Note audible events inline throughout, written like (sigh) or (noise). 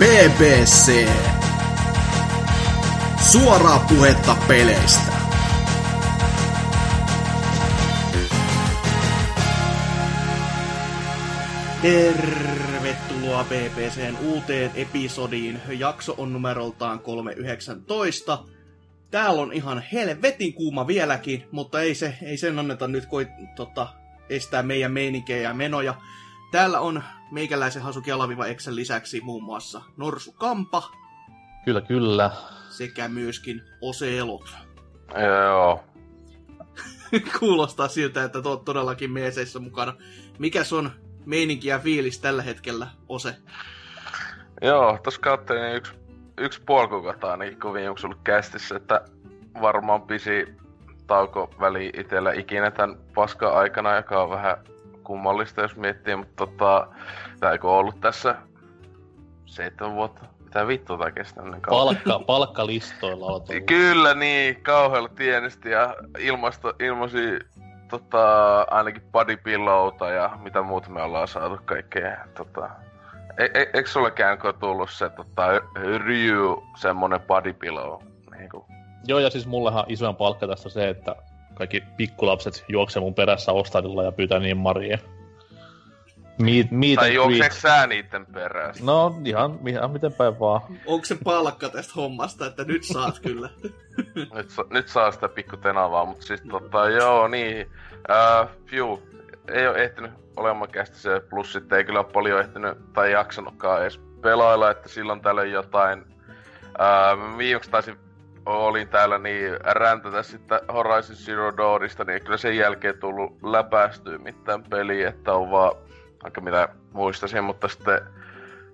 BBC. Suoraa puhetta peleistä. Tervetuloa BBCn uuteen episodiin. Jakso on numeroltaan 319. Täällä on ihan helvetin kuuma vieläkin, mutta ei, se, ei sen anneta nyt koi, tota, estää meidän meininkejä ja menoja. Täällä on meikäläisen Hasuki Alaviva Excel lisäksi muun muassa Norsu Kampa. Kyllä, kyllä. Sekä myöskin Oselot. Joo. (laughs) Kuulostaa siltä, että oot todellakin meeseissä mukana. Mikäs on meininki ja fiilis tällä hetkellä, Ose? Joo, tossa katselin yksi, yksi puoli kuukautta ainakin kovin onko ollut kästissä, että varmaan pisi tauko väli itellä ikinä tämän paska aikana, joka on vähän kummallista, jos miettii, mutta tota, tää on ollut tässä seitsemän vuotta. Mitä vittua tää kestää niin Palkka, palkkalistoilla on tullut. Kyllä niin, kauhealla tienesti ja ilmasta, ilmasi tota, ainakin bodypillowta ja mitä muuta me ollaan saatu kaikkea. Tota, e, e, eikö sulle käänko tullut se tota, Ryu semmonen bodypillow? Niin kuin? Joo, ja siis mullehan isoin palkka tässä se, että kaikki pikkulapset juoksee mun perässä ostadilla ja pyytää niin Marie. Meet, meet tai juokseeko sä niitten perässä? No ihan, ihan miten päin vaan. Onko se palkka tästä hommasta, että nyt saat kyllä? (laughs) nyt, nyt saa sitä pikku tenavaa, mutta siis tota, joo niin. Uh, fiu, ei ole ehtinyt olemaan kästi se, plus sitten ei kyllä ole paljon ehtinyt tai jaksanutkaan edes pelailla, että silloin tällöin jotain. Uh, viimeksi taisin olin täällä niin räntätä sitten Horizon Zero Dawnista, niin kyllä sen jälkeen tullut läpäistyä mitään peliä, että on vaan aika mitä muistasin, mutta sitten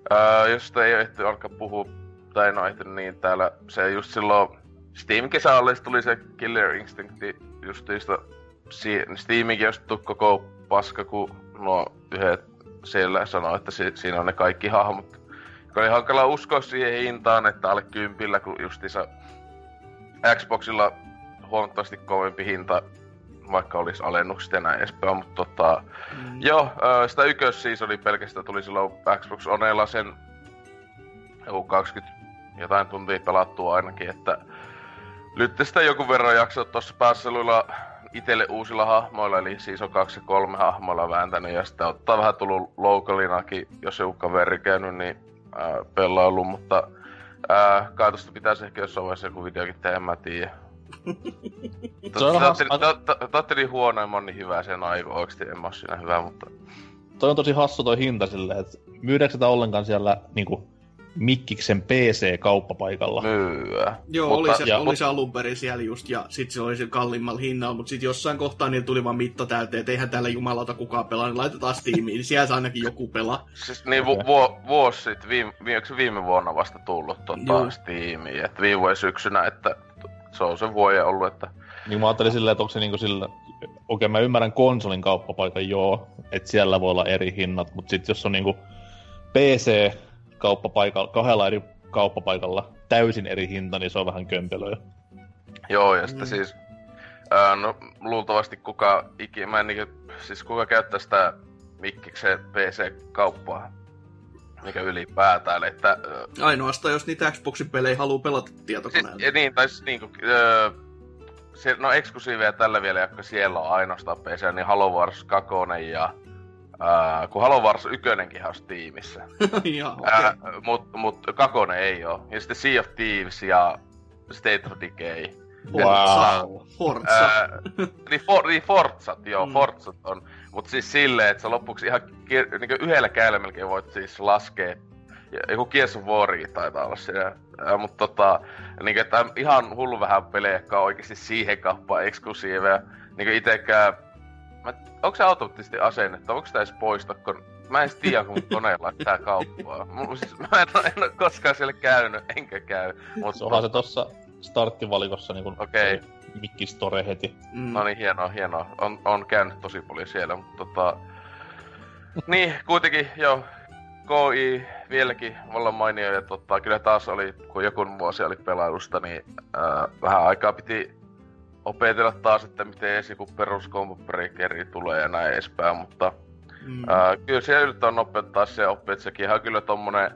ää, jos sitä ei ehtinyt alkaa puhua, tai en ole ehtinyt niin täällä, se just silloin Steam kesällä tuli se Killer Instincti justiista, Steaminkin jos koko paska, kun nuo yhdet siellä sanoo, että si- siinä on ne kaikki hahmot. Oli hankala uskoa siihen hintaan, että alle kympillä, kun justiinsa Xboxilla huomattavasti kovempi hinta, vaikka olisi alennukset ja näin edespäin, mutta tota, mm. joo, sitä oli pelkästään tuli silloin Xbox Onella sen joku 20 jotain tuntia pelattua ainakin, että nyt sitä joku verran jaksoa tuossa päässeluilla itelle uusilla hahmoilla, eli siis on kaksi kolme hahmoilla vääntänyt, ja sitten ottaa vähän tullut localinakin, jos joku kaveri käynyt, niin äh, pelailu, mutta Ää, kai tosta pitäisi ehkä jossain vaiheessa joku videokin tehdä, en mä tiedä. Te ootte niin huono ja moni hyvää sen aikaa, oikeesti en mä siinä hyvä, mutta... Toi on tosi hassu toi hinta silleen, että myydäänkö sitä ollenkaan siellä niinku Mikkiksen PC-kauppapaikalla. Myyä. Joo, mutta, oli, se, ja, oli se alun perin siellä just, ja sitten se oli se kalliimmalla hinnalla, mutta sitten jossain kohtaa niin tuli vaan mitta täyteen, että eihän täällä jumalauta kukaan pelaa, niin laitetaan Steamiin, niin siellä ainakin joku pelaa. Siis niin vu- vu- vuosi sitten, viime, viime vuonna vasta tullut tota Steamiin, että viime vuoden syksynä, että se on se vuoden ollut, että... Niin mä ajattelin silleen, että onko se niinku sillä... Okei, okay, mä ymmärrän konsolin kauppapaikan, joo, että siellä voi olla eri hinnat, mutta sitten jos on niinku PC kauppapaikalla, kahdella eri kauppapaikalla täysin eri hinta, niin se on vähän kömpelöä. Joo, ja sitten mm. siis, ää, no luultavasti kuka ikinä, mä en niin, siis kuka käyttää sitä mikkiksen PC-kauppaa, mikä ylipäätään, että... Ainoastaan jos niitä Xboxin pelejä haluaa pelata tietokoneella. Ja niin, tai siis niinku, öö, se, no eksklusiiveja tällä vielä, jotka siellä on ainoastaan PC, niin Halo Wars 2 ja Uh, kun Halo Wars 1 on Steamissa. Joo, okay. uh, mut, mut kakone ei oo. Ja sitten Sea of Thieves ja State of Decay. Wow. Forza. Uh, niin, for, niin Forzat, joo, mm. Forzat on. Mut siis silleen, että sä loppuksi ihan kir- niin yhdellä käydellä melkein voit siis laskea joku Gears of War taitaa olla siinä. Uh, mut tota, niin että ihan hullu vähän pelejä, jotka on oikeesti siihen kappaan eksklusiiveja. Niin itekään Mä, onko se automaattisesti asennettu? Onko sitä edes poista, kun mä en tiedä, kun koneella tää kauppaa. Mulla, siis, mä en, en ole koskaan siellä käynyt, enkä käy. Mutta onhan se tossa starttivalikossa niin Okei. Okay. Mikkistore heti. Mm. No niin, hienoa, hienoa. On, on käynyt tosi paljon siellä, mutta tota... niin, kuitenkin, joo. KI vieläkin vallan mainio ja tota, kyllä taas oli, kun joku vuosi oli pelailusta, niin ää, vähän aikaa piti opetella taas, että miten edes joku perus tulee ja näin edespäin, mutta mm. ää, kyllä siellä yllättävän nopeuttaa se oppii, että sekin ihan kyllä tommonen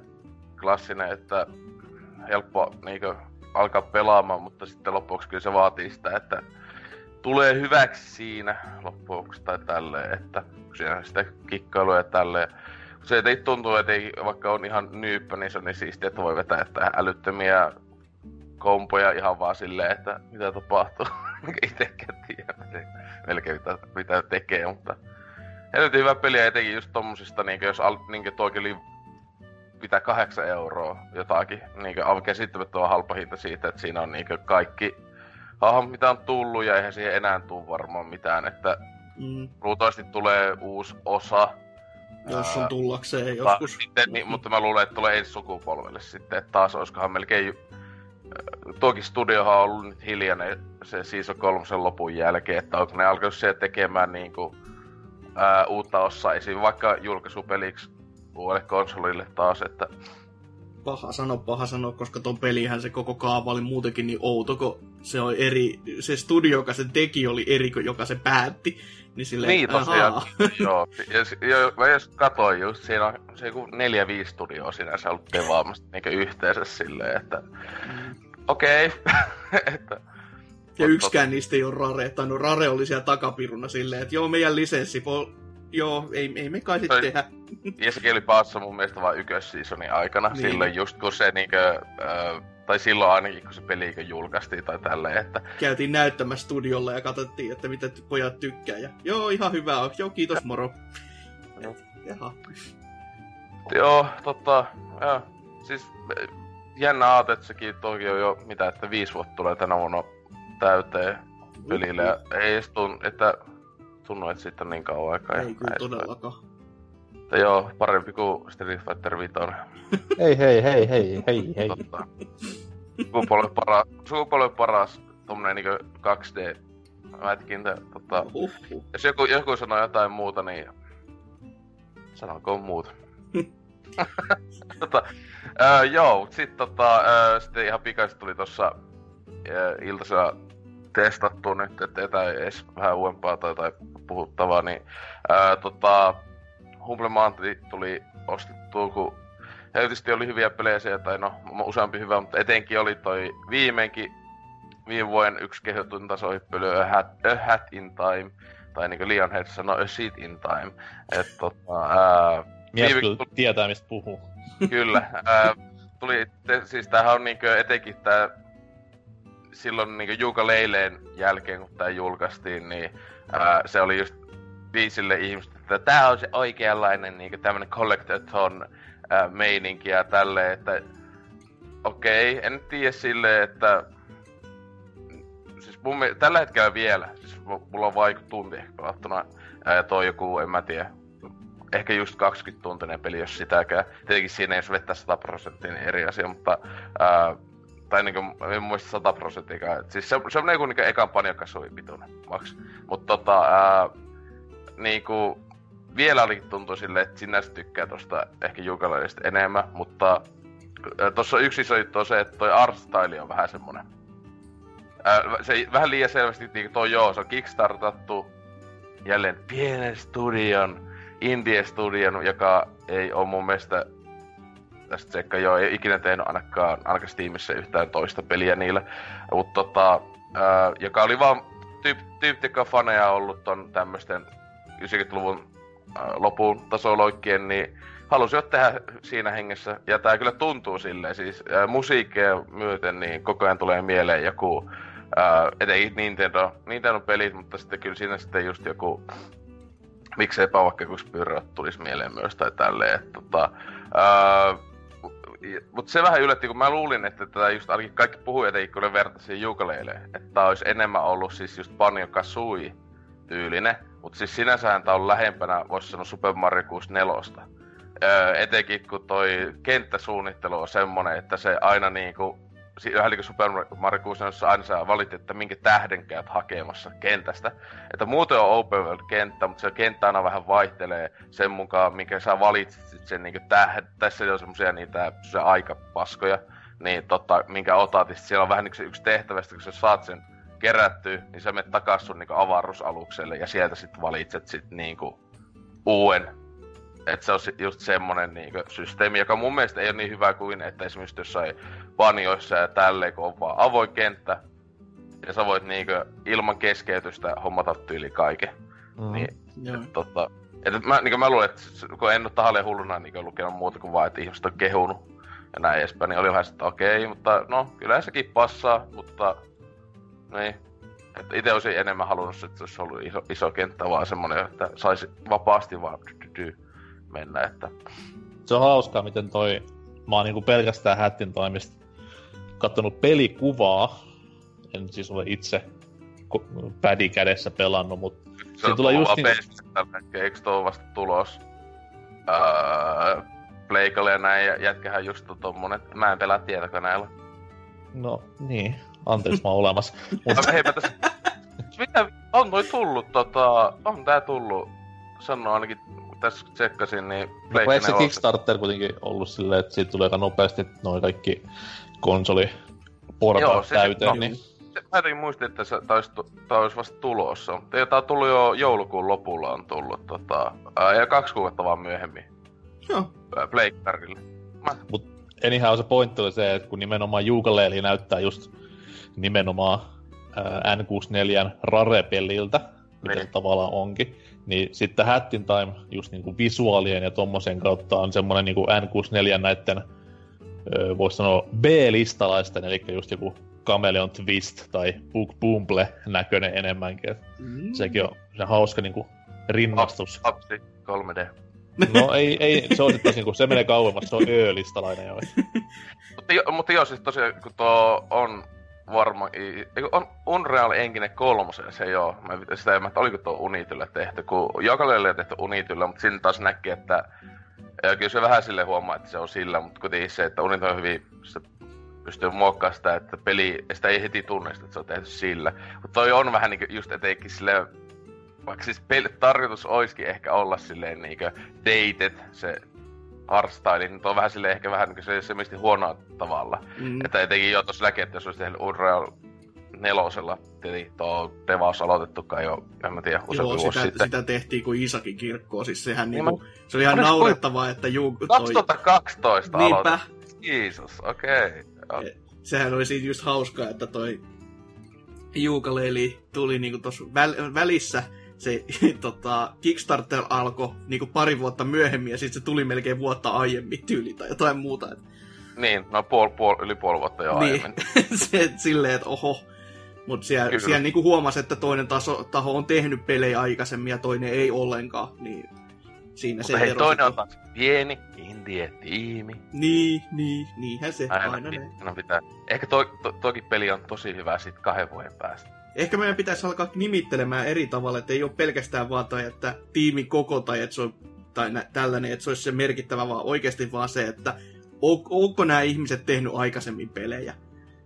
klassinen, että helppo niinkö alkaa pelaamaan, mutta sitten loppuksi kyllä se vaatii sitä, että tulee hyväksi siinä loppuksi tai tälleen, että siinä sitä kikkailua ja tälleen. Se ei tuntuu, että ei, vaikka on ihan nyyppä, niin se on niin siistiä, että voi vetää että älyttömiä kompoja ihan vaan silleen, että mitä tapahtuu. (laughs) (laughs) Itsekään tiedä melkein mitä, mitä tekee, mutta helvetin hyvä peli etenkin just tommosista, niin jos al, niin toikin oli pitää kahdeksan euroa jotakin, niin aivan käsittämättömän halpa hinta siitä, että siinä on niin kaikki hahmot, mitä on tullut, ja eihän siihen enää tule varmaan mitään, että mm. luultavasti tulee uusi osa. Jos on tullakseen joskus. Sitten, niin, mutta mä luulen, että tulee ensi sukupolvelle sitten, että taas olisikohan melkein Toki studiohan on ollut nyt hiljainen se Season 3 lopun jälkeen, että onko ne alkanut siellä tekemään niinku, ää, uutta osaa esim. vaikka julkaisupeliksi uudelle konsolille taas, että... Paha sano, paha sano, koska ton pelihän se koko kaava oli muutenkin niin outo, kun se on eri, se studio, joka sen teki, oli eri kuin joka se päätti. Niin, silleen, niin tosiaan, (laughs) joo. Ja, ja, mä jos katsoin just, siinä on se joku neljä, viisi studioa sinänsä ollut devaamassa niin yhteensä silleen, että mm. Okei. (laughs) Okay. ja yksikään niistä ei ole Rare, tai no Rare oli siellä takapiruna silleen, että joo, meidän lisenssi, po- joo, ei, ei me kai sitten tehdä. (laughs) Ja sekin oli paassa mun mielestä vain ykkösseasonin aikana, niin. silloin just kun se niinkö, äh, tai silloin ainakin kun se peli julkaistiin tai tälleen, että... Käytiin näyttämässä studiolla ja katsottiin, että mitä pojat tykkää, ja joo, ihan hyvä on, joo, kiitos moro. Jaha. Joo, totta, joo. Siis jännä aate, että sekin toki on jo mitä, että viisi vuotta tulee tänä vuonna täyteen pelille. Ja ei edes tunnu, että tunnu, että sitten on niin kauan aikaa. Ei kyllä todellakaan. Mutta joo, parempi kuin Street Fighter 5. (laughs) hei, hei, hei, hei, hei, hei. Totta. Sukupolven paras, sukupolven paras tommonen niinku 2D mätkintä. Tota, uh-huh. Jos joku, joku sanoo jotain muuta, niin sanokoon muuta. (laughs) tota, äh, joo, sit tota, äh, sitten ihan pikaisesti tuli tossa äh, iltasella testattu nyt, että etä edes vähän uudempaa tai, tai puhuttavaa, niin ää, tota, Humble Mountain tuli ostettua, kun helvetisti oli hyviä pelejä siellä, tai no useampi hyvä, mutta etenkin oli toi viimeinkin viime vuoden yksi kehotun tasohyppely A Hat, A Hat in Time, tai niin kuin Leonhead sanoi A Seat in Time. Et, tota, ää, Mies viime... kyllä tietää, mistä puhuu. Kyllä. Ää, tuli, te, siis tämähän on niin etenkin tämä silloin niin Juuka Leileen jälkeen, kun tämä julkaistiin, niin ää, se oli just viisille ihmisille, että tämä on se oikeanlainen niin tämmöinen collectathon ää, meininki ja tälleen, että okei, okay, en tiedä silleen, että siis mun tällä hetkellä vielä, siis mulla on vaikka tunti ehkä pelattuna, ja toi joku, en mä tiedä, ehkä just 20 tuntinen peli, jos sitäkään. Tietenkin siinä jos vettää 100 prosenttia, niin eri asia, mutta ää, tai niinku, en muista 100 prosenttia. Siis se, se on niinku, niinku ekan panjakasui pituinen maks. Mutta tota, ää, niinku, vielä olikin tuntuu silleen, että sinä tykkää tosta ehkä Jukalaisesta enemmän, mutta tuossa yksi iso juttu on se, että toi art style on vähän semmonen. Ää, se vähän liian selvästi, niin toi joo, se on kickstartattu jälleen pienen studion, indie-studion, joka ei ole mun mielestä tästä tsekka joo, ei ikinä tehnyt ainakaan, ainakaan Steamissa yhtään toista peliä niillä. Mutta tota, ää, joka oli vaan tyyp, faneja ollut ton tämmösten 90-luvun ää, lopun tasoloikkien, niin halusivat tehdä siinä hengessä. Ja tää kyllä tuntuu silleen, siis ää, musiikkeja myöten, niin koko ajan tulee mieleen joku, ää, etenkin Nintendo, Nintendo-pelit, mutta sitten kyllä siinä sitten just joku miksei vaikka kun Spyro tulisi mieleen myös tai tälleen, että tota, ää, mutta se vähän yllätti, kun mä luulin, että tätä just ainakin kaikki puhujat ei kyllä vertaisi Jukaleileen. Että tää olisi enemmän ollut siis just Banjo Kazooie tyylinen. Mutta siis sinänsähän tää on lähempänä, voisi sanoa Super Mario 64. Öö, etenkin kun toi kenttäsuunnittelu on semmonen, että se aina niinku vähän niin kuin Super Mario 64 aina sä valitit, että minkä tähden käyt hakemassa kentästä. Että muuten on open world kenttä, mutta se kenttä aina vähän vaihtelee sen mukaan, minkä sä valitsit sen niin tähden. Tässä on semmosia niitä aikapaskoja, niin tota, minkä otat, niin siellä on vähän niin yksi tehtävästä, kun sä saat sen kerättyä, niin sä menet takas sun niin avaruusalukselle ja sieltä sitten valitset sit niinku uuden että se on just semmonen niinku systeemi, joka mun mielestä ei ole niin hyvä kuin, että esimerkiksi jossain vanjoissa ja tälleen, kun on vaan avoin kenttä, ja sä voit niinku ilman keskeytystä hommata tyyli kaiken. Mm. Niin, et, tota, et, mä, niinku mä luulen, että kun en ole tahalleen hulluna niin lukenut muuta kuin vaan, että ihmiset on kehunut ja näin edespäin, niin oli vähän että okei, okay, mutta no, kyllä sekin passaa, mutta niin. Että itse olisin enemmän halunnut, että se olisi ollut iso, iso kenttä, vaan semmoinen, että saisi vapaasti vaan mennä, että... Se on hauskaa, miten toi... Mä oon niinku pelkästään hättin toimista kattonut pelikuvaa. En siis ole itse pädi kädessä pelannut, mutta se on tulee just niin... eikö tuo vasta tulos? Öö, Pleikalle ja näin, ja jätkähän just tommonen, mä en pelaa tietokoneella. No niin, anteeksi mä oon olemassa. (laughs) Mutta hei, mä tässä... (laughs) Mitä, on toi tullut tota, on tää tullut, sanoo ainakin tässä tsekkasin, niin... No, eikö se Kickstarter kuitenkin ollut silleen, että siitä tulee aika nopeasti noin kaikki konsoli portaat täyteen, no, niin... Se, mä jotenkin muistin, että se taisi, olisi vasta tulossa. Mutta tää on tullut jo joulukuun lopulla on tullut, tota, ää, ja kaksi kuukautta vaan myöhemmin. Joo. Pleikkarille. Mä... Mut anyhow se pointti oli se, että kun nimenomaan Juukaleeli näyttää just nimenomaan ää, N64 Rare-peliltä, miten niin. tavallaan onkin, niin sitten Hattin Time just niinku visuaalien ja tommosen kautta on semmonen niinku N64 näitten voisi sanoa B-listalaisten, eli just joku Chameleon Twist tai Book Boomble näköinen enemmänkin. Mm. Sekin on se hauska niinku rinnastus. Apsi 3D. No ei, ei se on sitten niinku, se menee kauemmas, se on Ö-listalainen jo. (laughs) mutta, jo, mutta joo, siis tosiaan kun tuo on varma, on Unreal Engine 3, se joo. Mä sitä en, että oliko tuo Unityllä tehty, kun Jokalelle on tehty Unityllä, mutta siinä taas näki, että ja kyllä se vähän sille huomaa, että se on sillä, mutta kuitenkin se, että Unity on hyvin, se pystyy muokkaamaan sitä, että peli, sitä ei heti tunnista, että se on tehty sillä. Mutta toi on vähän niinku just etenkin sille, vaikka siis peli, tarkoitus olisikin ehkä olla silleen niinku dated, se artstyle, niin on vähän sille ehkä vähän niinku se, se huonoa tavalla. Mm. Että etenkin jo tuossa näkee, että jos olisi tehnyt Unreal nelosella tietenkin tuo devaus aloitettukaan jo, en mä tiedä, useampi Joo, sitä, sitten. sitä tehtiin kuin Isakin kirkkoa, siis sehän niin niinku, se oli ihan naurettavaa, että juu... Toi... 2012 Niinpä. Jeesus, okei. Okay. E, sehän oli siitä just hauskaa, että toi Juukaleli tuli niinku tuossa väl- välissä, se (laughs) tota, Kickstarter alkoi niinku pari vuotta myöhemmin ja sitten se tuli melkein vuotta aiemmin tyyli tai jotain muuta. Että... Niin, no puol, puol, yli puoli vuotta jo niin. aiemmin. (laughs) se, silleen, että oho, mutta siellä, siellä niinku huomasi, että toinen taso, taho on tehnyt pelejä aikaisemmin ja toinen ei ollenkaan. Niin siinä Mutta se hei, toinen on taas pieni indie-tiimi. Niin, niin, niinhän se aina, aina pitää. Ehkä to, to, toki peli on tosi hyvä sit kahden vuoden päästä. Ehkä meidän pitäisi alkaa nimittelemään eri tavalla, että ei ole pelkästään vaan tai että tiimin koko tai että se on tai nä, tällainen, että se olisi se merkittävä, vaan oikeasti vaan se, että on, onko nämä ihmiset tehnyt aikaisemmin pelejä.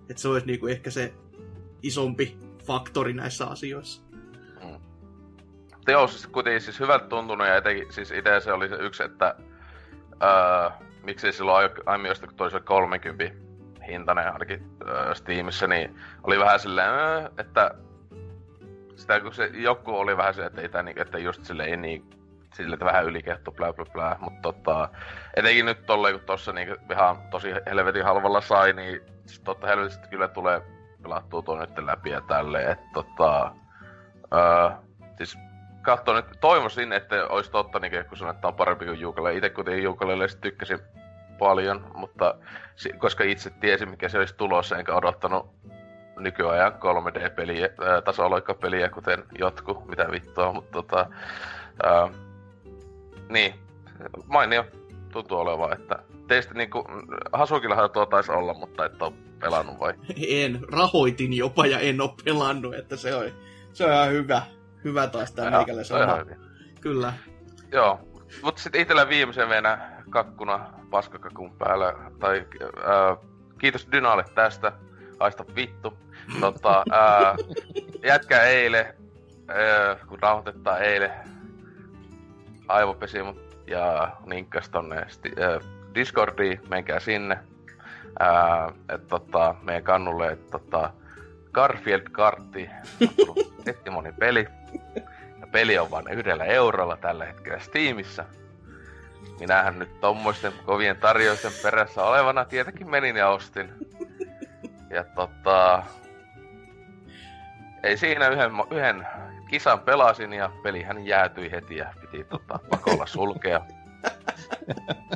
Että se olisi niinku ehkä se isompi faktori näissä asioissa. Mm. Joo, siis kuitenkin siis hyvältä tuntunut ja etenkin siis itse se oli se yksi, että öö, miksei silloin aiemmin jostain kun toisella 30 hintainen ainakin öö, Steamissa, niin oli vähän silleen, öö, että sitä kun se joku oli vähän se, että, ei tämän, että just sille ei niin sille, että vähän ylikehto, bla bla bla, mutta tota, etenkin nyt tolleen, kun tossa niin ihan tosi helvetin halvalla sai, niin totta helvetistä kyllä tulee pelattua tuon nyt läpi ja tälleen, että tota... Öö, siis katso nyt, toivoisin, että olisi totta, niin kun sanoin, että on parempi kuin Juukale. Itse kuitenkin Juukalelle tykkäsin paljon, mutta koska itse tiesin, mikä se olisi tulossa, enkä odottanut nykyajan 3D-peliä, tasoloikkapeliä, kuten jotkut, mitä vittua, mutta tota, ää, niin, mainio tuntuu olevan, että teistä niinku, Hasukillahan tuo taisi olla, mutta et ole pelannut vai? En, rahoitin jopa ja en ole pelannut, että se on, se on ihan hyvä, hyvä taas tää meikälle sama. Kyllä. Joo, mutta sitten itellä viimeisen venä kakkuna paskakakun päällä, tai ää, kiitos Dynalle tästä, haista vittu. Tota, ää, jätkä eile, ää, kun nauhoitetaan eile, aivopesi mut ja linkkas tonne ää, Discordiin, menkää sinne. Ää, et tota, meidän kannulle, että tota, Garfield-kartti on (laughs) moni peli. Peli on vain yhdellä eurolla tällä hetkellä Steamissa. Minähän nyt tommoisten kovien tarjousten perässä olevana tietenkin menin ja ostin. Ja tota... Ei siinä yhden, yhden kisan pelasin ja pelihän jäätyi heti ja piti tota, pakolla sulkea.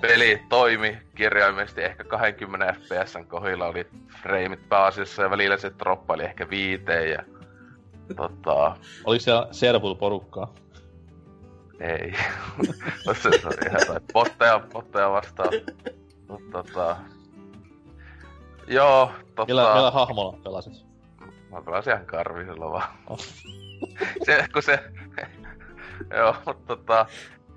Peli toimi kirjaimellisesti ehkä 20 fps kohdilla oli frameit pääasiassa ja välillä se droppaili ehkä viiteen ja tota... Oliko siellä servul porukkaa? Ei. (laughs) se on ihan tai potteja, potteja vastaan. Mutta tota... Joo, tota... Millä, millä hahmolla pelasit? Mä pelasin ihan karvisella vaan. Oh. (laughs) se, kun se... Joo, mutta tota...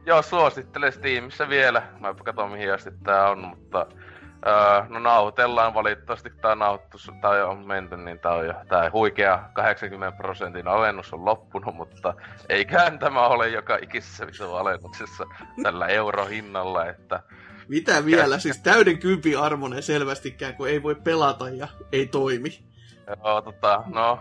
Joo, suosittelen Steamissa vielä. Mä katson mihin asti tää on, mutta... Öö, no nauhoitellaan valitettavasti tää nauhoitus, tää on menty, niin tää on jo, tää huikea 80 prosentin alennus on loppunut, mutta eiköhän tämä ole joka ikisessä visu alennuksessa tällä eurohinnalla, että... Mitä vielä? Siis täyden kympi armonen selvästikään, kun ei voi pelata ja ei toimi. Joo, tota, no,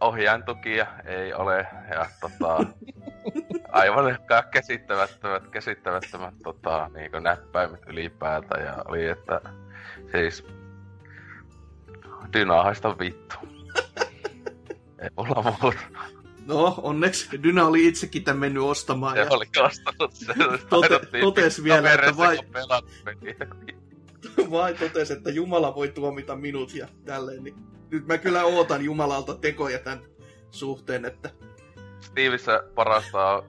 ohjaintukia ei ole, ja tota, (laughs) aivan käsittämättömät, käsittämättömät tota, niin näppäimet ylipäätä, ja oli, että siis dynahaista vittu. (laughs) ei mulla muuta. No, onneksi Dyna oli itsekin tämän mennyt ostamaan. Se ja... oli ostanut sen. (laughs) Tote, totes vielä, että vai... (laughs) vai totes, että Jumala voi tuomita minut ja tälleen. Niin nyt mä kyllä ootan Jumalalta tekoja tämän suhteen, että... Stevissä parasta äh,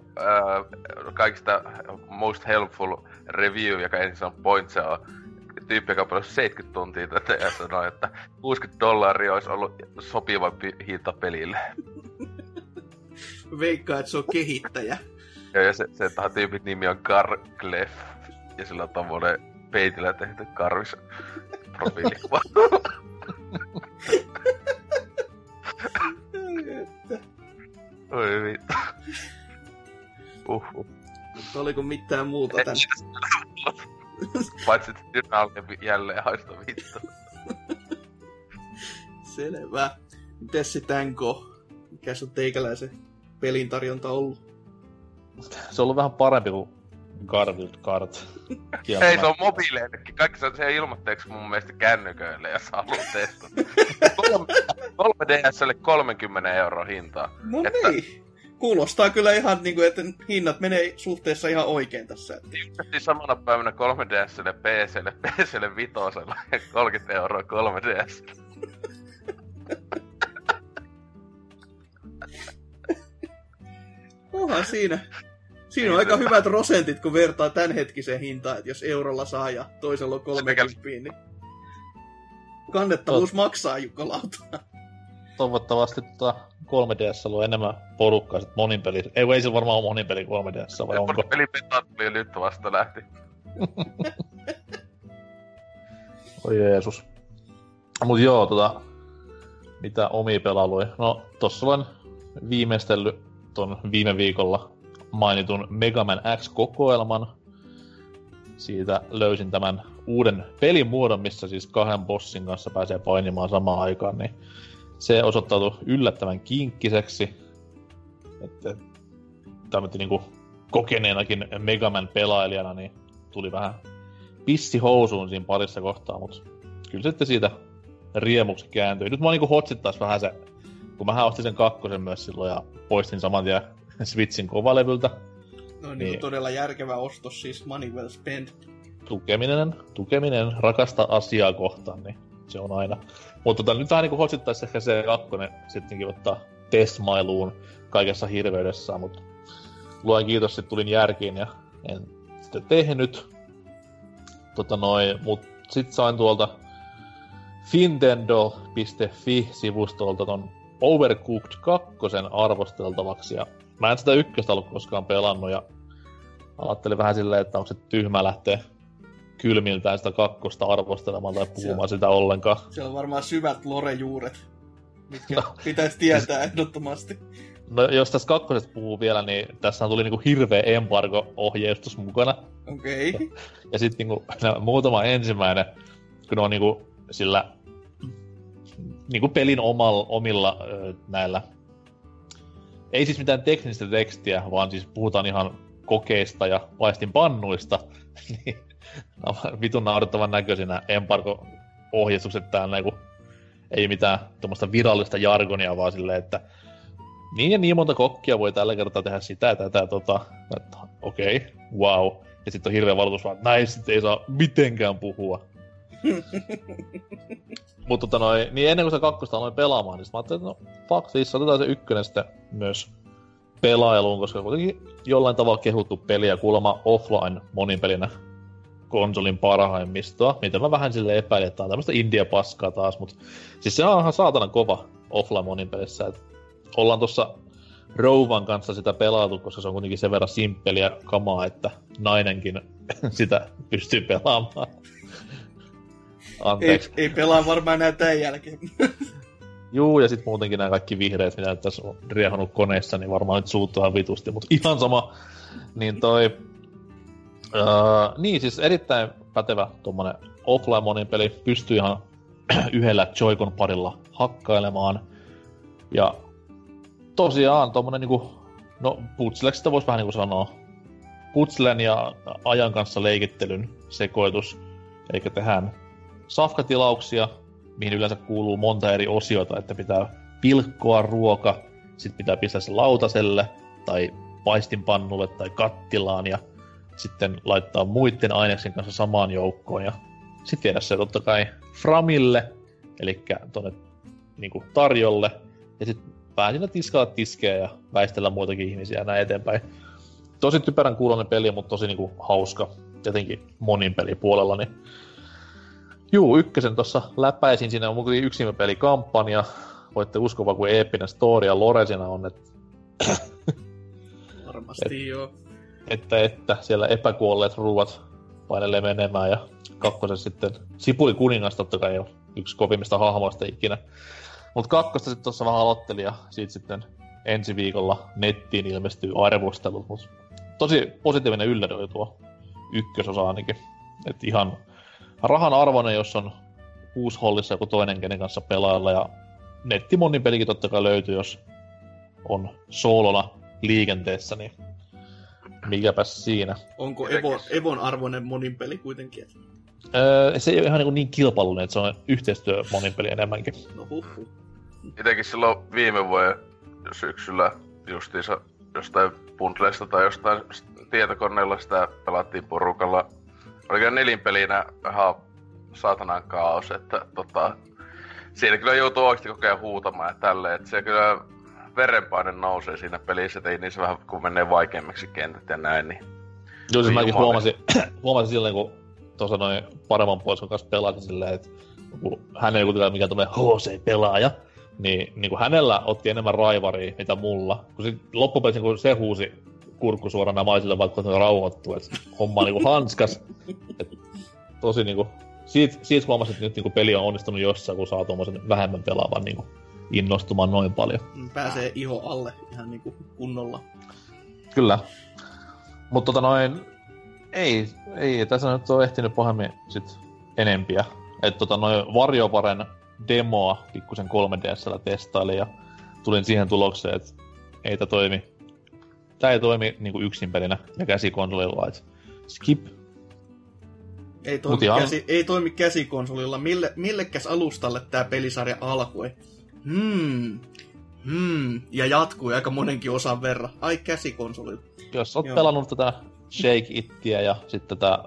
kaikista most helpful review, joka ensin on point, se on tyyppi, joka on 70 tuntia tätä ja sanoi, että 60 dollaria olisi ollut sopiva hinta pelille. Veikkaa, että se on kehittäjä. Joo, ja se, se tyypin nimi on Garglef. Ja sillä on tommonen peitillä tehty karvis profiilikuva. (laughs) Oi vittu. Uhuh. Oliko mitään muuta tän? Paitsi että Dynalke jälleen haista vittu. (laughs) Selvä. Mites se Tanko? Mikä se on teikäläisen pelin tarjonta ollut? Se on ollut vähän parempi kuin Garfield Kart. (laughs) Ei, se on mobiileillekin. Kaikki se, se ilmoitteeksi mun mielestä kännyköille, jos haluaa testata. 3DSlle 30 euro hintaa. No että... niin. Kuulostaa kyllä ihan niin kuin, että hinnat menee suhteessa ihan oikein tässä. Ilmeisesti samana päivänä 3DSlle, PClle, PClle vitosella ja 30 euroa 3DS. Onhan siinä. Siinä on aika hyvät prosentit, kun vertaa tämänhetkiseen hintaan, että jos eurolla saa ja toisella on 30 niin kannettavuus Tot... maksaa Lauta. Toivottavasti tota 3DS on enemmän porukkaa sit monin peli. Ei, ei se varmaan ole monin peli 3DS, vai onko? Peli tuli nyt vasta lähti. (laughs) Oi Jeesus. Mut joo, tota, mitä omi pelailuja. No, tossa olen viimeistellyt ton viime viikolla mainitun Mega Man X-kokoelman. Siitä löysin tämän uuden pelimuodon, missä siis kahden bossin kanssa pääsee painimaan samaan aikaan, niin se osoittautui yllättävän kinkkiseksi. Että tämmöinen niinku kokeneenakin Megaman pelailijana, niin tuli vähän pissi housuun siinä parissa kohtaa, mutta kyllä sitten siitä riemuksi kääntyi. Nyt mä niinku hotsittais vähän se, kun mä ostin sen kakkosen myös silloin ja poistin saman tien Switchin kovalevyltä. No niin, niin todella järkevä ostos, siis money well spent. Tukeminen, tukeminen rakasta asiaa kohtaan, niin se on aina. Mutta tota, nyt vähän niin hotsittaisi ehkä se kakkonen sittenkin ottaa testmailuun kaikessa hirveydessään, mutta luen kiitos, että tulin järkiin ja en sitä tehnyt. Tota noin, mut sit sain tuolta Fintendo.fi-sivustolta ton Overcooked 2 arvosteltavaksi ja mä en sitä ykköstä ollut koskaan pelannut ja ajattelin vähän silleen, että onko se tyhmä lähteä kylmiltään sitä kakkosta arvostelemaan tai puhumaan sitä ollenkaan. Siellä on varmaan syvät lore-juuret, mitkä no. pitäisi tietää ehdottomasti. No jos tässä kakkosesta puhuu vielä, niin tässä tuli niinku hirveä embargo-ohjeistus mukana. Okei. Okay. Ja, ja sitten niinku, muutama ensimmäinen, kun ne on niinku sillä niinku pelin omalla, omilla näillä ei siis mitään teknistä tekstiä, vaan siis puhutaan ihan kokeista ja paistin pannuista, (laughs) niin vitun naurettavan näköisinä embargo-ohjeistukset täällä, niin ei mitään tuommoista virallista jargonia, vaan silleen, että niin ja niin monta kokkia voi tällä kertaa tehdä sitä ja tätä, tota, että okei, okay, wow. Ja sitten on hirveä valitus vaan, että näistä ei saa mitenkään puhua. (laughs) Mutta tota noi, niin ennen kuin se kakkosta aloin pelaamaan, niin mä ajattelin, että no fuck this, otetaan se ykkönen sitten myös pelailuun, koska kuitenkin jollain tavalla kehuttu peli ja kuulemma offline moninpelinä konsolin parhaimmistoa, mitä mä vähän sille epäilin, että on tämmöistä India-paskaa taas, mutta siis se on ihan saatana kova offline moninpelissä, että ollaan tuossa Rouvan kanssa sitä pelaatu, koska se on kuitenkin sen verran simppeliä kamaa, että nainenkin (laughs) sitä pystyy pelaamaan. Anteeksi. Ei, ei pelaa varmaan enää tämän jälkeen. (laughs) Juu, ja sitten muutenkin nämä kaikki vihreät, mitä tässä on riehannut koneessa, niin varmaan nyt suuttaa vitusti, mutta ihan sama. Niin toi... Uh, niin, siis erittäin pätevä tuommoinen offline monin peli. Pystyy ihan (clears throat) yhdellä Joy-Con parilla hakkailemaan. Ja tosiaan tuommoinen niinku... No, putsleksista voisi vähän niinku sanoa. Putslen ja ajan kanssa leikittelyn sekoitus. Eikä tehdään safkatilauksia, mihin yleensä kuuluu monta eri osiota, että pitää pilkkoa ruoka, sitten pitää pistää se lautaselle tai paistinpannulle tai kattilaan ja sitten laittaa muiden aineksen kanssa samaan joukkoon ja sitten viedä se totta kai Framille, eli tuonne niin tarjolle, ja sitten siinä tiskalla tiskejä ja väistellä muitakin ihmisiä näin eteenpäin. Tosi typerän kuulonen peli, mutta tosi niinku hauska, jotenkin monin pelipuolella, niin Juu, ykkösen tuossa läpäisin. Siinä on mun yksinpelikampanja. Voitte uskoa, kuin eeppinen story ja lore siinä on. Että... Varmasti et, joo. Että, että siellä epäkuolleet ruuat painelee menemään ja kakkosen sitten Sipuli kuningas totta kai on yksi kovimmista hahmoista ikinä. Mutta kakkosta sitten tuossa vähän aloittelin ja siitä sitten ensi viikolla nettiin ilmestyy arvostelut. Mut tosi positiivinen yllätys tuo ykkösosa ainakin. Et ihan rahan arvoinen, jos on hollissa joku toinen kenen kanssa pelailla ja nettimonin pelikin totta kai löytyy, jos on soolona liikenteessä, niin mikäpäs siinä. Onko Evo, Evon arvoinen monin peli kuitenkin? Öö, se ei ole ihan niin, niin kilpailullinen, että se on yhteistyö monin peli enemmänkin. No huhhuh. Itekin silloin viime vuoden syksyllä justiinsa jostain bundleista tai jostain tietokoneella sitä pelattiin porukalla Oliko nelinpelinä ihan saatanan kaos, että tota, siinä kyllä joutuu oikeasti koko ajan huutamaan ja tälleen, että se kyllä verenpaine nousee siinä pelissä, että ei niissä vähän kun menee vaikeammaksi kentät ja näin, niin... Joo, siis mäkin huomasin, (clears throat) huomasin silleen, kun tuossa noin paremman puolison kanssa pelasin silleen, että kun hän ei kuitenkaan mikään tämmöinen HC-pelaaja, niin, niin kuin hänellä otti enemmän raivaria, mitä mulla. Kun se, loppupeleissä kun se huusi kurkku suorana maisille, vaikka se rauhoittuu, että homma on niinku hanskas. Et tosi niinku, siitä, siitä huomasin, että nyt niinku peli on onnistunut jossain, kun saa tuommoisen vähemmän pelaavan niinku innostumaan noin paljon. Mm, pääsee iho alle ihan niinku kunnolla. Kyllä. Mutta tota noin, ei, ei, tässä nyt ole ehtinyt pahemmin sit enempiä. Että tota noin Varjovaren demoa pikkusen 3DSllä testailin ja tulin siihen tulokseen, että ei tämä toimi Tää ei toimi niinku yksin pelinä ja käsikonsolilla, et skip. Ei toimi, ihan... käsi, ei toimi käsikonsolilla. Mille, millekäs alustalle tämä pelisarja alkoi? Hmm, hmm, ja jatkui aika monenkin osan verran. Ai käsikonsolilla. Jos oot Joo. pelannut tätä Shake Ittiä ja sitten tätä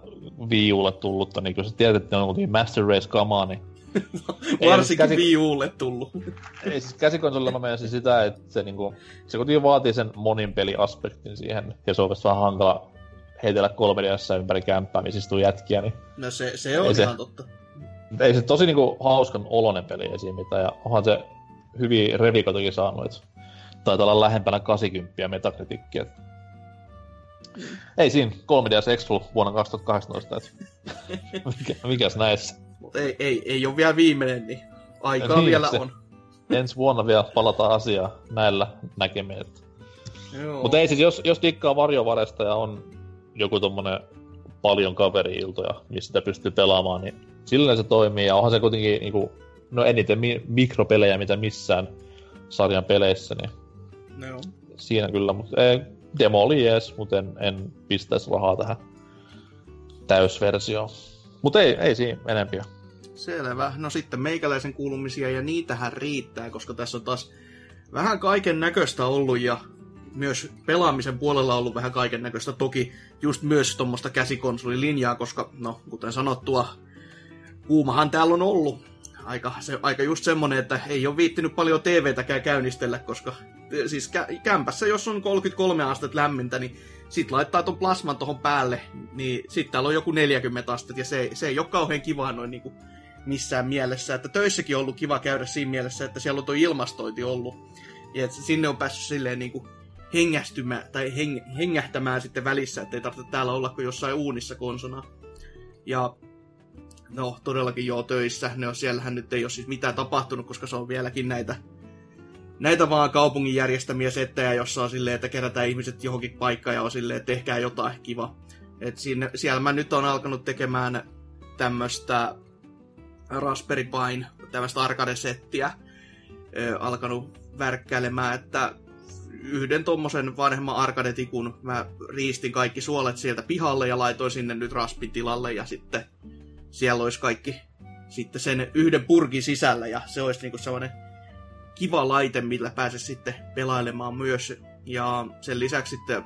Wii Ulle tullutta, niin kyllä sä tiedät, että ne on Master Race-kamaa, niin Varsinkin käsi... Wii Ulle tullut. Ei siis käsikonsolilla mä menisin sitä, että se, niinku, se kuitenkin vaatii sen monin peliaspektin siihen, ja se on vähän hankala heitellä 3 ympäri kämppää, missä istuu jätkiä, niin... No se, se on ihan se, totta. Ei se tosi niinku hauskan olonen peli esim. mitä, ja onhan se hyvin revikotakin saanut, että taitaa olla lähempänä 80 metakritikkiä. Mm. Ei siinä 3DS Exful vuonna 2018, että (laughs) mikä, mikäs näissä? Mutta ei, ei, ei ole vielä viimeinen, niin aikaa niin, vielä se, on. ensi vuonna vielä palataan asiaa näillä näkemiin. Mutta ei siis, jos, jos dikkaa varjovaresta ja on joku tommonen paljon kaveri-iltoja, missä sitä pystyy pelaamaan, niin silloin se toimii. Ja onhan se kuitenkin niinku, no eniten mi- mikropelejä, mitä missään sarjan peleissä, niin no. siinä kyllä. Mutta ei, demo oli jees, mutta en, en pistäisi rahaa tähän täysversioon. Mutta ei, ei siinä enempiä. Selvä. No sitten meikäläisen kuulumisia ja niitähän riittää, koska tässä on taas vähän kaiken näköistä ollut ja myös pelaamisen puolella ollut vähän kaiken näköistä. Toki just myös tuommoista käsikonsolilinjaa, koska no, kuten sanottua, kuumahan täällä on ollut. Aika, se, aika just semmonen, että ei ole viittinyt paljon TVtäkään käynnistellä, koska siis kä- kämpässä, jos on 33 astetta lämmintä, niin sit laittaa ton plasman tuohon päälle, niin sitten täällä on joku 40 astetta, ja se, se ei ole kauhean kiva noin niinku missään mielessä. Että töissäkin on ollut kiva käydä siinä mielessä, että siellä on tuo ilmastointi ollut. Ja että sinne on päässyt silleen niinku hengästymään tai heng, hengähtämään sitten välissä, ettei tarvitse täällä olla kuin jossain uunissa konsona. Ja no todellakin joo töissä, ne on, siellähän nyt ei ole siis mitään tapahtunut, koska se on vieläkin näitä näitä vaan kaupungin järjestämiä settejä, jossa on silleen, että kerätään ihmiset johonkin paikkaan ja on silleen, että tehkää jotain kiva. Et siinä, siellä mä nyt on alkanut tekemään tämmöistä Raspberry Pine, tämmöistä arcade-settiä, alkanut värkkäilemään, että yhden tommosen vanhemman arkadetikun mä riistin kaikki suolet sieltä pihalle ja laitoin sinne nyt raspin tilalle ja sitten siellä olisi kaikki sitten sen yhden purkin sisällä ja se olisi niinku sellainen kiva laite, millä pääse sitten pelailemaan myös. Ja sen lisäksi sitten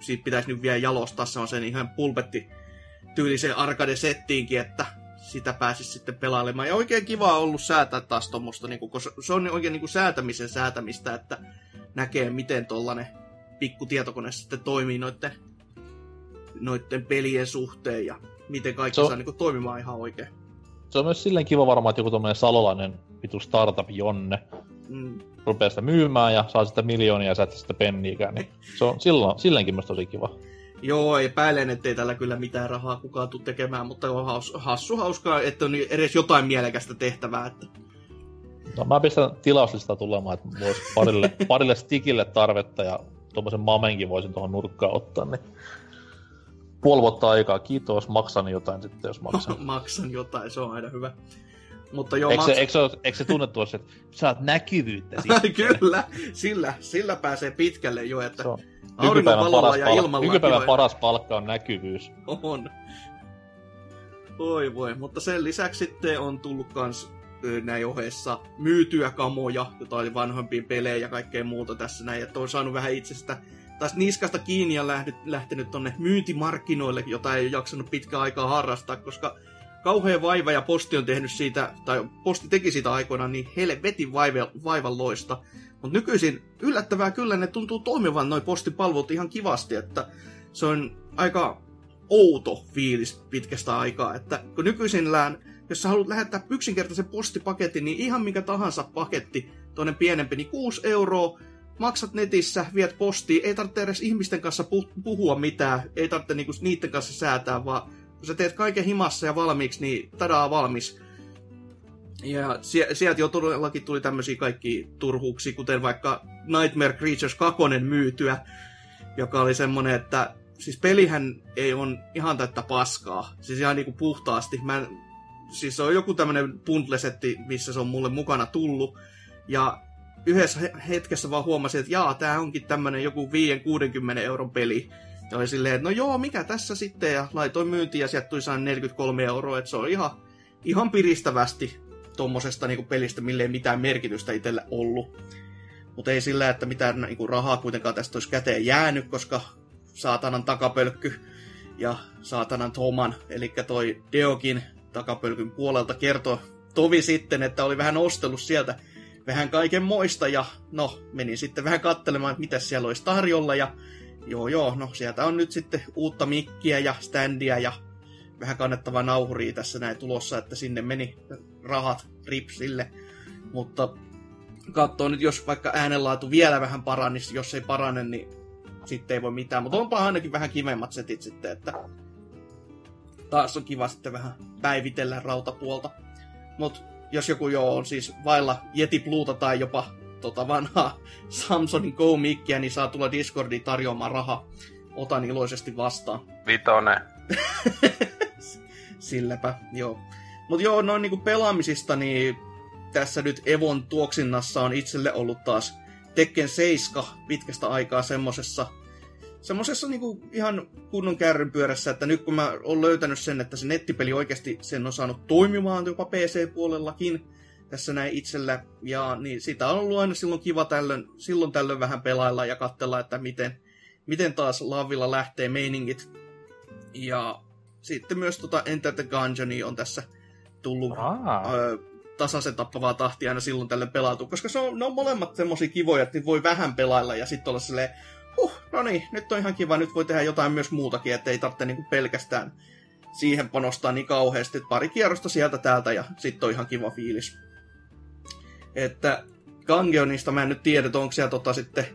siitä pitäisi nyt vielä jalostaa sen ihan pulpetti tyylisen arcade-settiinkin, että sitä pääsisi sitten pelailemaan. Ja oikein kiva on ollut säätää taas tuommoista, niin koska se on oikein niin kuin säätämisen säätämistä, että näkee, miten tuollainen pikku tietokone sitten toimii noiden, noiden pelien suhteen ja miten kaikki so, saa niin kuin, toimimaan ihan oikein. Se on myös silleen kiva varmaan, että joku tuommoinen salolainen vitu startup Jonne mm. rupeaa sitä myymään ja saa sitä miljoonia ja sä et sitä penniikään, niin se on silloin, silleenkin myös tosi kiva. Joo, epäilen, ettei tällä kyllä mitään rahaa kukaan tule tekemään, mutta on haus, hassu hauskaa, että on edes jotain mielekästä tehtävää. Että... No mä pistän tilauslistaa tulemaan, että voisi parille, (laughs) parille stikille tarvetta ja tuommoisen mamenkin voisin tuohon nurkkaan ottaa, niin puoli vuotta aikaa, kiitos, maksan jotain sitten, jos maksan. (laughs) maksan jotain, se on aina hyvä. Mutta joo, eikö, maks... se, eikö, se, eikö se tunnettu että saat näkyvyyttä (laughs) Kyllä, sillä, sillä pääsee pitkälle jo, että auringon paras ja ilmalla. Nykypäivän paras palkka on näkyvyys. On. Oi voi, mutta sen lisäksi sitten on tullut kans näin ohessa myytyä kamoja, jotain vanhempia pelejä ja kaikkea muuta tässä näin, että on saanut vähän itsestä taas niskasta kiinni ja lähdet, lähtenyt tonne myyntimarkkinoille, jota ei jaksanut pitkään aikaa harrastaa, koska kauhean vaiva ja posti on tehnyt siitä, tai posti teki siitä aikoinaan niin helvetin vaiva, vaivan loista. Mutta nykyisin yllättävää kyllä ne tuntuu toimivan noin postipalvelut ihan kivasti, että se on aika outo fiilis pitkästä aikaa, että kun nykyisillään, jos sä haluat lähettää yksinkertaisen postipaketin, niin ihan mikä tahansa paketti, toinen pienempi, niin 6 euroa, maksat netissä, viet postiin, ei tarvitse edes ihmisten kanssa puhua mitään, ei tarvitse niinku niiden kanssa säätää, vaan kun sä teet kaiken himassa ja valmiiksi, niin tadaa valmis. Ja sieltä jo todellakin tuli tämmöisiä kaikki turhuuksia, kuten vaikka Nightmare Creatures 2 myytyä, joka oli semmonen, että siis pelihän ei on ihan täyttä paskaa. Siis ihan niinku puhtaasti. Mä en, siis se on joku tämmönen bundlesetti, missä se on mulle mukana tullut. Ja yhdessä hetkessä vaan huomasin, että jaa, tää onkin tämmönen joku 5-60 euron peli. Ja oli silleen, että no joo, mikä tässä sitten, ja laitoin myyntiin ja sieltä tuli 43 euroa, että se on ihan, ihan piristävästi tuommoisesta niinku pelistä, mille ei mitään merkitystä itselle ollut. Mutta ei sillä, että mitään niinku rahaa kuitenkaan tästä olisi käteen jäänyt, koska saatanan takapölkky ja saatanan Toman, eli toi Deokin takapölkyn puolelta kertoi tovi sitten, että oli vähän ostellut sieltä vähän kaiken moista ja no, menin sitten vähän katselemaan, mitä siellä olisi tarjolla ja joo joo, no sieltä on nyt sitten uutta mikkiä ja standia ja vähän kannettavaa nauhuria tässä näin tulossa, että sinne meni rahat ripsille. Mutta katsoo nyt, jos vaikka äänenlaatu vielä vähän paranisi, jos ei parane, niin sitten ei voi mitään. Mutta onpa ainakin vähän kivemmat setit sitten, että taas on kiva sitten vähän päivitellä rautapuolta. Mutta jos joku jo on siis vailla Yeti Bluuta tai jopa tota vanhaa Samsonin go niin saa tulla Discordiin tarjoamaan rahaa. Otan iloisesti vastaan. Vitone. (laughs) Silläpä, joo. Mutta joo, noin niinku pelaamisista, niin tässä nyt Evon tuoksinnassa on itselle ollut taas Tekken 7 pitkästä aikaa semmosessa semmoisessa niinku ihan kunnon kärryn pyörässä, että nyt kun mä oon löytänyt sen, että se nettipeli oikeasti sen on saanut toimimaan jopa PC-puolellakin tässä näin itsellä, ja niin sitä on ollut aina silloin kiva tällöin, silloin tällöin vähän pelailla ja katsella, että miten, miten taas Lavilla lähtee meiningit. Ja sitten myös tota Enter the Gungeon on tässä tullut ö, tasaisen tappavaa tahtia aina silloin tälle pelautu, koska se on, ne on molemmat semmosia kivoja, että voi vähän pelailla ja sitten olla silleen, huh, no niin, nyt on ihan kiva, nyt voi tehdä jotain myös muutakin, ettei tarvitse niinku pelkästään siihen panostaa niin kauheasti, että pari kierrosta sieltä täältä ja sitten on ihan kiva fiilis. Että Gangeonista mä en nyt tiedä, onko siellä tota sitten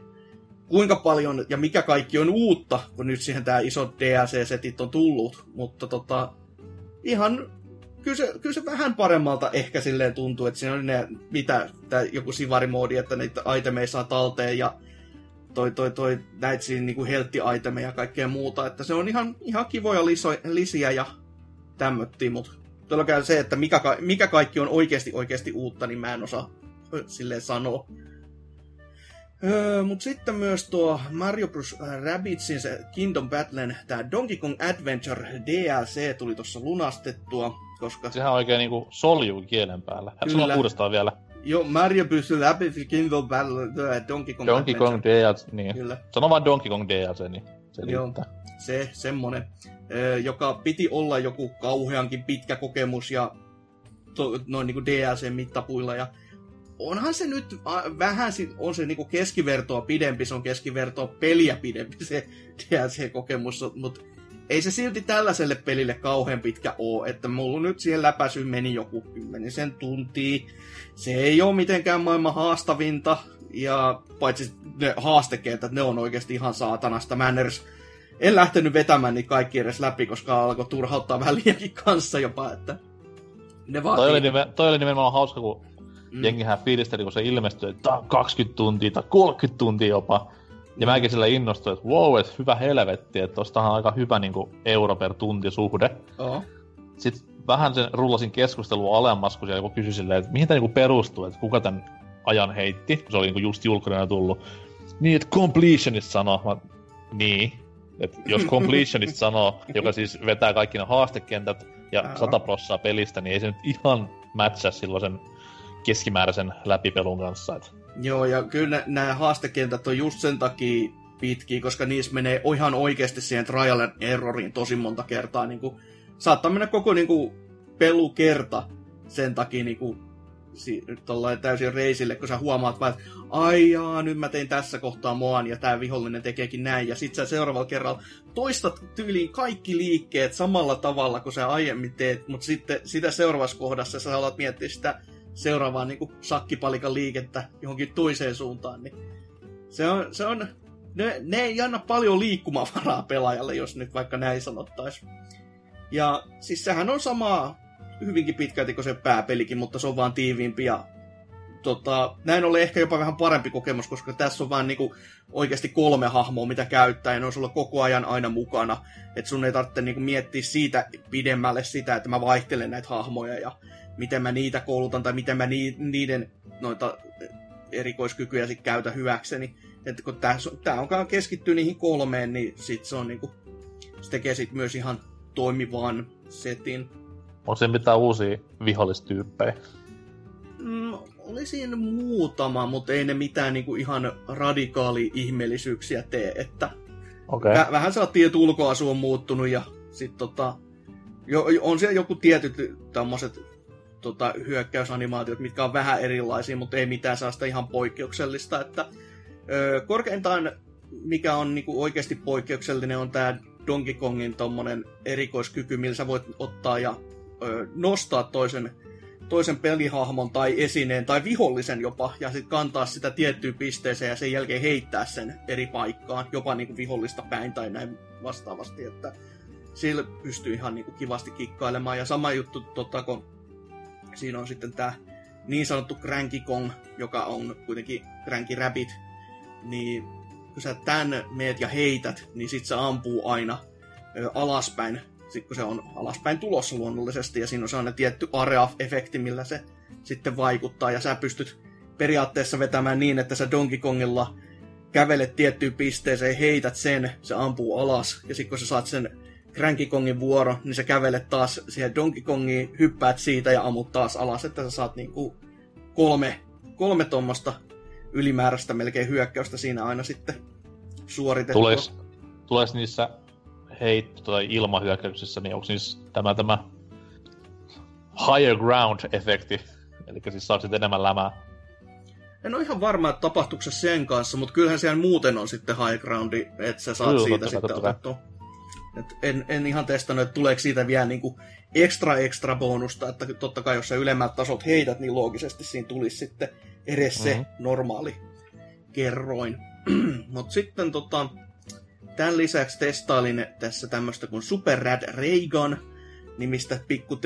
kuinka paljon ja mikä kaikki on uutta, kun nyt siihen tämä iso DLC-setit on tullut, mutta tota, ihan kyllä se, kyllä se vähän paremmalta ehkä silleen tuntuu, että siinä on ne, mitä, tää, joku sivarimoodi, että niitä itemeja saa talteen ja toi, toi, toi, näitä siinä niinku heltti-itemeja ja kaikkea muuta, että se on ihan, ihan kivoja liso, lisiä ja tämmöttiä, mutta todellakaan se, että mikä, mikä kaikki on oikeasti oikeasti uutta, niin mä en osaa silleen sanoa. Öö, Mutta sitten myös tuo Mario Bros. Rabbitsin se Kingdom Battlen, tämä Donkey Kong Adventure DLC tuli tuossa lunastettua, koska... Sehän oikein niinku soljuu kielen päällä. Kyllä. Sano uudestaan vielä. Joo, Mario Bros. Rabbids Kingdom Battle, Donkey Kong Donkey Adventure. Kong DLC, niin. Kyllä. Sano vaan Donkey Kong DLC, niin se Joo, se, semmonen, joka piti olla joku kauheankin pitkä kokemus ja to, noin niinku DLC-mittapuilla ja onhan se nyt vähän, on se niinku keskivertoa pidempi, se on keskivertoa peliä pidempi se DLC-kokemus, mutta ei se silti tällaiselle pelille kauhean pitkä oo, että mulla nyt siihen läpäisy meni joku kymmenisen tuntia. Se ei ole mitenkään maailman haastavinta, ja paitsi ne haastekentät, ne on oikeasti ihan saatanasta. Edes, en lähtenyt vetämään niitä kaikki edes läpi, koska alkoi turhauttaa vähän liiankin kanssa jopa, että ne vaatii... Toi oli, nimen, toi oli nimenomaan hauska, kun Mm. Jengihän fiilisteli, kun se ilmestyi, että tämä on 20 tuntia tai 30 tuntia jopa. Ja mäkin sillä innostuin, että wow, että hyvä helvetti, että tostahan on aika hyvä niin kuin, euro per tunti suhde. Oh. Sitten vähän sen rullasin keskustelua alemmas, kun siellä joku kysyi silleen, että mihin tämä niin perustuu, että kuka tämän ajan heitti, kun se oli niin just julkinen tullut. Niin, että completionist sanoo. Mä, niin. että jos (laughs) completionist sanoo, joka siis vetää kaikki ne haastekentät ja 100 prossaa pelistä, niin ei se nyt ihan matcha silloin sen keskimääräisen läpipelun kanssa. Et. Joo, ja kyllä nämä haastekentät on just sen takia pitkiä, koska niissä menee ihan oikeasti siihen trial and erroriin tosi monta kertaa. Niin kuin, saattaa mennä koko niin kuin, pelukerta sen takia niin kuin, si- täysin reisille, kun sä huomaat vaan, että ai jaa, nyt mä tein tässä kohtaa moan ja tämä vihollinen tekeekin näin. Ja sit sä seuraavalla kerralla toistat tyyliin kaikki liikkeet samalla tavalla kuin sä aiemmin teet, mutta sitten sitä seuraavassa kohdassa sä alat miettiä sitä seuraavaa niin kuin sakkipalikan liikettä johonkin toiseen suuntaan, niin se on, se on ne, ne ei anna paljon liikkumavaraa pelaajalle, jos nyt vaikka näin sanottaisiin. Ja siis sehän on samaa hyvinkin pitkälti kuin se pääpelikin, mutta se on vaan tiiviimpi ja tota, näin ollen ehkä jopa vähän parempi kokemus, koska tässä on vaan niinku oikeasti kolme hahmoa, mitä käyttää, ja ne on sulla koko ajan aina mukana. Että sun ei tarvitse niinku miettiä siitä pidemmälle sitä, että mä vaihtelen näitä hahmoja ja miten mä niitä koulutan tai miten mä niiden noita erikoiskykyjä sit käytä hyväkseni. Että kun tää, tää onkaan keskittyy niihin kolmeen, niin sit se on niinku, se tekee sit myös ihan toimivan setin. On se mitään uusia vihollistyyppejä? Mm, oli siinä muutama, mutta ei ne mitään niinku ihan radikaali ihmeellisyyksiä tee, että okay. väh- vähän saatiin, että ulkoasu on muuttunut ja sit tota, jo, on siellä joku tietyt tämmöiset tota, hyökkäysanimaatiot, mitkä on vähän erilaisia, mutta ei mitään sellaista ihan poikkeuksellista. Että, ö, korkeintaan, mikä on niinku oikeasti poikkeuksellinen, on tämä Donkey Kongin tommonen erikoiskyky, millä sä voit ottaa ja ö, nostaa toisen, toisen pelihahmon tai esineen tai vihollisen jopa, ja sitten kantaa sitä tiettyyn pisteeseen ja sen jälkeen heittää sen eri paikkaan, jopa niinku vihollista päin tai näin vastaavasti, että sillä pystyy ihan niinku kivasti kikkailemaan. Ja sama juttu, tota, kun siinä on sitten tämä niin sanottu Cranky Kong, joka on kuitenkin Cranky Rabbit, niin kun sä tän meet ja heität, niin sit se ampuu aina ö, alaspäin, sit kun se on alaspäin tulossa luonnollisesti, ja siinä on sellainen tietty area-efekti, millä se sitten vaikuttaa, ja sä pystyt periaatteessa vetämään niin, että sä Donkey Kongilla kävelet tiettyyn pisteeseen, heität sen, se ampuu alas, ja sitten kun sä saat sen Cranky Kongin vuoro, niin sä kävelet taas siihen Donkey Kongiin, hyppäät siitä ja ammut taas alas, että sä saat niinku kolme, kolme tuommoista ylimääräistä melkein hyökkäystä siinä aina sitten suoritettua. Tules, tules niissä heitto- tai ilmahyökkäyksissä, niin onko niissä tämä, tämä higher ground-efekti, eli siis saa sitten enemmän lämää? En ole ihan varma, että tapahtuuko se sen kanssa, mutta kyllähän siellä muuten on sitten high groundi, että sä saat Kyllä, siitä totta sitten totta otettua. Et en, en ihan testannut, että tuleeko siitä vielä niinku ekstra ekstra bonusta, että totta kai jos sä ylemmät tasot heität, niin loogisesti siinä tulisi sitten edes se Mhm. normaali kerroin. (clears throat) Mutta sitten tota, tämän lisäksi testailin tässä tämmöistä kuin Super Rad Raygun nimistä pikku,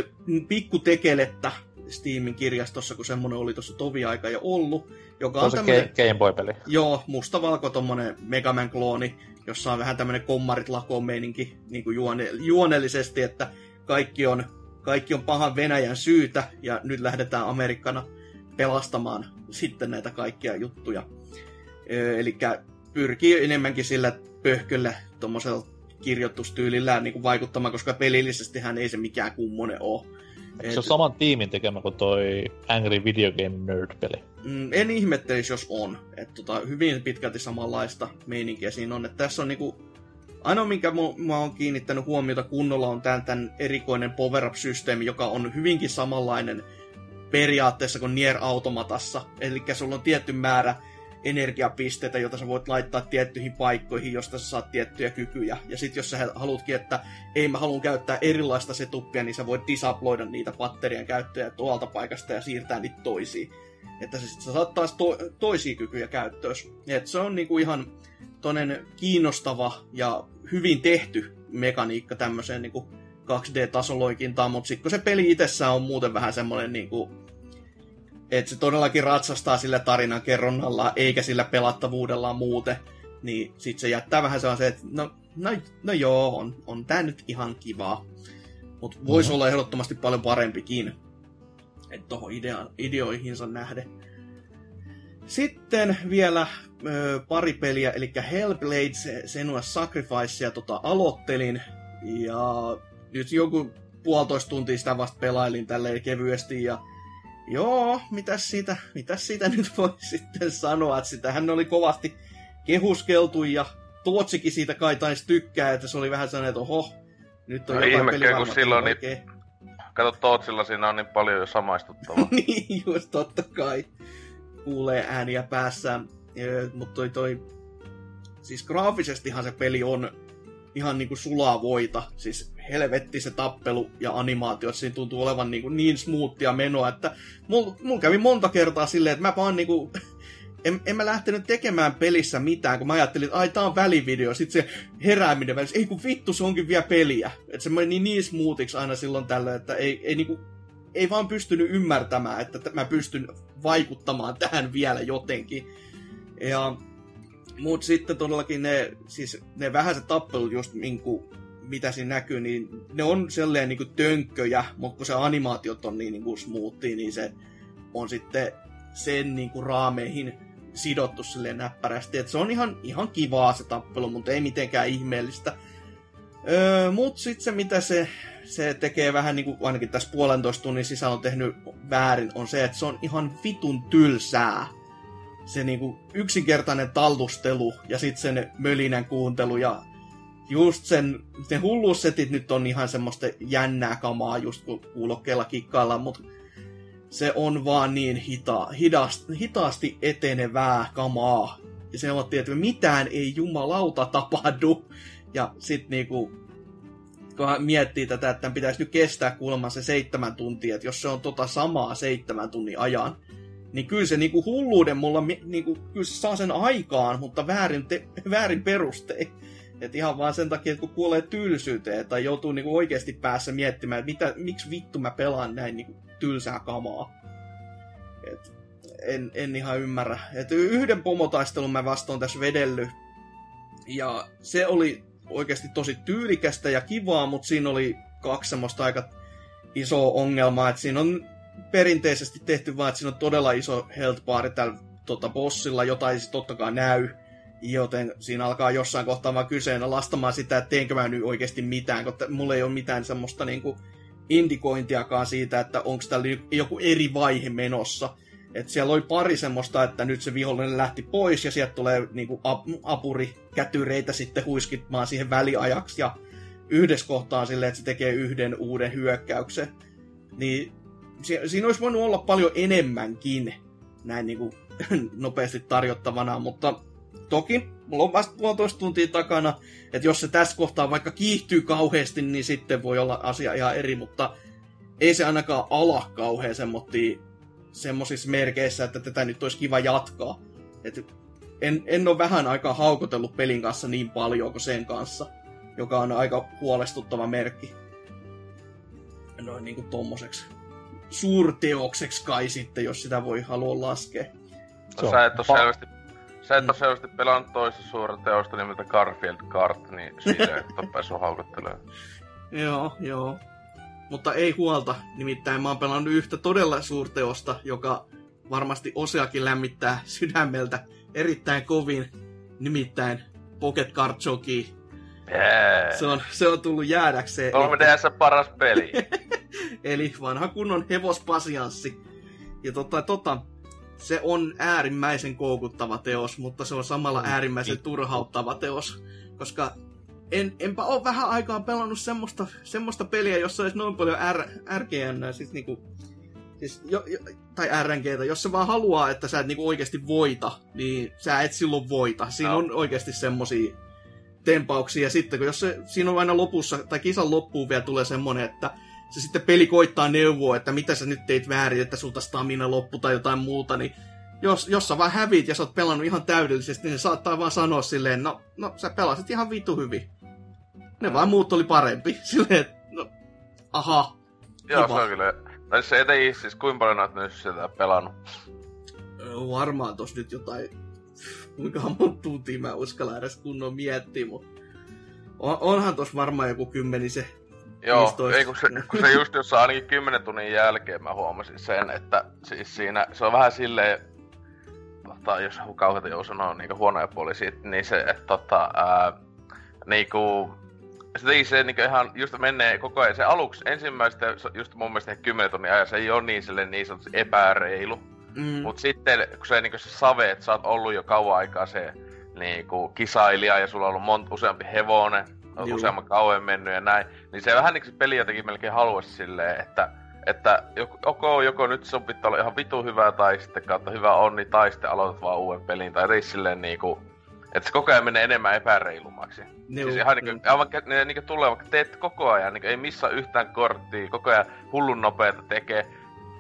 pikku tekelettä Steamin kirjastossa, kun semmonen oli tuossa tovi-aika jo ollut, joka on on se tämmönen... Ga- Game Boy-peli. Joo, mustavalko tommonen Megaman klooni, jossa on vähän tämmönen kommarit lakoon meininki niin kuin juone, juonellisesti, että kaikki on, kaikki on pahan Venäjän syytä ja nyt lähdetään Amerikkana pelastamaan sitten näitä kaikkia juttuja. Eli pyrkii enemmänkin sillä pöhköllä tuommoisella kirjoitustyylillään niin kuin vaikuttamaan, koska pelillisesti hän ei se mikään kummonen ole. Eikö se ole saman tiimin tekemä kuin toi Angry Video Game Nerd-peli? Mm, en ihmettelisi, jos on. Et tota, hyvin pitkälti samanlaista meininkiä siinä on. Et tässä on niinku... Ainoa, minkä mä, oon kiinnittänyt huomiota kunnolla, on tämän, tämän erikoinen power-up-systeemi, joka on hyvinkin samanlainen periaatteessa kuin Nier Automatassa. Eli sulla on tietty määrä energiapisteitä, joita sä voit laittaa tiettyihin paikkoihin, josta sä saat tiettyjä kykyjä. Ja sitten jos sä haluatkin, että ei mä haluan käyttää erilaista setupia, niin sä voit disabloida niitä patterien käyttöjä tuolta paikasta ja siirtää niitä toisiin. Että sä, sit sä saat taas to, toisia kykyjä käyttöön. Et se on niinku ihan tonen kiinnostava ja hyvin tehty mekaniikka tämmöiseen niinku 2D-tasoloikintaan, mutta sitten kun se peli itsessään on muuten vähän semmoinen niinku, että se todellakin ratsastaa sillä tarinan kerronnalla, eikä sillä pelattavuudellaan muuten, niin sitten se jättää vähän sellaisen, että no, no, no joo, on, on tää nyt ihan kivaa. Mutta voisi Mhm. olla ehdottomasti paljon parempikin, että tuohon idea, ideoihinsa nähden. Sitten vielä ö, pari peliä, eli Hellblade, se- Senua Sacrificea tota, aloittelin, ja nyt joku puolitoista tuntia sitä vasta pelailin tälleen kevyesti, ja joo, mitäs siitä, mitäs siitä nyt voi (laughs) sitten sanoa, että sitähän oli kovasti kehuskeltu, ja Tootsikin siitä kai taisi tykkää, että se oli vähän sellainen, että oho, nyt on No jotain ihmekään, kun silloin niin-. Kato, Tootsilla siinä on niin paljon jo samaistuttavaa. (laughs) niin, just totta kai. Kuulee ääniä päässään. Mutta toi, toi... Siis graafisestihan se peli on ihan niinku sulaa voita. Siis helvetti se tappelu ja animaatiot, siinä tuntuu olevan niinku niin smoothia menoa, että mulla mul kävi monta kertaa silleen, että mä vaan niinku... (laughs) En, en mä lähtenyt tekemään pelissä mitään, kun mä ajattelin, että ai tää on välivideo, sit se herääminen välissä, ei kun vittu, se onkin vielä peliä. Että se meni niin, niin smoothiksi aina silloin tällöin, että ei, ei niinku ei vaan pystynyt ymmärtämään, että mä pystyn vaikuttamaan (laughs) tähän vielä jotenkin. Ja, mut sitten todellakin ne, siis ne vähäiset tappelut just niinku, mitä siinä näkyy, niin ne on sellainen niinku tönkköjä, mutta kun se animaatiot on niin niinku smoothia, niin se on sitten sen niinku raameihin sidottu silleen näppärästi. Et se on ihan, ihan kivaa se tappelu, mutta ei mitenkään ihmeellistä. Öö, mut sitten se, mitä se, se tekee vähän niin kuin ainakin tässä puolentoista tunnin sisällä on tehnyt väärin, on se, että se on ihan vitun tylsää. Se niinku yksinkertainen tallustelu ja sitten sen mölinän kuuntelu ja just sen, ne hulluussetit nyt on ihan semmoista jännää kamaa just kun kuulokkeella kikkaillaan, mutta se on vaan niin hita, hidast, hitaasti etenevää kamaa. Ja se on, että mitään ei jumalauta tapahdu. Ja sit niinku, kun hän miettii tätä, että tämän pitäisi nyt kestää kuulemma se seitsemän tuntia, että jos se on tota samaa seitsemän tunnin ajan, niin kyllä se niinku hulluuden mulla, niinku, kyllä se saa sen aikaan, mutta väärin, te- väärin perustein. Et ihan vaan sen takia, että kun kuolee tylsyyteen tai joutuu niinku oikeasti päässä miettimään, että mitä, miksi vittu mä pelaan näin niinku tylsää kamaa. Et en, en ihan ymmärrä. Et yhden pomotaistelun mä vastaan tässä vedellyt. Ja se oli oikeasti tosi tyylikästä ja kivaa, mutta siinä oli kaksi semmoista aika isoa ongelmaa, että siinä on perinteisesti tehty vaan, että siinä on todella iso health bar tällä tota, bossilla, jota ei siis totta kai näy. Joten siinä alkaa jossain kohtaa vaan kyseenalaistamaan sitä, että teenkö mä nyt oikeasti mitään, koska mulla ei ole mitään semmoista niinku indikointiakaan siitä, että onko täällä joku eri vaihe menossa. Et siellä oli pari semmoista, että nyt se vihollinen lähti pois ja sieltä tulee niinku apuri kätyreitä sitten huiskitmaan siihen väliajaksi ja yhdessä kohtaa silleen, että se tekee yhden uuden hyökkäyksen. Niin siinä olisi voinut olla paljon enemmänkin näin niinku (clears throat) nopeasti tarjottavana, mutta toki mulla on vasta puolitoista tuntia takana, että jos se tässä kohtaa vaikka kiihtyy kauheasti, niin sitten voi olla asia ihan eri, mutta ei se ainakaan ala kauhean semmoisissa merkeissä, että tätä nyt olisi kiva jatkaa. Et en, en ole vähän aikaa haukotellut pelin kanssa niin paljon kuin sen kanssa, joka on aika huolestuttava merkki. Noin niinku tommoseksi suurteokseksi kai sitten, jos sitä voi halua laskea. No, sä et ole selvästi Sä et mm. selvästi pelannut toista suurta teosta nimeltä Garfield Kart, niin siitä et ole päässyt haukottelemaan. (laughs) joo, joo. Mutta ei huolta, nimittäin mä oon pelannut yhtä todella suurteosta, joka varmasti oseakin lämmittää sydämeltä erittäin kovin, nimittäin Pocket Card Jockey. Yeah. Se, on, se on tullut jäädäkseen. 3DS paras peli. (laughs) Eli vanha kunnon hevospasianssi. Ja tota, tota, se on äärimmäisen koukuttava teos, mutta se on samalla mm. äärimmäisen turhauttava teos, koska en, enpä ole vähän aikaa pelannut semmoista, semmoista peliä, jossa olisi noin paljon R, RGN, siis niinku, siis jo, jo, tai RNGtä, jos se vaan haluaa, että sä et niinku oikeasti voita, niin sä et silloin voita. Siinä no. on oikeasti semmosia tempauksia, ja sitten kun jos se, siinä on aina lopussa, tai kisan loppuun vielä tulee semmonen, että se sitten peli koittaa neuvoa, että mitä sä nyt teit väärin, että sulta stamina loppu tai jotain muuta, niin jos, jos sä vaan hävit ja sä oot pelannut ihan täydellisesti, niin se saattaa vaan sanoa silleen, no, no sä pelasit ihan vitu hyvin. Ne vaan muut oli parempi. (laughs) Silleen, no, aha. Joo, kiva. se on kyllä. Tai se ei siis kuinka paljon oot nyt sitä pelannut? Varmaan tos nyt jotain, kuinka monta tuntia mä uskallan edes kunnon miettiä, mutta on, onhan tos varmaan joku kymmenisen Joo, 15. ei kun se, kun se just jossain ainakin 10 tunnin jälkeen mä huomasin sen, että siis siinä se on vähän silleen, tota, jos kauheita jou sanoo niinku huonoja puolia siitä, niin se, että tota, ää, niinku, se, se niinku ihan just menee koko ajan, se aluksi ensimmäistä, just mun mielestä 10 tunnin ajan, se ei ole niin silleen niin sanotusti epäreilu. Mm. Mut sitten, kun se niinku se save, että sä oot ollut jo kauan aikaa se niinku kisailija ja sulla on ollut monta useampi hevonen, Juu. useamman kauan mennyt ja näin, niin se vähän niin se peli jotenkin melkein haluaisi silleen, että että joko, joko nyt sun pitää olla ihan vitu hyvää tai sitten kautta hyvä onni tai sitten aloitat vaan uuden pelin tai ei silleen niinku, että se koko ajan menee enemmän epäreilummaksi. Juu, siis ihan niinku, aivan ne niinku tulee, vaikka teet koko ajan, niinku ei missä yhtään korttia, koko ajan hullun nopeeta tekee,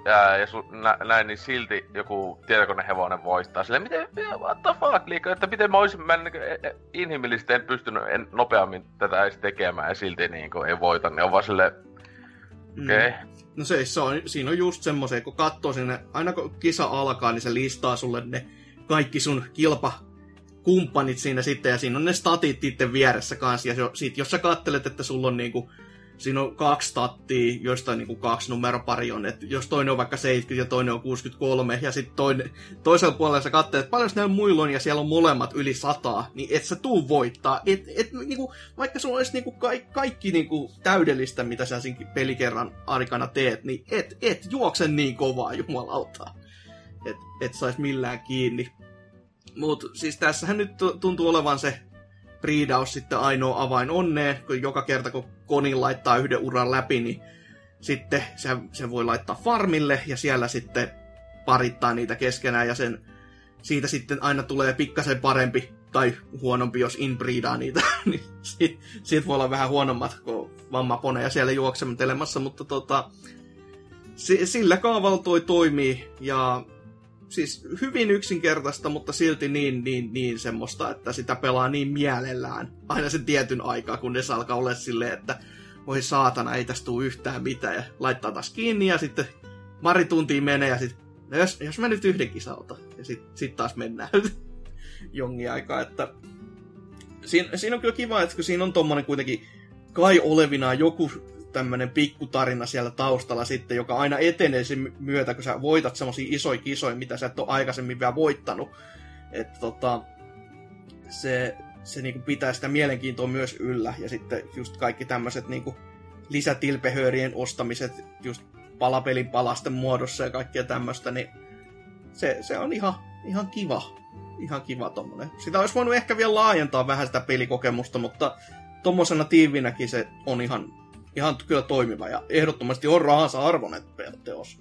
ja, ja su, nä, näin, niin silti joku tietokonehevonen voittaa. Silleen, miten, what the fuck, liikaa, että miten mä olisin, mä niin, inhimillisesti en pystynyt en, nopeammin tätä edes tekemään ja silti niin kuin, ei voita, niin on vaan silleen, okei. Okay. Mm. No se, se on, siinä on just semmoisia, kun katsoo sinne, aina kun kisa alkaa, niin se listaa sulle ne kaikki sun kilpa kumppanit siinä sitten, ja siinä on ne statit itse vieressä kanssa, ja sit, jos sä kattelet, että sulla on niinku siinä on kaksi tattia, joista niinku kaksi numeropari on. Et jos toinen on vaikka 70 ja toinen on 63, ja sitten toinen, toisella puolella sä katselet, että paljon näillä muilla on, ja siellä on molemmat yli sataa, niin et sä tuu voittaa. Et, et, niinku, vaikka sulla olisi niinku ka- kaikki niinku täydellistä, mitä sä siinä pelikerran aikana teet, niin et, et juokse niin kovaa, jumalauta. Et, et sais millään kiinni. Mutta siis tässähän nyt tuntuu olevan se priidaus sitten ainoa avain onneen, kun joka kerta kun Koni laittaa yhden uran läpi, niin sitten se, se voi laittaa farmille ja siellä sitten parittaa niitä keskenään ja sen, siitä sitten aina tulee pikkasen parempi tai huonompi, jos inbreedaa niitä, (laughs) niin siitä, siitä voi olla vähän huonommat kuin vammaponeja siellä juoksemetelemassa, mutta tota, sillä kaavalla toi toimii ja siis hyvin yksinkertaista, mutta silti niin, niin, niin semmoista, että sitä pelaa niin mielellään. Aina sen tietyn aikaa, kunnes alkaa olla silleen, että voi saatana, ei tästä tule yhtään mitään. Ja laittaa taas kiinni ja sitten pari tuntia menee ja sitten, no jos, jos mä nyt yhden kisalta. Ja sitten sit taas mennään (laughs) jongi aikaa, että siinä, siinä on kyllä kiva, että kun siinä on tommonen kuitenkin kai olevinaan joku tämmönen pikkutarina siellä taustalla sitten, joka aina etenee sen myötä, kun sä voitat semmosia isoja kisoja, mitä sä et ole aikaisemmin vielä voittanut. Että tota, se, se niinku pitää sitä mielenkiintoa myös yllä. Ja sitten just kaikki tämmöiset niinku lisätilpehöörien ostamiset just palapelin palasten muodossa ja kaikkea tämmöistä, niin se, se on ihan, ihan kiva. Ihan kiva tommonen. Sitä olisi voinut ehkä vielä laajentaa vähän sitä pelikokemusta, mutta tommosena tiivinäkin se on ihan, ihan kyllä toimiva ja ehdottomasti on rahansa arvoinen teos.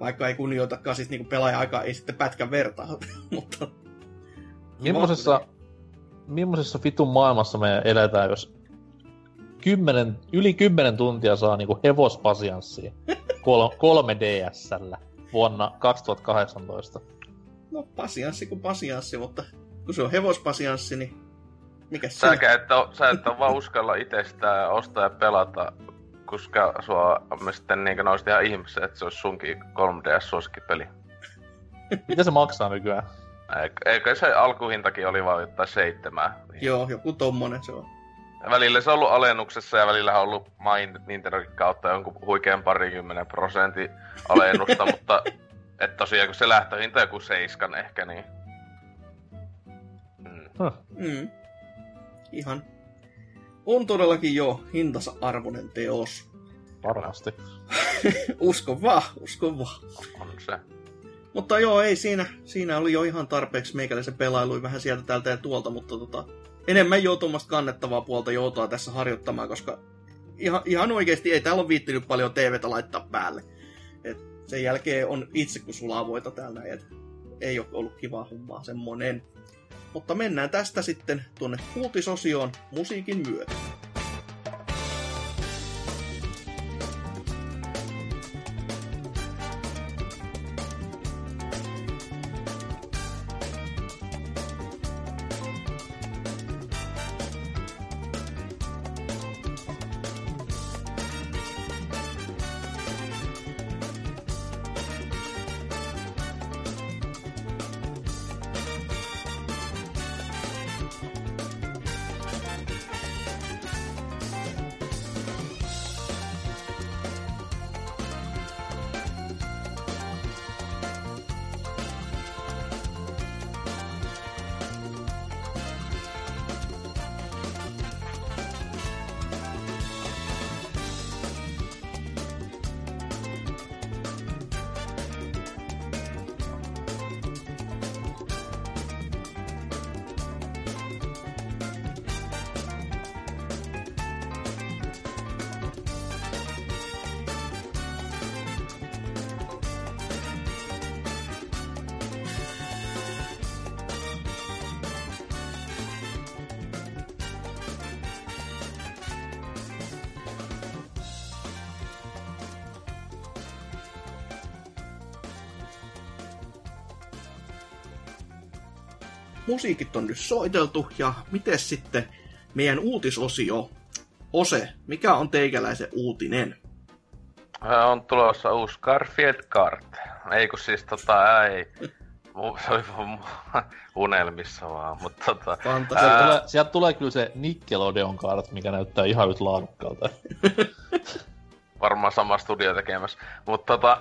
Vaikka ei kunnioitakaan siis niinku pelaaja-aikaa, ei sitten pätkän vertaa, (laughs) mutta... Millaisessa, millaisessa vitun maailmassa me eletään, jos kymmenen, yli 10 tuntia saa niinku hevospasianssia (laughs) kol, 3DSllä vuonna 2018? No pasianssi kuin pasianssi, mutta kun se on hevospasianssi, niin mikä se on? Et ole, sä et ole vaan uskalla itsestään ostaa ja pelata, koska sua me sitten niin nousit ihan ihmeessä, että se olisi sunkin 3DS-suosikkipeli. Mitä se maksaa nykyään? Eikö se alkuhintakin oli vaan jotain seitsemää? Joo, joku tommonen se on. Välillä se on ollut alennuksessa ja välillä on ollut main Nintendokin kautta jonkun huikean parikymmenen prosentin alennusta, (laughs) mutta et tosiaan kun se lähtöhinta joku seiskan ehkä, niin... Mm. Huh. Mm. Ihan. On todellakin jo hintansa arvoinen teos. Varmasti. (laughs) uskon vaan, uskon vaan. On se. Mutta joo, ei siinä, siinä oli jo ihan tarpeeksi meikäläisen pelailuin vähän sieltä täältä ja tuolta, mutta tota, enemmän jo tuommoista kannettavaa puolta joutua tässä harjoittamaan, koska ihan, ihan oikeasti ei täällä ole viittinyt paljon TVtä laittaa päälle. Et sen jälkeen on itse kun sulavoita täällä, et ei ole ollut kiva hommaa semmonen. Mutta mennään tästä sitten tuonne uutisosioon musiikin myötä. Musiikit on nyt soiteltu, ja miten sitten meidän uutisosio, Ose, mikä on teikäläisen uutinen? On tulossa uusi Garfield Kart. Ei kun siis tota, ei. Se oli (laughs) unelmissa vaan, mutta tota... Ää... Sieltä, tulee, sieltä tulee kyllä se Nickelodeon Kart, mikä näyttää ihan nyt laadukkaalta. (laughs) Varmaan sama studio tekemässä. Mutta tota...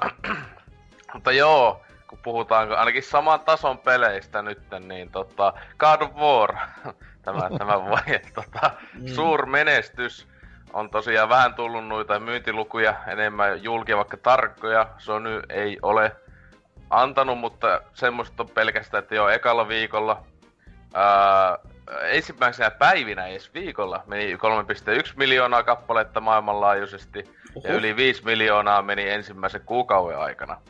(clears throat) mutta joo, kun puhutaan ainakin saman tason peleistä nyt, niin tota, God of War, (laughs) tämä, tämä (laughs) vaihe, tota, mm. suur menestys. On tosiaan vähän tullut noita myyntilukuja enemmän julkia, vaikka tarkkoja Sony ei ole antanut, mutta semmoista on pelkästään, että jo ekalla viikolla, ää, ensimmäisenä päivinä edes viikolla meni 3,1 miljoonaa kappaletta maailmanlaajuisesti Oho. ja yli 5 miljoonaa meni ensimmäisen kuukauden aikana.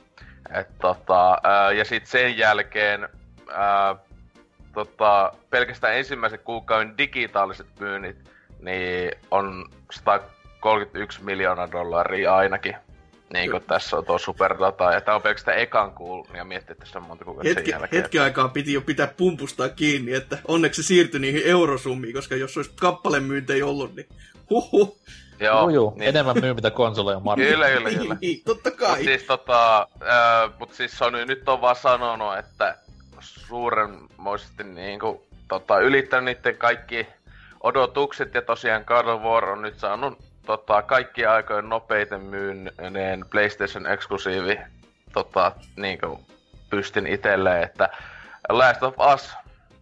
Et tota, ää, ja sitten sen jälkeen ää, tota, pelkästään ensimmäisen kuukauden digitaaliset myynnit niin on 131 miljoonaa dollaria ainakin. Niin kuin tässä on tuo superdata, ja tämä on pelkästään ekan kuul, ja miettii, että tässä on monta kuukautta hetki, sen jälkeen. Hetki aikaa piti jo pitää pumpustaa kiinni, että onneksi se siirtyi niihin eurosummiin, koska jos olisi kappalemyyntejä ollut, niin huhu. Joo, Juu, juu. Niin. enemmän myy mitä konsoleja markkinoilla. Kyllä, kyllä, kyllä. niin, totta kai. Mut siis, tota, äh, mut siis Sony nyt on vaan sanonut, että suurenmoisesti niinku, tota, ylittänyt niiden kaikki odotukset ja tosiaan God of War on nyt saanut tota, kaikki aikojen nopeiten myynneen PlayStation eksklusiivi tota, niinku, pystin itselleen, että Last of Us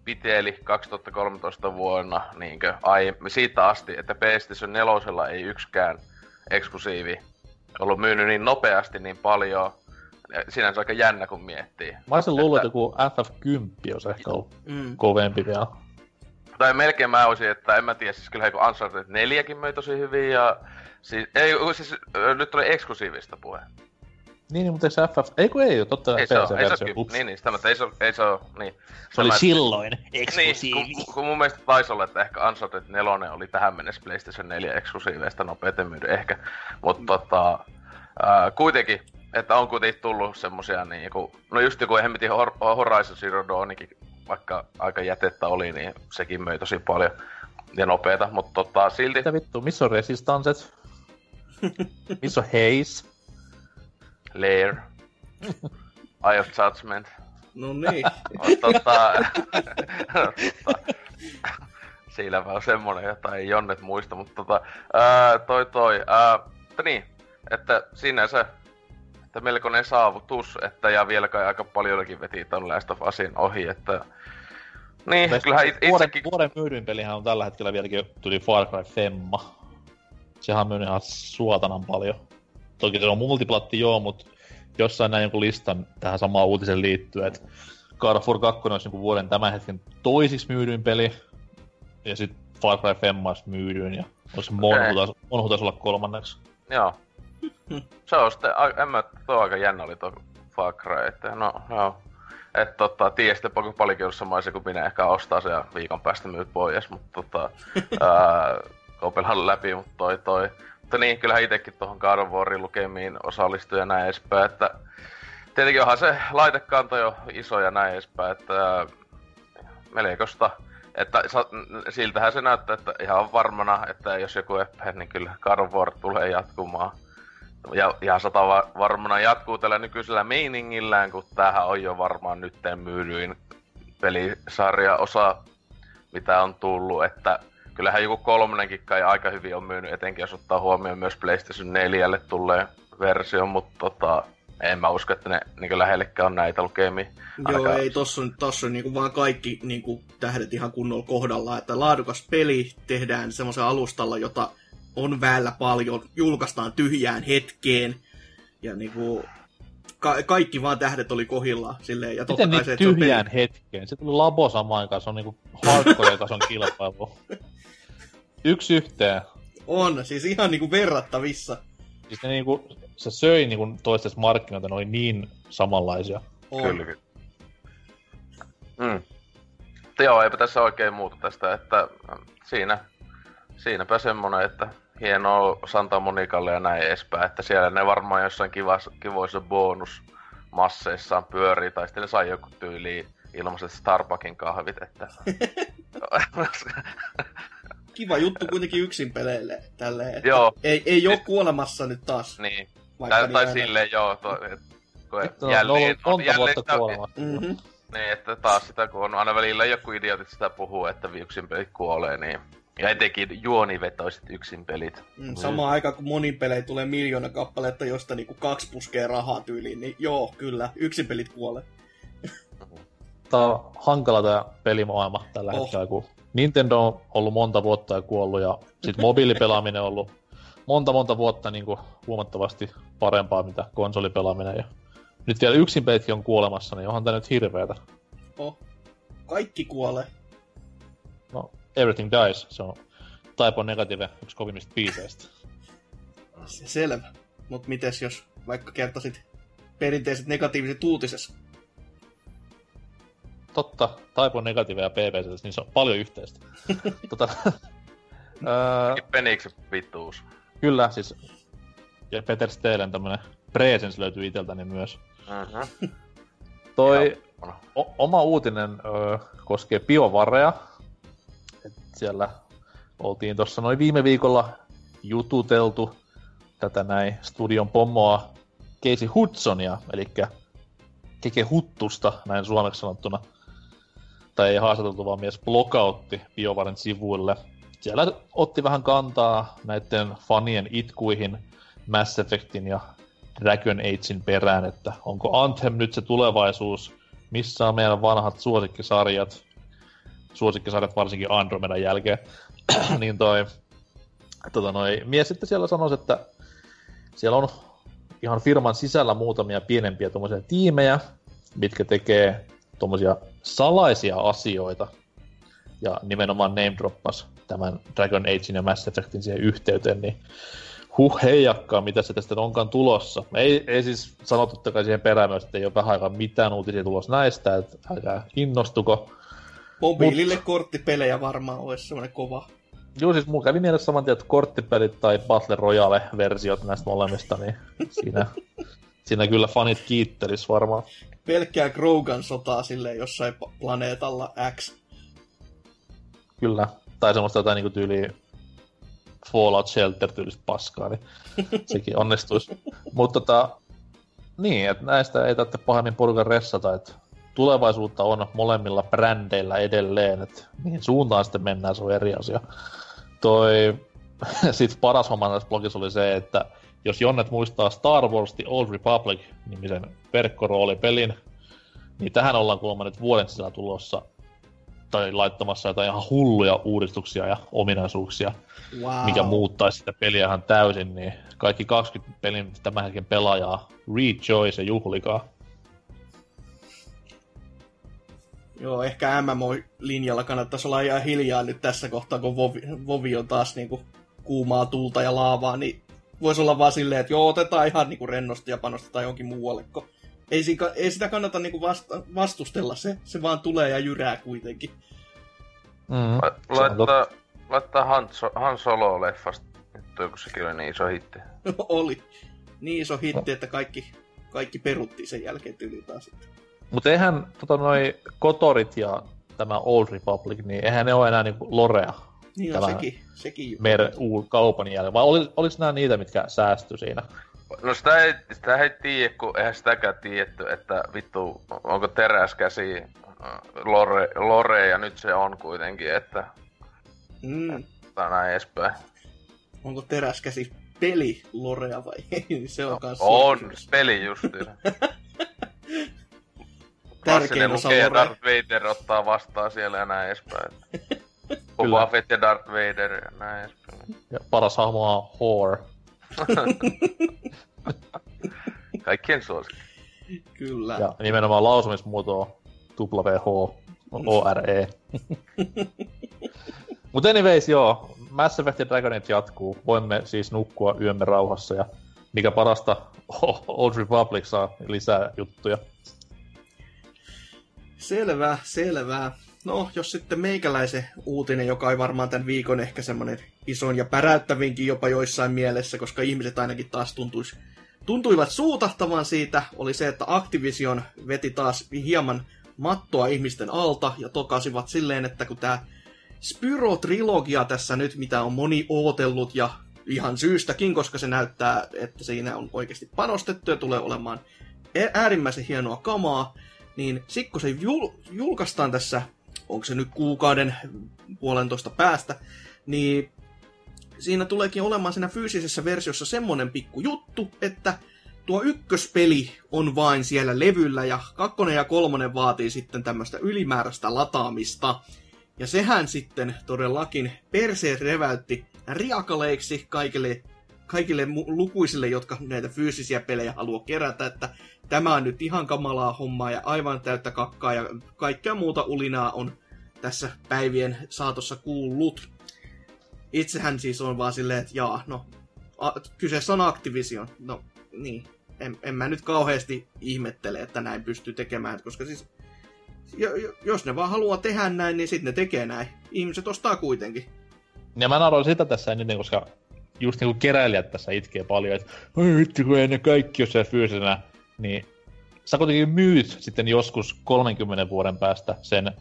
piteli 2013 vuonna niinkö, ai, siitä asti, että PlayStation 4 ei yksikään eksklusiivi ollut myynyt niin nopeasti niin paljon. Sinänsä aika jännä, kun miettii. Mä olisin luullut, että joku FF10 olisi ehkä ollut mm. kovempi vielä. Tai melkein mä olisin, että en mä tiedä, siis kyllä kun Uncharted 4 möi tosi hyvin ja... Siis, ei, siis nyt oli eksklusiivista puhe. Niin, niin, mutta eikö FF... Ei kun ei ole, totta kai ei se ole, ei se ole, niin, niin, sitä ei se ole, ei se ole, niin. Se oli silloin eksklusiivi. Niin, kun, kun, mun mielestä taisi olla, että ehkä Uncharted 4 oli tähän mennessä PlayStation 4 eksklusiiveista nopeiten myydy ehkä. Mutta tota, ää, kuitenkin, että on kuitenkin tullut semmosia niinku, no just joku hemmetin Horizon Zero Dawnikin, vaikka aika jätettä oli, niin sekin möi tosi paljon ja nopeeta, mutta tota, silti... Mitä vittu, missä on Resistances? (laughs) missä on Haze? Lair. (laughs) Eye of Judgment. No niin. (laughs) tota, (laughs) Siinä on semmonen, jota ei Jonnet muista, mutta tota, ää, toi toi, ää, mutta niin, että sinänsä, että melkoinen saavutus, että ja vielä kai aika paljonkin veti ton Last of Usin ohi, että niin, Mes, kyllähän it, vuoden, itsekin... Vuoden myydyin pelihän on tällä hetkellä vieläkin tuli Far Cry Femma. Sehän on myynyt ihan suotanan paljon. Toki se on multiplatti joo, mutta jossain näin jonkun listan tähän samaan uutisen liittyen, että Carrefour 2 olisi niin vuoden tämän hetken toisiksi myydyin peli, ja sitten Far Cry Femma olisi myydyin, ja olisi Monhu okay. Monhu taisi olla kolmanneksi. Joo. Se on sitten, en mä, tuo aika jännä oli tuo Far Cry, että no, joo. Että tota, tiedä sitten paljon paljonkin ollut samaisia kuin minä ehkä ostaa se ja viikon päästä myyt pois, mutta tota, (laughs) ää, läpi, mutta toi toi. Mutta niin, kyllähän itsekin tuohon God of Warin lukemiin osallistui ja näin edespäin, että tietenkin onhan se laitekanto jo iso ja näin edespäin, että melkoista. Että siltähän se näyttää, että ihan varmana, että jos joku eppää, niin kyllä God of War tulee jatkumaan. Ja ihan sata varmana jatkuu tällä nykyisellä meiningillään, kun tämähän on jo varmaan nytten myydyin pelisarja osa, mitä on tullut, että kyllähän joku kolmonenkin kai aika hyvin on myynyt, etenkin jos ottaa huomioon myös PlayStation 4 tulee versio, mutta tota, en mä usko, että ne niin lähellekään on näitä lukemia. Joo, Aika... ei, tossa on, tossa on niin vaan kaikki niin kuin, tähdet ihan kunnolla kohdalla, että laadukas peli tehdään semmoisen alustalla, jota on väellä paljon, julkaistaan tyhjään hetkeen, ja niin kuin, ka- kaikki vaan tähdet oli kohilla silleen, ja totta Miten kai niin se, tyhjään se peli... hetkeen? Se tuli labo samaan se on niinku hardcore-tason kilpailu. (laughs) Yksi yhteen. On, siis ihan niinku verrattavissa. Siis ne niinku, se söi niinku toistes markkinoita, ne oli niin samanlaisia. On. Kyllä, kyllä. Mm. Joo, eipä tässä oikein muuta tästä, että siinä, siinäpä semmonen, että hienoa Santa Monikalle ja näin edespäin, että siellä ne varmaan jossain kivas, kivoissa bonusmasseissaan pyörii, tai sitten ne sai joku tyyli ilmaiset Starbuckin kahvit, että... (laughs) (laughs) kiva juttu kuitenkin yksin peleille. Tälleen, että joo. Ei, ei ole kuolemassa nyt taas. Niin. Tai, tai silleen joo, to, et, kun et, no, jälleen, on, jälleen sitä, kuolemassa. Mm-hmm. Niin, että taas sitä kun on aina välillä joku idiotit sitä puhuu, että yksin pelit kuolee, niin ja etenkin juonivetoiset yksin pelit. Mm, samaan mm. aikaan kun monin pelejä tulee miljoona kappaletta, josta niinku kaksi puskee rahaa tyyliin, niin joo, kyllä, yksin pelit kuolee. Tää on hankala tää pelimaailma tällä oh. hetkellä, kun Nintendo on ollut monta vuotta ja kuollut ja sitten (laughs) mobiilipelaaminen on ollut monta monta vuotta niin kuin huomattavasti parempaa mitä konsolipelaaminen ja nyt vielä yksin peitkin on kuolemassa, niin onhan tää nyt hirveetä. Oh. Kaikki kuolee. No, Everything Dies, se on Typo Negative, yksi kovimmista biiseistä. Se selvä. Mut mites jos vaikka kertoisit perinteiset negatiiviset uutisessa? Totta, Taipo Negative ja PPC, niin se on paljon yhteistä. (laughs) tota, (laughs) Peniksi vittuus. Kyllä, siis ja Peter Stelen tämmönen presence löytyy iteltäni myös. Uh-huh. Toi o- oma uutinen ö, koskee biovareja. Et siellä oltiin tuossa noin viime viikolla jututeltu tätä näin studion pommoa Casey Hudsonia, eli Keke Huttusta, näin suomeksi sanottuna – tai ei haastateltu, vaan mies blokautti BioVaren sivuille. Siellä otti vähän kantaa näiden fanien itkuihin Mass Effectin ja Dragon Agein perään, että onko Anthem nyt se tulevaisuus, missä on meidän vanhat suosikkisarjat. suosikkisarjat varsinkin Andromedan jälkeen, (clears throat) niin toi, tota noi, mies sitten siellä sanoi, että siellä on ihan firman sisällä muutamia pienempiä tiimejä, mitkä tekee tuommoisia salaisia asioita, ja nimenomaan name droppas tämän Dragon Agein ja Mass Effectin siihen yhteyteen, niin huh heijakkaa, mitä se tästä onkaan tulossa. Ei, ei siis sanottu siihen perään myös, että ei ole vähän aikaa mitään uutisia tulossa näistä, että älkää innostuko. Mobiilille Mut... korttipelejä varmaan olisi semmoinen kova. Joo, siis mun kävi mielessä saman tien, että korttipelit tai Battle Royale-versiot näistä molemmista, niin siinä, siinä kyllä fanit kiittelis varmaan. Pelkkää Grogan sotaa silleen jossain planeetalla X. Kyllä. Tai semmoista jotain niinku tyyliä Fallout Shelter tyylistä paskaa, niin (laughs) sekin onnistuisi. Mutta tota, niin, että näistä ei tarvitse pahemmin porukan ressata, että tulevaisuutta on molemmilla brändeillä edelleen, että mihin suuntaan sitten mennään, se on eri asia. Toi, (laughs) sit paras homma tässä blogissa oli se, että jos Jonnet muistaa Star Wars The Old Republic nimisen verkkoroolipelin, niin tähän ollaan kuulemma nyt vuoden sisällä tulossa tai laittamassa jotain ihan hulluja uudistuksia ja ominaisuuksia, wow. mikä muuttaisi sitä peliä ihan täysin, niin kaikki 20 pelin tämän hetken pelaajaa rejoice ja juhlikaa. Joo, ehkä MMO-linjalla kannattaisi olla ihan hiljaa nyt tässä kohtaa, kun Vovi, Vovi on taas niinku kuumaa tulta ja laavaa, niin voisi olla vaan silleen, että joo, otetaan ihan niinku rennosti ja panostetaan johonkin muualle, kun ei, siinä, ei sitä kannata niinku vasta, vastustella, se, se vaan tulee ja jyrää kuitenkin. Mm, laittaa, laittaa Han, Han Solo-leffasta, kun sekin oli niin iso hitti. oli. Niin iso hitti, että kaikki, kaikki peruttiin sen jälkeen tyyliin taas. Mutta eihän tota, noi Kotorit ja tämä Old Republic, niin eihän ne ole enää niinku Lorea. Niin on sekin, sekin Mer kaupan jälkeen. Vai oli, olis nämä niitä, mitkä säästy siinä? No sitä ei, sitä ei tiedä, kun eihän sitäkään tiedetty, että vittu, onko teräskäsi äh, Lore, Lore ja nyt se on kuitenkin, että... Mm. Tai näin edespäin. Onko teräskäsi peli Lorea vai ei? (laughs) Se on no, kanssa... On, peli justiinsa. Tärkein osa lukee Darth Vader ottaa vastaan siellä ja näin edespäin. (laughs) Boba Fett ja Darth Vader ja näin edespäin. Ja paras hahmo on Whore. (laughs) Kaikkien suosikki. Kyllä. Ja nimenomaan lausumismuoto on WH, ORE. (laughs) Mutta anyways, joo. Mass Effect ja Dragon Age jatkuu. Voimme siis nukkua yömme rauhassa ja mikä parasta, (laughs) Old Republic saa lisää juttuja. Selvä, selvä. No, jos sitten meikäläisen uutinen, joka ei varmaan tämän viikon ehkä semmoinen ison ja päräyttävinkin jopa joissain mielessä, koska ihmiset ainakin taas tuntuisi, tuntuivat suutahtavan siitä, oli se, että Activision veti taas hieman mattoa ihmisten alta ja tokasivat silleen, että kun tämä Spyro-trilogia tässä nyt, mitä on moni ootellut ja ihan syystäkin, koska se näyttää, että siinä on oikeasti panostettu ja tulee olemaan äärimmäisen hienoa kamaa, niin sikko se jul- julkaistaan tässä, onko se nyt kuukauden puolentoista päästä, niin siinä tuleekin olemaan siinä fyysisessä versiossa semmonen pikku juttu, että tuo ykköspeli on vain siellä levyllä ja kakkonen ja kolmonen vaatii sitten tämmöistä ylimääräistä lataamista. Ja sehän sitten todellakin perseet reväytti riakaleiksi kaikille, kaikille lukuisille, jotka näitä fyysisiä pelejä haluaa kerätä, että tämä on nyt ihan kamalaa hommaa ja aivan täyttä kakkaa ja kaikkea muuta ulinaa on tässä päivien saatossa kuullut. Itsehän siis on vaan silleen, että jaa, no, a, kyseessä on Activision. No, niin. En, en mä nyt kauheasti ihmettele, että näin pystyy tekemään, koska siis jos ne vaan haluaa tehdä näin, niin sitten ne tekee näin. Ihmiset ostaa kuitenkin. Ja mä naroin sitä tässä eniten, koska just niinku keräilijät tässä itkee paljon, että vittu kun ei ne kaikki ole fyysisenä niin sä kuitenkin myyt sitten joskus 30 vuoden päästä sen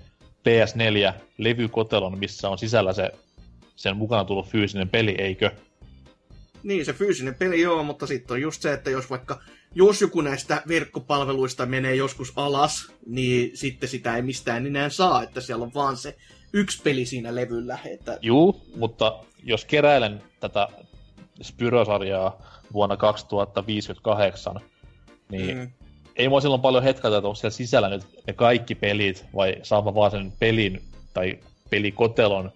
PS4-levykotelon, missä on sisällä se sen mukana tullut fyysinen peli, eikö? Niin, se fyysinen peli joo, mutta sitten on just se, että jos vaikka jos joku näistä verkkopalveluista menee joskus alas, niin sitten sitä ei mistään enää saa, että siellä on vaan se yksi peli siinä levyllä. Että... Juu, mutta jos keräilen tätä Spyro-sarjaa vuonna 2058, niin mm. ei mua silloin paljon hetkätä, että onko siellä sisällä nyt ne kaikki pelit, vai saama vaan sen pelin tai pelikotelon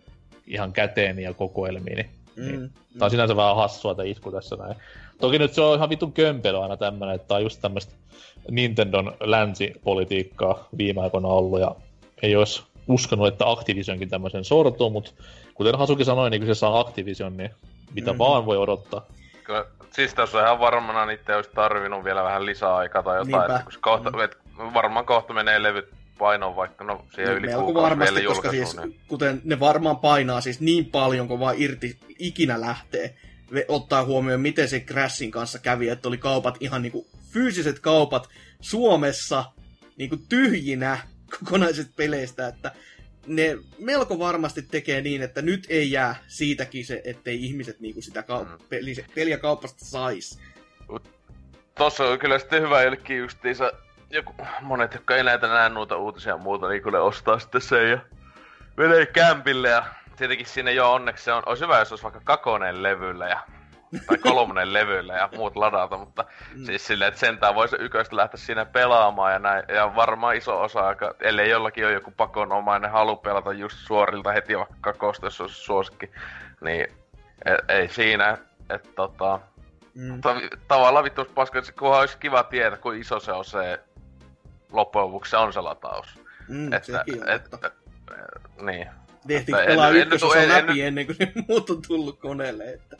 ihan käteen ja kokoelmiin. Niin, Mm, niin. mm. Tämä on sinänsä vähän hassua tämä isku tässä näin. Toki nyt se on ihan vitun kömpelö aina tämmönen, että tämä on just tämmöistä Nintendon länsipolitiikkaa viime aikoina ollut ja ei olisi uskonut, että Activisionkin tämmöisen sortuu, mutta kuten Hasuki sanoi, niin kyseessä on Activision, niin mitä Mhm. vaan voi odottaa. Kyllä, siis tässä on ihan varmana niitä olisi tarvinnut vielä vähän lisää aikaa tai jotain, Niinpä. että kun kohta, et, varmaan kohta menee levyt painoon vaikka no siihen yli Melko kuukausi varmasti, koska siis, niin kuten ne varmaan painaa siis niin paljon, kun vaan irti ikinä lähtee, ottaa huomioon, miten se Crashin kanssa kävi, että oli kaupat ihan niinku fyysiset kaupat Suomessa niinku tyhjinä kokonaiset peleistä, että ne melko varmasti tekee niin, että nyt ei jää siitäkin se, ettei ihmiset niinku sitä kau- Mm. peli, peliä kaupasta sais. Tossa on kyllä sitten hyvä jollekin justiinsa joku, monet, jotka ei näitä näe noita uutisia ja muuta, niin kyllä ostaa sitten sen ja menee kämpille ja tietenkin sinne jo onneksi se on, olisi hyvä, jos olisi vaikka kakonen levyllä ja tai kolmonen levyllä ja muut ladata, mutta Mm. siis silleen, että sentään voisi yköistä lähteä siinä pelaamaan ja näin, ja varmaan iso osa aika, ellei jollakin ole joku pakonomainen halu pelata just suorilta heti vaikka kakosta, jos olisi suosikki, niin e- ei siinä, että tota, Mm. Ta- tavallaan vittu paska, että kunhan olisi kiva tietää, kuin iso se on se loppujen lopuksi se on se lataus. Mm, että, sekin on et, totta. et, niin. Tehtiin en- pelaa en- en- ykkösosa en- läpi ennen kuin ne (laughs) muut on tullut koneelle. Että.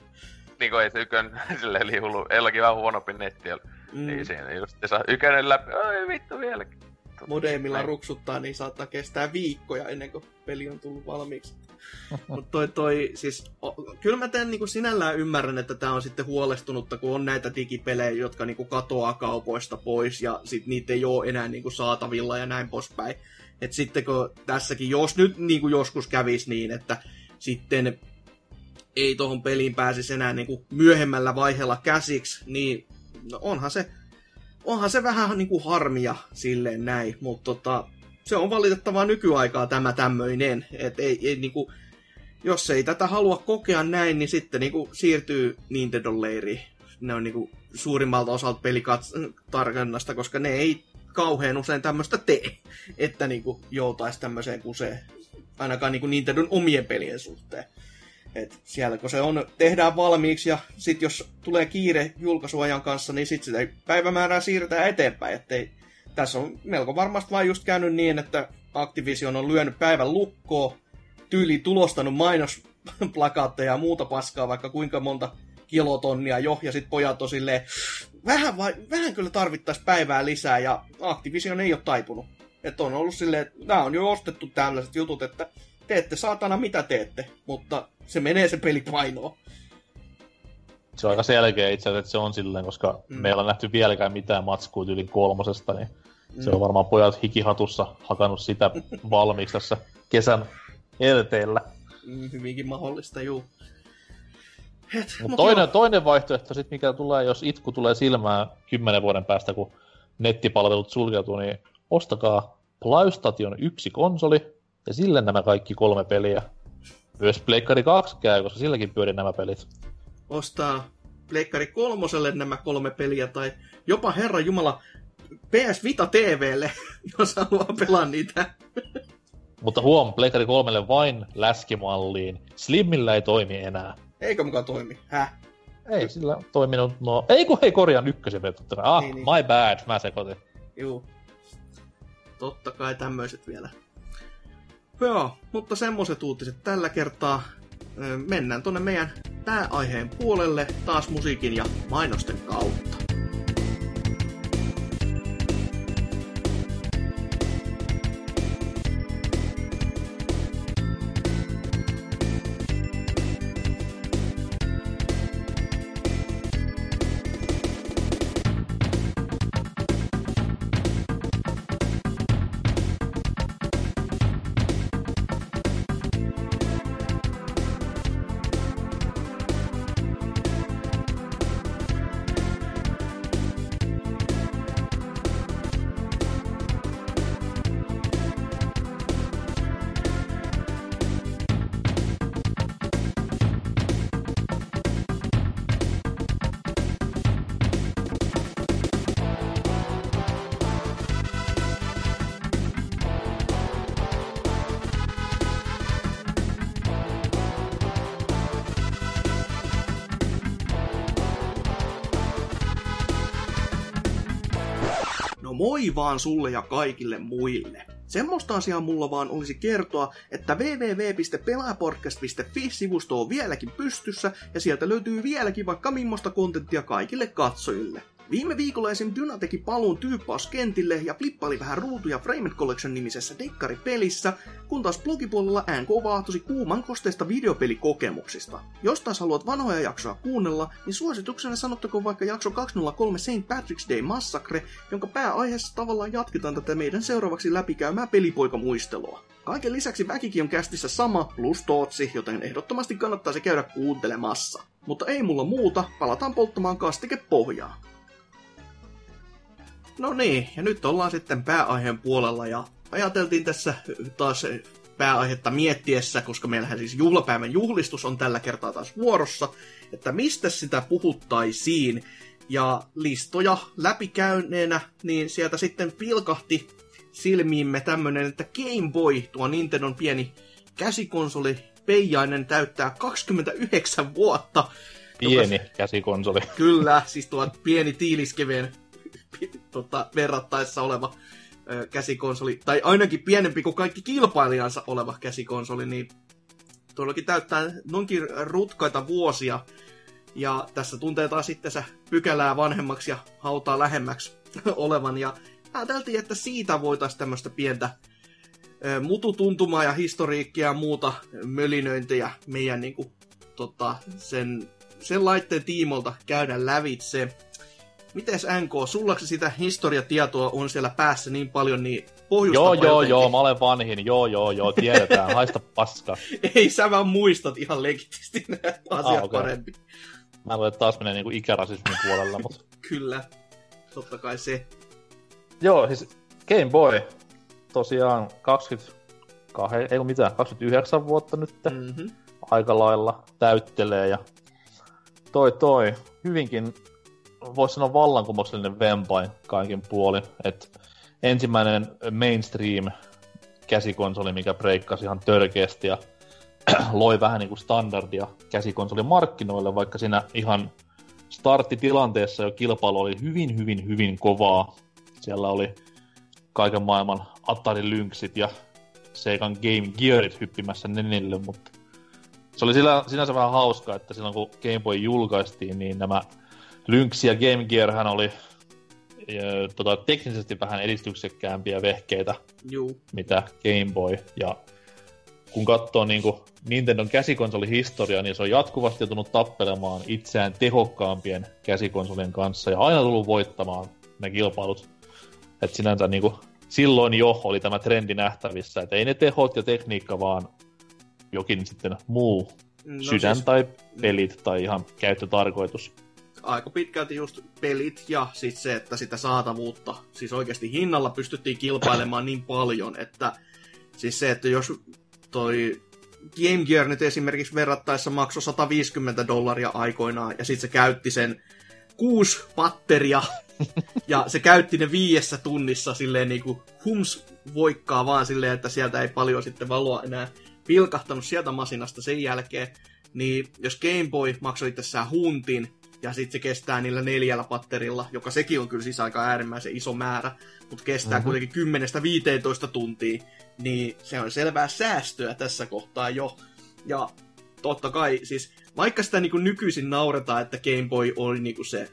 Niin kuin ei se ykön (laughs) silleen liulu. Eillakin vähän huonompi netti. ja Mm. Niin siinä just se saa ykönen läpi. Ai vittu vieläkin. modemilla ruksuttaa, niin saattaa kestää viikkoja ennen kuin peli on tullut valmiiksi. (laughs) Mutta toi, toi, siis, o, kyllä mä tämän niin sinällään ymmärrän, että tämä on sitten huolestunutta, kun on näitä digipelejä, jotka niin katoaa kaupoista pois ja sit niitä ei ole enää niin saatavilla ja näin poispäin. Et sitten kun tässäkin, jos nyt niin joskus kävisi niin, että sitten ei tuohon peliin pääsisi enää niin myöhemmällä vaiheella käsiksi, niin no onhan se onhan se vähän niin kuin harmia silleen näin, mutta tota, se on valitettavaa nykyaikaa tämä tämmöinen, että ei, ei niin kuin, jos ei tätä halua kokea näin, niin sitten niin kuin siirtyy Nintendo leiriin. Ne on niin kuin suurimmalta osalta pelitarkennasta, koska ne ei kauhean usein tämmöistä tee, että niin kuin joutaisi tämmöiseen kuseen, ainakaan niin kuin Nintendon omien pelien suhteen. Et siellä kun se on, tehdään valmiiksi ja sitten jos tulee kiire julkaisuajan kanssa, niin sitten sitä päivämäärää siirretään eteenpäin. Ettei, tässä on melko varmasti vain just käynyt niin, että Activision on lyönyt päivän lukkoon, tyyli tulostanut mainosplakaatteja ja muuta paskaa, vaikka kuinka monta kilotonnia jo, ja sitten pojat on silleen, vähän, vai, vähän kyllä tarvittaisiin päivää lisää, ja Activision ei ole taipunut. Että on ollut silleen, että nämä on jo ostettu tällaiset jutut, että teette saatana mitä teette, mutta se menee se peli painoon. Se on aika selkeä itse asiassa, että se on silleen, koska Mm. meillä on nähty vieläkään mitään matskua yli kolmosesta, niin mm. se on varmaan pojat hikihatussa hakannut sitä valmiiksi tässä kesän elteellä. Mm, hyvinkin mahdollista, juu. Et, Mut mut toinen, joo. toinen vaihtoehto sit, mikä tulee, jos itku tulee silmään kymmenen vuoden päästä, kun nettipalvelut sulkeutuu, niin ostakaa PlayStation 1 konsoli ja sille nämä kaikki kolme peliä. Myös Pleikkari 2 käy, koska silläkin pyörii nämä pelit. ostaa Pleikkari kolmoselle nämä kolme peliä, tai jopa Herra Jumala PS Vita TVlle, (laughs) jos haluaa pelaa niitä. (laughs) Mutta huom, Pleikkari 3 vain läskimalliin. Slimmillä ei toimi enää. Eikö mukaan toimi? Häh? Ei sillä toiminut, no... Ei kun hei korjaan ykkösen kai. Ah, Niin, niin. my bad, mä sekoitin. Juu. Totta kai tämmöiset vielä. Joo, mutta semmoset uutiset tällä kertaa. Mennään tonne meidän pääaiheen puolelle taas musiikin ja mainosten kautta. Vaan sulle ja kaikille muille. Semmoista asiaa mulla vaan olisi kertoa, että www.pelaapodcast.fi-sivusto on vieläkin pystyssä ja sieltä löytyy vieläkin vaikka millaista kontenttia kaikille katsojille. Viime viikolla esim. Dyna teki paluun tyyppauskentille ja flippaili vähän ruutuja Framed Collection nimisessä dekkaripelissä, kun taas blogipuolella NK vaahtosi kuuman kosteista videopelikokemuksista. Jos taas haluat vanhoja jaksoa kuunnella, niin suosituksena sanottako vaikka jakso 203 St. Patrick's Day Massacre, jonka pääaiheessa tavallaan jatketaan tätä meidän seuraavaksi läpikäymää pelipoikamuistelua. Kaiken lisäksi väkikin on kästissä sama plus Tootsi, joten ehdottomasti kannattaa se käydä kuuntelemassa. Mutta ei mulla muuta, palataan polttamaan kastikepohjaa. No niin, ja nyt ollaan sitten pääaiheen puolella ja ajateltiin tässä taas pääaihetta miettiessä, koska meillähän siis juhlapäivän juhlistus on tällä kertaa taas vuorossa, että mistä sitä puhuttaisiin. Ja listoja läpikäyneenä, niin sieltä sitten pilkahti silmiimme tämmönen, että Game Boy, tuo Nintendon pieni käsikonsoli, Peijainen täyttää 29 vuotta. Pieni joka, käsikonsoli. Kyllä, siis tuo pieni tiiliskeveen tota, verrattaessa oleva ö, käsikonsoli, tai ainakin pienempi kuin kaikki kilpailijansa oleva käsikonsoli, niin todellakin täyttää nonkin rutkaita vuosia. Ja tässä tuntee taas sitten se pykälää vanhemmaksi ja hautaa lähemmäksi (laughs) olevan. Ja ajateltiin, että siitä voitaisiin tämmöistä pientä mututuntumaa ja historiikkia ja muuta mölinöintejä meidän niin kuin, tota, sen, sen laitteen tiimolta käydä lävitse. Mites NK, sulla sitä historiatietoa on siellä päässä niin paljon, niin pohjusta Joo, joo, jotenkin. joo, mä olen vanhin, joo, joo, joo, tiedetään, (laughs) haista paska. Ei, sä vaan muistat ihan legitisti näitä asiat ah, okay. paremmin. Mä voin taas menee niinku ikärasismin puolella, mutta... (laughs) Kyllä, totta kai se. Joo, siis Game Boy, tosiaan 22, ei kun mitään, 29 vuotta nyt mm-hmm. aika lailla täyttelee ja toi toi hyvinkin voisi sanoa vallankumouksellinen vempain kaikin puolin. Et ensimmäinen mainstream käsikonsoli, mikä breikkasi ihan törkeästi ja (clears throat) loi vähän niin kuin standardia käsikonsolin markkinoille, vaikka siinä ihan starttitilanteessa jo kilpailu oli hyvin, hyvin, hyvin kovaa. Siellä oli kaiken maailman Atari Lynxit ja Seikan Game Gearit hyppimässä nenille, mutta se oli sillä, sinänsä vähän hauskaa, että silloin kun Game Boy julkaistiin, niin nämä Lynx ja Game Gearhän oli ja, tota, teknisesti vähän edistyksekkäämpiä vehkeitä, Juu. mitä Game Boy. Ja kun katsoo niin kuin Nintendon käsikonsolihistoriaa, niin se on jatkuvasti joutunut tappelemaan itseään tehokkaampien käsikonsolien kanssa ja aina tullut voittamaan ne kilpailut. Et sinänsä niin kuin, silloin jo oli tämä trendi nähtävissä, että ei ne tehot ja tekniikka, vaan jokin sitten muu no sydän siis... tai pelit tai ihan käyttötarkoitus aika pitkälti just pelit ja sitten se, että sitä saatavuutta, siis oikeasti hinnalla pystyttiin kilpailemaan niin paljon, että siis se, että jos toi Game Gear nyt esimerkiksi verrattaessa maksoi 150 dollaria aikoinaan ja sitten se käytti sen kuusi patteria ja se käytti ne viidessä tunnissa silleen niinku hums voikkaa vaan silleen, että sieltä ei paljon sitten valoa enää pilkahtanut sieltä masinasta sen jälkeen. Niin jos Game Boy maksoi itsessään huntin, ja sitten se kestää niillä neljällä patterilla, joka sekin on kyllä siis aika äärimmäisen iso määrä, mutta kestää mm-hmm. kuitenkin 10-15 tuntia, niin se on selvää säästöä tässä kohtaa jo. Ja totta kai, siis vaikka sitä niin nykyisin nauretaan, että Game Boy oli niin se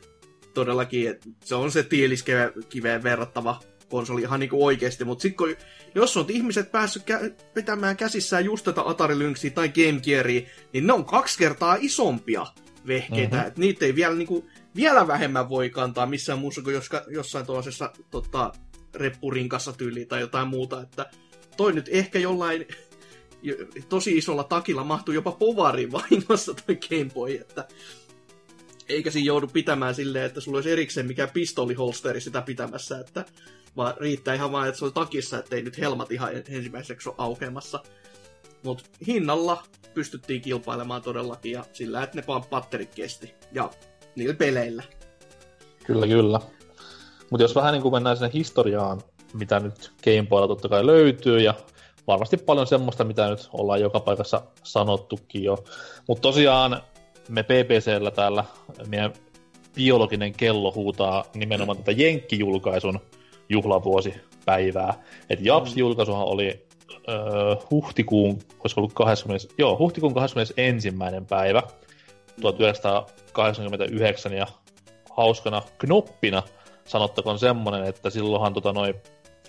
todellakin, että se on se tiiliskiveen verrattava konsoli ihan niin oikeasti, mutta sitten kun, jos on ihmiset päässyt kä- pitämään käsissään just tätä Atari Lynxia tai Game Gearia, niin ne on kaksi kertaa isompia vehkeitä. Mm-hmm. Et niitä ei vielä, niinku, vielä vähemmän voi kantaa missään muussa kuin jos, jossain tuollaisessa tota, reppurinkassa tyyli tai jotain muuta. Että toi nyt ehkä jollain tosi isolla takilla mahtuu jopa povariin vahingossa toi Game Boy, että eikä siinä joudu pitämään silleen, että sulla olisi erikseen mikä pistoliholsteri sitä pitämässä, että vaan riittää ihan vaan, että se on takissa, ettei nyt helmat ihan ensimmäiseksi ole aukeamassa. Mutta hinnalla pystyttiin kilpailemaan todellakin ja sillä, että ne vaan patterit kesti. Ja niillä peleillä. Kyllä, kyllä. Mutta jos vähän niin kuin mennään sinne historiaan, mitä nyt Gameboylla totta kai löytyy, ja varmasti paljon semmoista, mitä nyt ollaan joka paikassa sanottukin jo. Mutta tosiaan me PPCllä täällä meidän biologinen kello huutaa nimenomaan tätä Jenkkijulkaisun juhlavuosipäivää. Et Japs-julkaisuhan oli öö, huhtikuun, olisiko ollut 20, joo, huhtikuun 21. päivä 1989 ja hauskana knoppina sanottakoon semmonen, että silloinhan tota noi,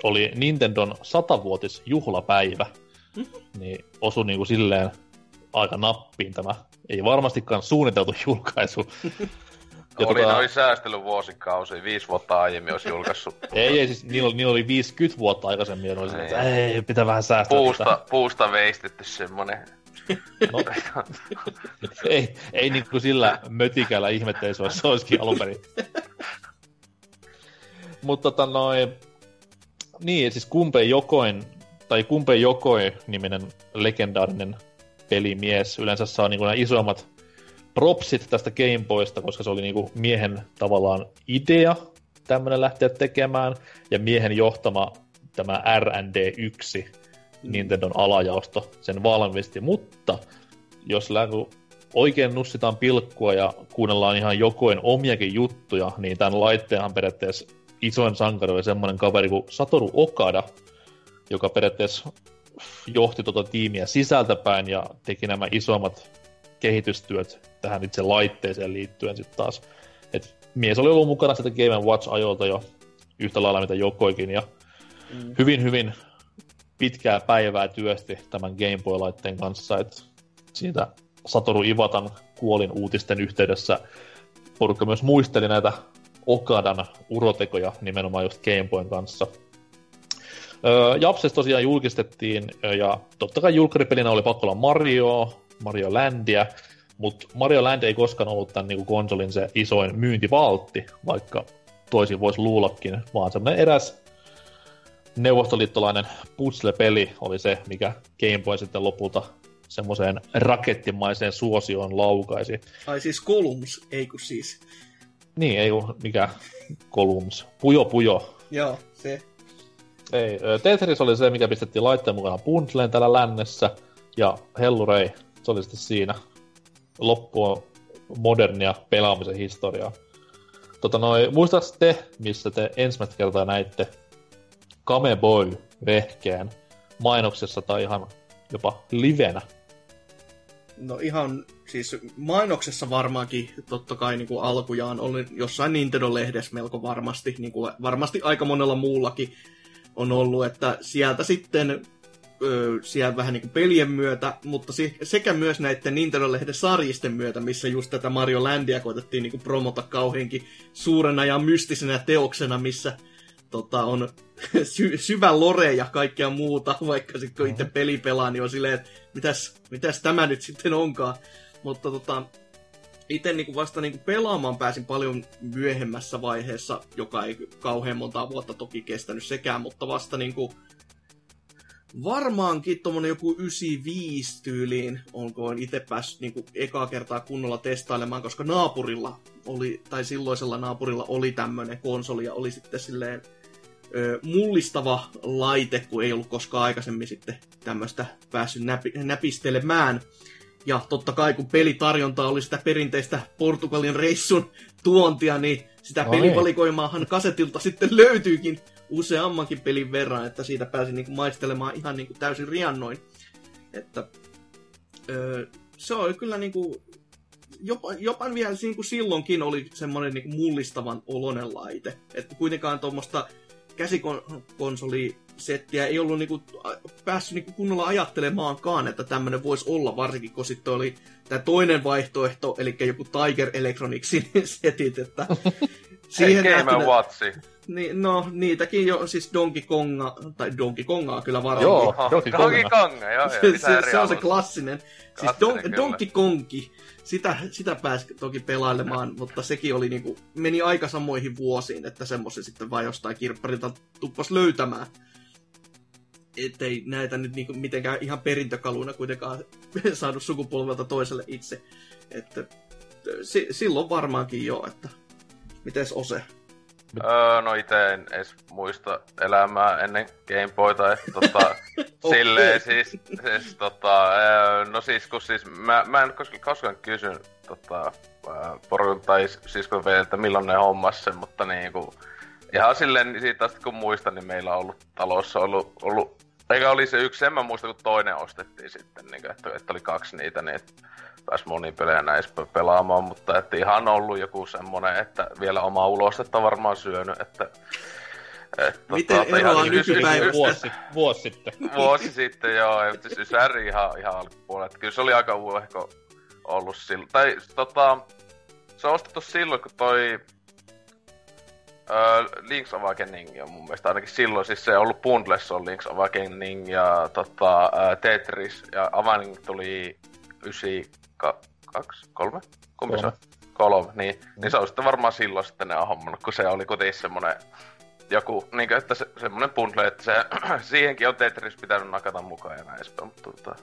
oli Nintendon satavuotisjuhlapäivä, mm-hmm. niin osui niinku silleen aika nappiin tämä. Ei varmastikaan suunniteltu julkaisu. (laughs) Ja oli tota... noin säästely vuosikausi, viisi vuotta aiemmin olisi julkaissut. (laughs) ei, ei, siis niillä, niillä oli 50 vuotta aikaisemmin, ja oli ei, että ei, pitää vähän säästää. Puusta, tätä. puusta veistetty semmonen. (laughs) No, (laughs) ei, ei niin kuin sillä mötikällä ihmetteisi, jos se olisikin alun perin. Mutta tota noin, niin, siis Kumpe Jokoin, tai Kumpe Jokoi niminen legendaarinen pelimies yleensä saa niin kuin nämä isommat propsit tästä Gameboysta, koska se oli niin kuin miehen tavallaan idea tämmöinen lähteä tekemään, ja miehen johtama tämä R&D1, mm. Nintendon alajaosto, sen valmisti, mutta jos oikein nussitaan pilkkua ja kuunnellaan ihan jokoen omiakin juttuja, niin tämän laitteenhan periaatteessa isoin sankari oli semmoinen kaveri kuin Satoru Okada, joka periaatteessa johti tuota tiimiä sisältäpäin ja teki nämä isommat kehitystyöt tähän itse laitteeseen liittyen sitten taas. Et mies oli ollut mukana sitä Game Watch-ajolta jo yhtä lailla mitä jokoikin ja mm. hyvin hyvin pitkää päivää työsti tämän Game Boy-laitteen kanssa, että siitä Satoru Ivatan kuolin uutisten yhteydessä porukka myös muisteli näitä Okadan urotekoja nimenomaan just Game Boyn kanssa. Öö, Japses tosiaan julkistettiin, ja totta kai julkkaripelinä oli pakko olla Mario, Mario Landia, mutta Mario Land ei koskaan ollut tämän niin konsolin se isoin myyntivaltti, vaikka toisin voisi luullakin, vaan semmoinen eräs neuvostoliittolainen puzzle-peli oli se, mikä Game Boy sitten lopulta semmoiseen rakettimaiseen suosioon laukaisi. Ai siis Columns, ei kun siis. Niin, ei kun mikä Columns. Pujo Pujo. Joo, se. Ei, Tetris oli se, mikä pistettiin laitteen mukana bundleen täällä lännessä, ja Hellurei, se oli sitten siinä loppua modernia pelaamisen historiaa. Tota noi, muistaaks te, missä te ensimmäistä kertaa näitte Game Boy-vehkeen mainoksessa tai ihan jopa livenä? No ihan, siis mainoksessa varmaankin totta kai niin kuin alkujaan oli jossain Nintendo-lehdessä melko varmasti, niin kuin varmasti aika monella muullakin on ollut, että sieltä sitten siellä vähän niin kuin pelien myötä, mutta sekä myös näiden Nintendo-lehden sarjisten myötä, missä just tätä Mario Landia koitettiin niin kuin promota kauheinkin suurena ja mystisenä teoksena, missä tota, on (laughs) sy- syvä lore ja kaikkea muuta, (laughs) vaikka sitten kun itse peli pelaa, niin on silleen, että mitäs, mitäs tämä nyt sitten onkaan. Mutta tota, itse niin vasta niin pelaamaan pääsin paljon myöhemmässä vaiheessa, joka ei kauhean monta vuotta toki kestänyt sekään, mutta vasta niin kuin, varmaankin tuommoinen joku 95 tyyliin, onko itse päässyt niin ekaa kertaa kunnolla testailemaan, koska naapurilla oli, tai silloisella naapurilla oli tämmöinen konsoli ja oli sitten silleen ö, mullistava laite, kun ei ollut koskaan aikaisemmin sitten tämmöistä päässyt näpi, näpistelemään. Ja totta kai kun pelitarjonta oli sitä perinteistä Portugalin reissun tuontia, niin sitä pelivalikoimaahan kasetilta sitten löytyykin useammankin pelin verran, että siitä pääsin niinku maistelemaan ihan niinku täysin riannoin. Että öö, se oli kyllä niinku, jopa, jopa vielä niinku silloinkin oli semmoinen niinku mullistavan olonen laite. Että kuitenkaan tuommoista käsikonsolisettiä ei ollut niinku, päässyt niinku kunnolla ajattelemaankaan, että tämmöinen voisi olla, varsinkin kun sitten oli tämä toinen vaihtoehto, eli joku Tiger Electronicsin setit, että (laughs) siihen Game Watchi. Niin, no, niitäkin jo, siis Donkey Konga, tai Donkey Kongaa kyllä varmaan. Joo, Donkey Konga. Donkey Konga, joo, se, se, se on se klassinen. Siis Don, Donkey Kongi, sitä, sitä pääsi toki pelailemaan, mutta sekin oli niinku, meni aika samoihin vuosiin, että semmoisen sitten vain jostain kirpparilta tuppas löytämään. Ettei näitä nyt niinku mitenkään ihan perintökaluina kuitenkaan (laughs) saanut sukupolvelta toiselle itse. Että si, silloin varmaankin jo, että mites Ose? Öö, no itse en edes muista elämää ennen Gameboyta, että tota, (laughs) okay. silleen siis, siis tota, öö, no siis kun siis, mä, mä en koskaan, koskaan kysyn tota, porun tai siskon että milloin ne hommas sen, mutta niinku, ihan silleen, siitä asti kun muistan, niin meillä on ollut talossa ollut, ollut eikä oli se yksi, en mä muista, kun toinen ostettiin sitten, niin että, että, oli kaksi niitä, niin että pääsi moni pelejä näissä pelaamaan, mutta että ihan ollut joku semmonen, että vielä oma ulostetta varmaan syönyt, että että Miten tuota, eroaa nykypäivästä? Vuosi, vuosi sitten. Vuosi sitten, joo. Siis Ysäri ihan, ihan alkupuolella. Kyllä se oli aika uehko ollut silloin. Tai tota, se on ostettu silloin, kun toi uh, Link's Awakening on mun mielestä ainakin silloin, siis se on ollut bundles on Link's Awakening ja tota, uh, Tetris ja Awakening tuli 92, 3? Kumpi se on? Kolme, niin. Mm. Niin se on sitten varmaan silloin sitten ne on hommannut, kun se oli kuitenkin semmonen joku, niin kuin, että se, semmonen bundle, että se, (clears throat) siihenkin on Tetris pitänyt nakata mukaan ja näin mutta tota,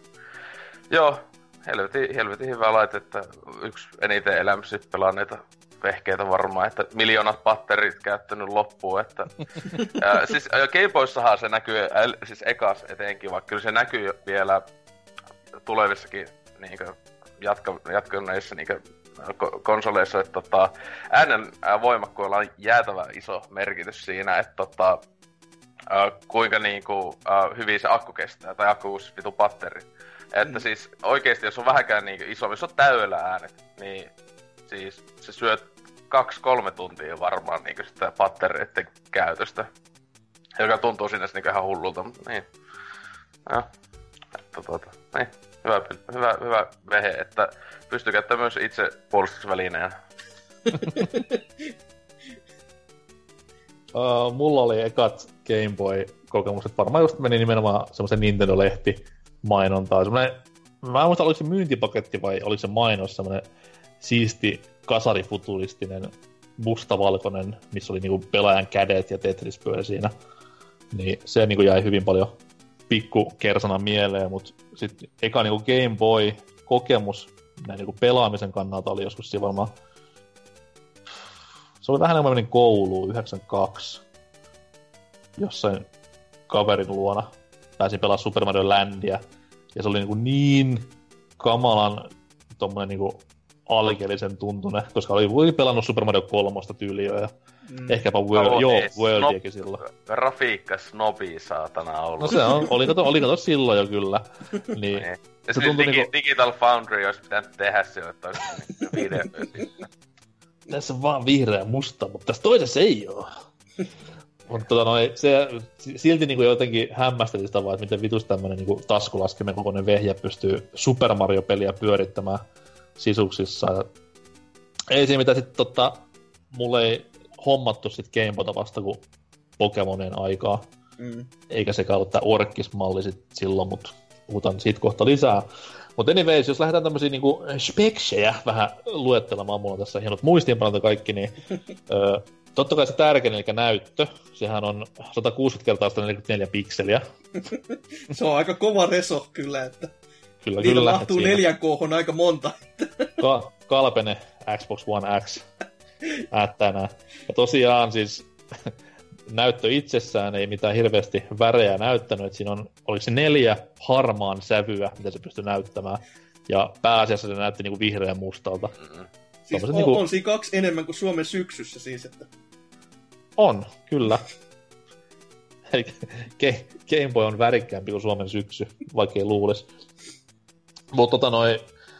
joo, helvetin, helvetin hyvä laite, että yksi eniten elämässä pelaaneita vehkeitä varmaan, että miljoonat patterit käyttänyt loppuun, että (laughs) ää, siis Gameboyssahan se näkyy, ää, siis ekas etenkin, vaikka kyllä se näkyy vielä tulevissakin niinkö jatka, jatkuneissa niinkö konsoleissa, että tota, äänen voimakkuilla on jäätävä iso merkitys siinä, että tota, kuinka niinku, ää, hyvin se akku kestää, tai akku vitu patteri. Että mm. siis oikeesti, jos on vähänkään niin iso, jos on täydellä äänet, niin siis se syöt kaksi-kolme tuntia varmaan niin sitä pattereiden käytöstä. Joka tuntuu sinne niin ihan hullulta, mutta niin. Ja, että tuota, niin. Hyvä, hyvä, hyvä vehe, että pystyy käyttämään myös itse puolustusvälineenä. uh, (laughs) mulla oli ekat Game Boy-kokemukset. Varmaan just meni nimenomaan semmoisen Nintendo-lehti mainontaa. Semmoinen, mä en muista, oliko se myyntipaketti vai oliko se mainos, semmoinen siisti kasarifuturistinen mustavalkoinen, missä oli niinku pelaajan kädet ja Tetris pyöri siinä. Niin se niinku jäi hyvin paljon pikku kersana mieleen, mutta sitten eka niinku Game Boy kokemus näin niinku pelaamisen kannalta oli joskus siinä varmaan se oli vähän enemmän kouluun, 92, jossain kaverin luona. Pääsin pelaamaan Super Mario Landia, ja se oli niinku niin kamalan tommonen niinku alkeellisen tuntune, koska oli pelannut Super Mario 3 tyyliä ja mm. ehkäpä World, no, joo, Worldiakin silloin. Grafiikka snobi saatana ollut. No se on, oli kato, oli kato silloin jo kyllä. (laughs) Niin. niin. se tuntui digi, niinku... Digital Foundry olisi pitänyt tehdä sille, että olisi video (laughs) Tässä on vaan vihreä ja musta, mutta tässä toisessa ei oo. (laughs) Mutta tota, no, se silti niin kuin jotenkin hämmästeli sitä vaan, että miten vitus tämmönen niin taskulaskimen kokoinen vehjä pystyy Super Mario-peliä pyörittämään sisuksissa. Ei siinä mitään sitten tota, mulle ei hommattu sit Gamebota vasta kuin Pokemonien aikaa. Mm. Eikä sekä ollut tää Orkis-malli sit silloin, mutta puhutaan siitä kohta lisää. Mutta anyways, jos lähdetään tämmöisiä niinku speksejä vähän luettelemaan, mulla on tässä hienot muistiinpanot kaikki, niin (laughs) ö, totta kai se tärkein, eli näyttö, sehän on 160 kertaa 144 pikseliä. (laughs) se on aika kova reso kyllä, että Kyllä, Niillä kyllä. mahtuu 4K aika monta. (laughs) Ka- kalpene Xbox One X äättänä. Ja tosiaan siis (laughs) näyttö itsessään ei mitään hirveästi värejä näyttänyt, että siinä on, oliko se neljä harmaan sävyä, mitä se pystyy näyttämään, ja pääasiassa se näytti niinku vihreän mustalta. Mm-hmm. Siis on, niinku... on siinä kaksi enemmän kuin Suomen syksyssä siis, että... On, kyllä. Eli Game Boy on värikkäämpi kuin Suomen syksy, vaikka ei luulisi. Mutta tota noin,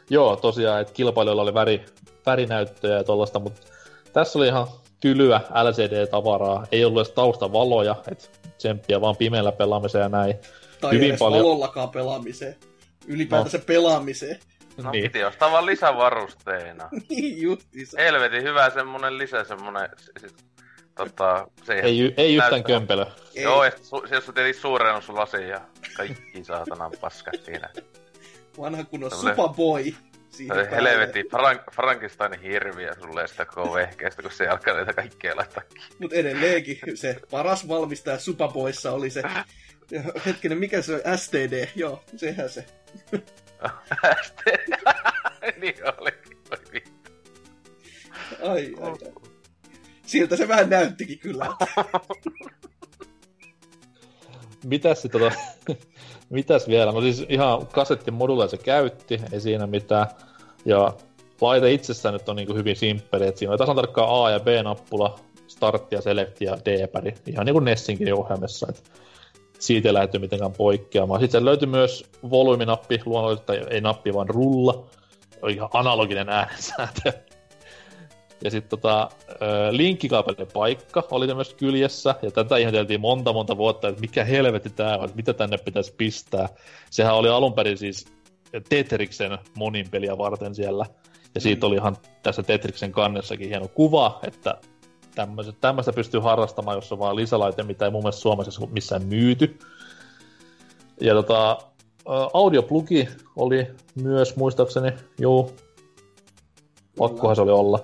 joo, tosiaan, että kilpailijoilla oli väri, värinäyttöjä ja tollaista, mutta tässä oli ihan tylyä LCD-tavaraa. Ei ollut edes taustavaloja, että tsemppiä vaan pimeällä pelaamiseen ja näin. Tai Hyvin edes paljon... valollakaan pelaamiseen. Ylipäätänsä no. pelaamiseen. No niin. piti ostaa vaan lisävarusteina. (laughs) niin justiinsa. Helvetin hyvä semmonen lisä semmonen... Siis, tota, se ei, ei yhtään kömpelö. Ei. Joo, su, jos on suuren sun lasi ja kaikki saatanan paskat siinä. Vanha kunnon Superboy. Helvetti, Frank, Frankenstein hirviä sulle sitä koko vehkeestä, kun se alkaa niitä kaikkea laittaa. Mut edelleenkin se paras valmistaja Superboyssa oli se... Hetkinen, mikä se on? STD, joo, sehän se. STD, (laughs) niin oli. Ai, ai, ai. Siltä se vähän näyttikin kyllä. Mitäs se tota... Mitäs vielä? No siis ihan kasettimoduleja se käytti, ei siinä mitään. Ja laite itsessään nyt on niin kuin hyvin simppeli, että siinä on tasan tarkkaan A- ja B-nappula, startti ja selekti ja D-päri, ihan niin kuin Nessinkin ohjaimessa, että siitä ei lähdetty mitenkään poikkeamaan. Sitten löytyi myös volyyminappi, luonnollisesti, ei nappi, vaan rulla, ihan analoginen äänensäätö. Ja sitten tota, linkkikaapelin paikka oli myös kyljessä, ja tätä ihmeteltiin monta monta vuotta, että mikä helvetti tämä on, että mitä tänne pitäisi pistää. Sehän oli alun perin siis Tetriksen monin peliä varten siellä, ja siitä oli ihan tässä Tetriksen kannessakin hieno kuva, että tämmöistä pystyy harrastamaan, jos on vaan lisälaite, mitä ei mun mielestä Suomessa missään myyty. Ja tota, audioplugi oli myös muistaakseni, juu, pakkohan se oli olla.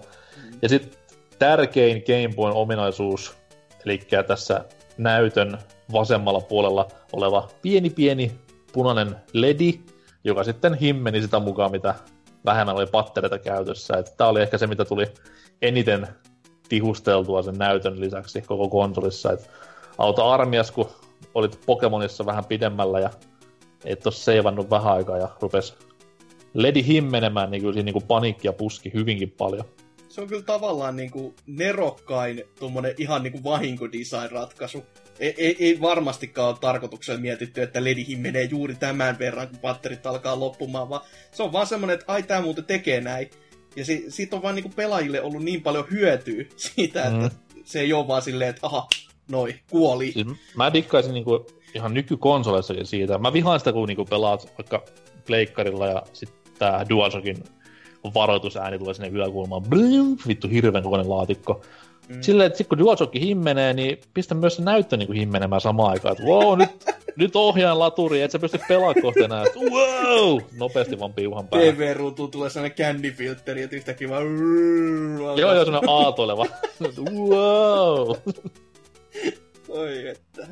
Ja sitten tärkein Game Boyn ominaisuus, eli tässä näytön vasemmalla puolella oleva pieni pieni punainen ledi, joka sitten himmeni sitä mukaan, mitä vähemmän oli pattereita käytössä. Tämä oli ehkä se, mitä tuli eniten tihusteltua sen näytön lisäksi koko konsolissa. Et auta armias, kun olit Pokemonissa vähän pidemmällä ja et ole seivannut vähän aikaa ja rupes ledi himmenemään, niin kyllä siinä niin paniikki ja puski hyvinkin paljon se on kyllä tavallaan niinku nerokkain tuommoinen ihan niinku vahinkodesign-ratkaisu. Ei, ei, ei varmastikaan ole tarkoituksella mietitty, että ledihin menee juuri tämän verran, kun batterit alkaa loppumaan, vaan se on vaan semmoinen, että ai tämä muuten tekee näin. Ja si, siitä on vaan niinku pelaajille ollut niin paljon hyötyä siitä, että mm. se ei ole vaan silleen, että aha, noi, kuoli. Siis mä dikkaisin niinku ihan nykykonsoleissakin siitä. Mä vihaan sitä, kun niinku pelaat vaikka pleikkarilla ja sitten tää DualShockin varoitusääni tulee sinne yläkulmaan. Blim, vittu hirveän kokoinen laatikko. Mm. Silleen, että sit kun DualShock himmenee, niin pistä myös se näyttö niin himmenemään samaan aikaan. Että wow, nyt, (laughs) nyt ohjaan laturi, et sä pysty pelaamaan kohta enää. Että wow, nopeasti vaan piuhan päälle. TV-ruutuun tulee sellainen candy-filteri, että yhtäkkiä vaan... Joo, joo, sellainen aatoileva. (laughs) wow. Oi että.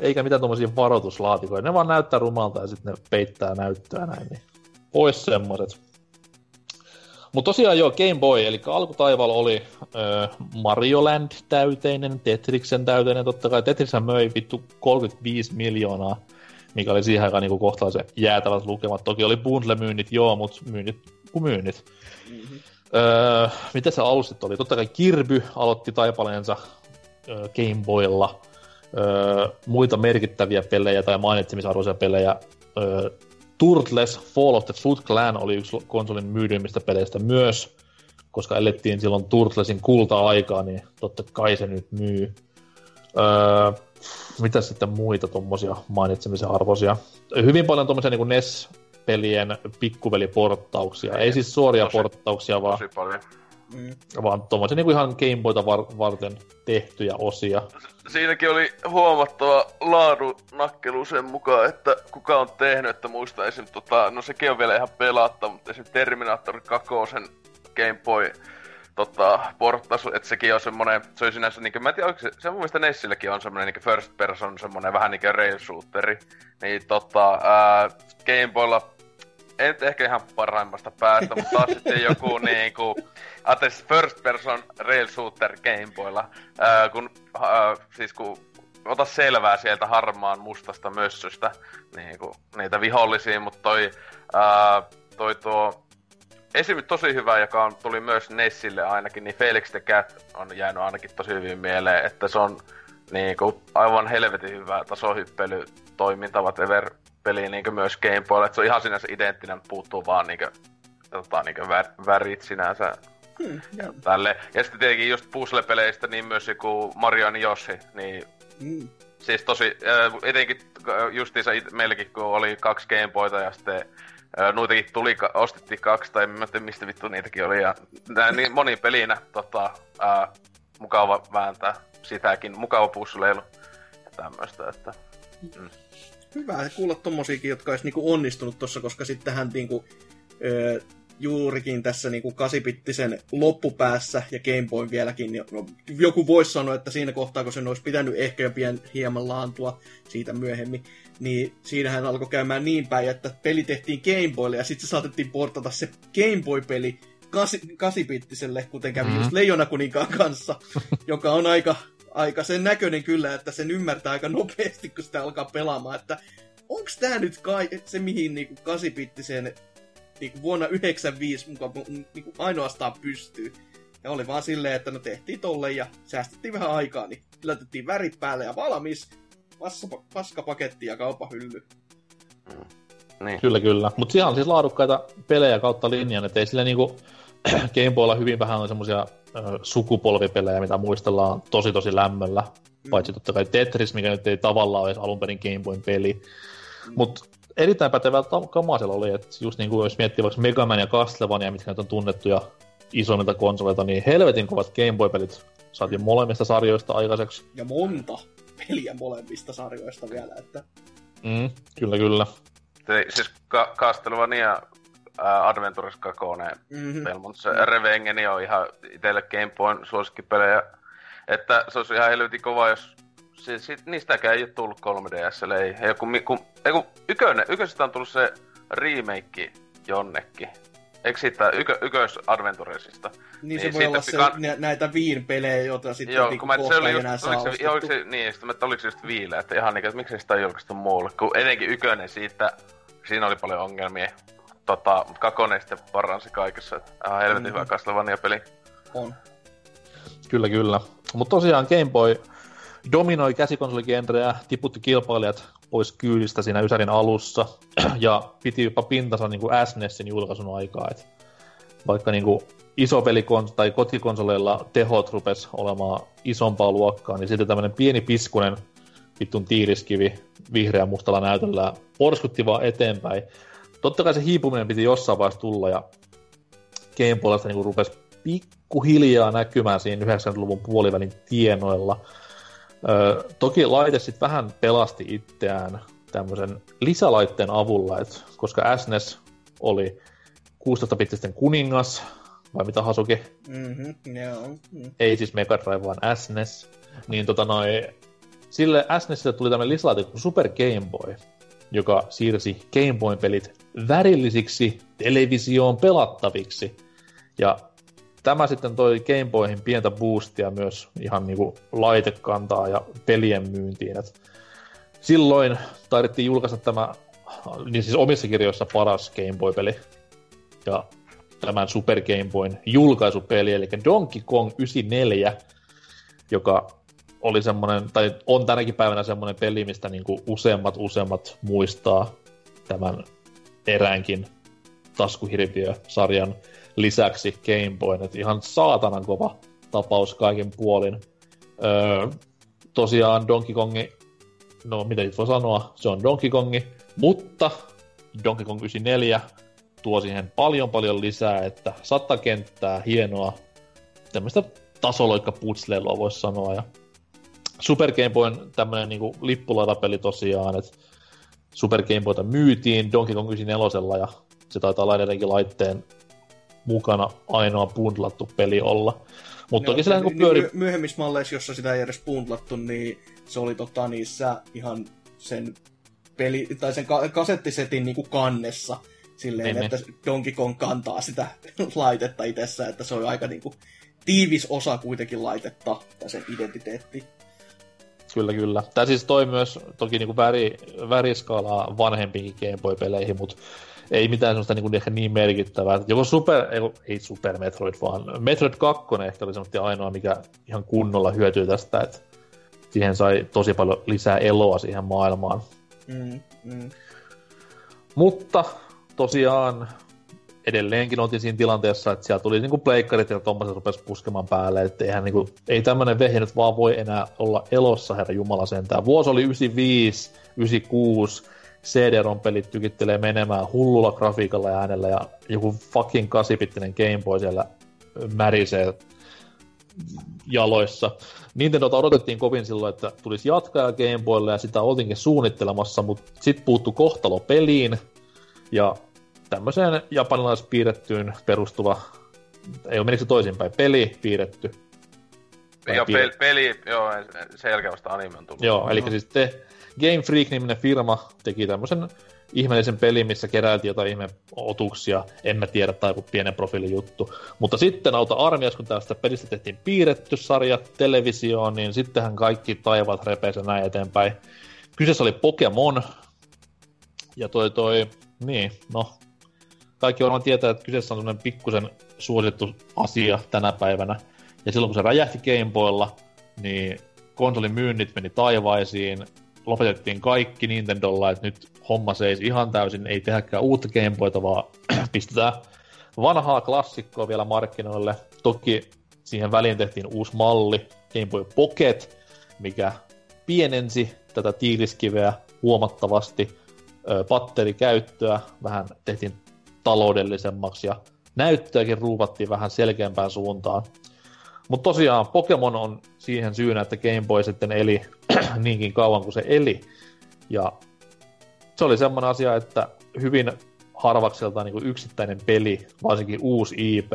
Eikä mitään tuommoisia varoituslaatikoja. Ne vaan näyttää rumalta ja sitten ne peittää näyttöä näin. Niin pois semmoiset. Mutta tosiaan joo, Game Boy, eli alkutaivaalla oli äh, Mario Land täyteinen, Tetriksen täyteinen, totta kai Tetriksen möi vittu 35 miljoonaa, mikä oli siihen aikaan niinku kohtalaisen jäätävät lukemat. Toki oli bundle-myynnit, joo, mutta myynnit kuin myynnit. Mm-hmm. Öö, mitä se alustit oli? Totta kai Kirby aloitti taipaleensa öö, Game Boylla. Öö, muita merkittäviä pelejä tai mainitsemisarvoisia pelejä öö, Turtles Fall of the Foot Clan oli yksi konsolin myydyimmistä peleistä myös, koska elettiin silloin Turtlesin kulta-aikaa, niin totta kai se nyt myy. Öö, mitä sitten muita tuommoisia mainitsemisen arvoisia? Hyvin paljon tuommoisia niin NES-pelien pikkuveliporttauksia. Ei siis suoria tosi, porttauksia, vaan, tosi paljon. Mm. vaan tuommoisia niin ihan Game Boyta var- varten tehtyjä osia siinäkin oli huomattava laadun nakkelu sen mukaan, että kuka on tehnyt, että muista esim. Tota, no sekin on vielä ihan pelatta, mutta esim. Terminator 2 Game Boy tota, porttaus, että sekin on semmonen, se on sinänsä niinku, mä en tiedä, se, se mun mielestä Nessilläkin on semmonen niinku first person, semmonen vähän niinku rail shooteri, niin tota, ää, Game Boylla en ehkä ihan parhaimmasta päästä, mutta taas sitten joku (laughs) niinku, Ates first person rail shooter Gameboylla, ää, kun, ää, siis kun ota selvää sieltä harmaan mustasta mössöstä niin kuin, niitä vihollisia, mutta toi, ää, toi tuo esim. tosi hyvä, joka on, tuli myös Nessille ainakin, niin Felix the Cat on jäänyt ainakin tosi hyvin mieleen, että se on niin kuin, aivan helvetin hyvä tasohyppely toiminta whatever peli niin myös Game Boylla, että se on ihan sinänsä identtinen, puuttuu vaan niin kuin, tota, niin kuin värit sinänsä Hmm, ja tälle. Ja sitten tietenkin just puzzle-peleistä, niin myös joku Mario ja Yoshi, niin hmm. Siis tosi, äh, etenkin äh, justiinsa meilläkin, kun oli kaksi Gameboyta ja sitten äh, noitakin tuli, ostettiin kaksi, tai en tiedä mistä vittu niitäkin oli, ja nää, niin moni pelinä tota, äh, mukava vääntää sitäkin, mukava pusleilu ja tämmöistä, että... Mm. Hyvä kuulla tommosiakin, jotka olisi niinku onnistunut tuossa, koska sittenhän niinku, öö, juurikin tässä niin kuin kasipittisen loppupäässä ja Game Boy vieläkin, niin no, joku voisi sanoa, että siinä kohtaa, kun sen olisi pitänyt ehkä pien hieman laantua siitä myöhemmin, niin siinähän alkoi käymään niin päin, että peli tehtiin Game Boylle ja sitten se saatettiin portata se Game Boy-peli kasi, kasipittiselle, kuten kävi mm-hmm. just Leijona kuninkaan kanssa, joka on aika, aika sen näköinen kyllä, että sen ymmärtää aika nopeasti, kun sitä alkaa pelaamaan, että onko tämä nyt kai se, mihin niinku kasipittiseen niin vuonna 1995 mukaan niin ainoastaan pystyy. Ja oli vaan silleen, että no tehtiin tolle ja säästettiin vähän aikaa, niin laitettiin värit päälle ja valmis. Passa- paskapaketti ja kaupahylly. Niin. Kyllä, kyllä. Mutta siellä on siis laadukkaita pelejä kautta linjan, että ei sillä niinku (clears throat) Game Boylla hyvin vähän on semmosia ö, sukupolvipelejä, mitä muistellaan tosi tosi lämmöllä. Mm. Paitsi totta kai Tetris, mikä nyt ei tavallaan ole edes alun perin Game Boyn peli. Mm. Mutta erittäin pätevää kamaa siellä oli, että just niinku jos miettii vaikka Mega Man ja Castlevania, mitkä nyt on tunnettuja isommilta konsoleilta, niin helvetin kovat Game Boy-pelit saatiin molemmista sarjoista aikaiseksi. Ja monta peliä molemmista sarjoista vielä, että Mm, kyllä, kyllä. Se, siis Castlevania ää, Adventures 2 mm-hmm. Mutta se Revengeni on ihan itselle Game Boyn suosikkipelejä. Että se olisi ihan helvetin kova, jos siis, sit, niistäkään ei ole tullut 3DSlle. Ei, ei, kun, kun, ei kun ykönen, ykösestä on tullut se remake jonnekin. Eikö siitä ykö, ykös Adventuresista? Niin se voi olla se, kan- nä- näitä viin-pelejä, joita sitten Joo, kun mä, se oli just, oliko se, oliko ostettu. se, niin, sitten mä, oliko se just viile, että ihan niin, että miksi sitä ei julkaistu muulle, kun etenkin ykönen siitä, siinä oli paljon ongelmia, tota, mutta kakonen sitten paransi kaikessa, että ihan helvetin mm-hmm. hyvä Castlevania-peli. On. Kyllä, kyllä. Mutta tosiaan Game Boy dominoi käsikonsoligenreä, tiputti kilpailijat pois kyydistä siinä Ysärin alussa, (clears throat) ja piti jopa pintansa niin kuin SNESin julkaisun aikaa. Et vaikka niin kuin iso pelikon tai kotikonsoleilla tehot rupes olemaan isompaa luokkaa, niin sitten tämmöinen pieni piskunen vittun tiiriskivi vihreä mustalla näytöllä porskutti vaan eteenpäin. Totta kai se hiipuminen piti jossain vaiheessa tulla, ja Game Boylasta niin rupesi pikkuhiljaa näkymään siinä 90-luvun puolivälin tienoilla. Öö, toki laite sitten vähän pelasti itseään tämmöisen lisälaitteen avulla, et koska SNES oli 16-bittisten kuningas, vai mitä Hasuki? Mm-hmm, joo. Mm. Ei siis Mega Drive, vaan SNES. Niin tota noi, sille SNESille tuli tämmöinen lisälaite kuin Super Game Boy, joka siirsi Game Boyn pelit värillisiksi televisioon pelattaviksi. Ja tämä sitten toi Game Boyhin pientä boostia myös ihan niinku laitekantaa ja pelien myyntiin. Et silloin taidettiin julkaista tämä, niin siis omissa kirjoissa paras Game Boy-peli. Ja tämän Super Game Boyn julkaisupeli, eli Donkey Kong 94, joka oli semmoinen, tai on tänäkin päivänä semmoinen peli, mistä niinku useammat useammat muistaa tämän eräänkin taskuhirviö-sarjan lisäksi Game Boyn, että ihan saatanan kova tapaus kaiken puolin. Öö, tosiaan Donkey Kongi, no mitä nyt voi sanoa, se on Donkey Kongi, mutta Donkey Kong 94 tuo siihen paljon paljon lisää, että sata kenttää, hienoa, tämmöistä tasoloikka putsleilua voisi sanoa, ja Super Game Boyn tämmönen niinku lippulaitapeli tosiaan, että Super Game Boyta myytiin Donkey Kong 94 ja se taitaa olla edelleenkin laitteen mukana ainoa bundlattu peli olla. Mutta toki sillä niin pyöri... My- myöhemmissä malleissa, jossa sitä ei edes bundlattu, niin se oli tota niissä ihan sen peli, tai sen ka- kasettisetin niinku kannessa. Silleen, Niin, että Donkey Kong kantaa sitä (laughs) laitetta itsessään, että se on aika niinku tiivis osa kuitenkin laitetta, tai sen identiteetti. Kyllä, kyllä. Tämä siis toi myös toki niinku väri, väriskaalaa vanhempiin Game Boy-peleihin, mutta ei mitään sellaista niin, ehkä niin merkittävää. Joko Super, ei, ei Super Metroid, vaan Metroid 2 ehkä oli semmoinen ainoa, mikä ihan kunnolla hyötyy tästä, että siihen sai tosi paljon lisää eloa siihen maailmaan. Mm, mm. Mutta tosiaan edelleenkin oltiin siinä tilanteessa, että siellä tuli niinku pleikkarit ja tommoset rupesi puskemaan päälle, että eihän niinku, ei tämmönen vehje nyt vaan voi enää olla elossa, herra Jumala sentään. Vuosi oli 95, 96, CD-ROM-pelit tykittelee menemään hullulla grafiikalla ja äänellä ja joku fucking 8-bittinen Game Boy siellä märisee jaloissa. Nintendota odotettiin kovin silloin, että tulisi jatkaa Game Boylle ja sitä oltiinkin suunnittelemassa, mutta sitten puuttu kohtalo peliin ja tämmöiseen japanilaispiirrettyyn perustuva, ei ole menikö toisinpäin, peli piirretty. Joo, piirretty? peli, peli, joo, sen jälkeen vasta anime on tullut. Joo, eli siis te, Game Freak-niminen firma teki tämmöisen ihmeellisen pelin, missä keräiltiin jotain ihme otuksia, en mä tiedä, tai joku pienen profiilin juttu. Mutta sitten auta armias, kun tästä pelistä tehtiin piirretty sarja televisioon, niin sittenhän kaikki taivaat repeisi ja näin eteenpäin. Kyseessä oli Pokemon, ja toi toi, niin, no, kaikki varmaan tietää, että kyseessä on semmoinen pikkusen suosittu asia tänä päivänä. Ja silloin kun se räjähti Gameboylla, niin konsolin myynnit meni taivaisiin, lopetettiin kaikki Nintendolla, että nyt homma seisi ihan täysin, ei tehdäkään uutta Gameboyta, vaan (clears throat) pistetään vanhaa klassikkoa vielä markkinoille. Toki siihen väliin tehtiin uusi malli, Game Boy Pocket, mikä pienensi tätä tiiliskiveä huomattavasti. Batterikäyttöä vähän tehtiin taloudellisemmaksi ja näyttöäkin ruuvattiin vähän selkeämpään suuntaan. Mutta tosiaan Pokemon on siihen syynä, että Game Boy sitten eli (clears throat) niinkin kauan kuin se eli. Ja se oli semmoinen asia, että hyvin harvakselta niin yksittäinen peli, varsinkin uusi IP,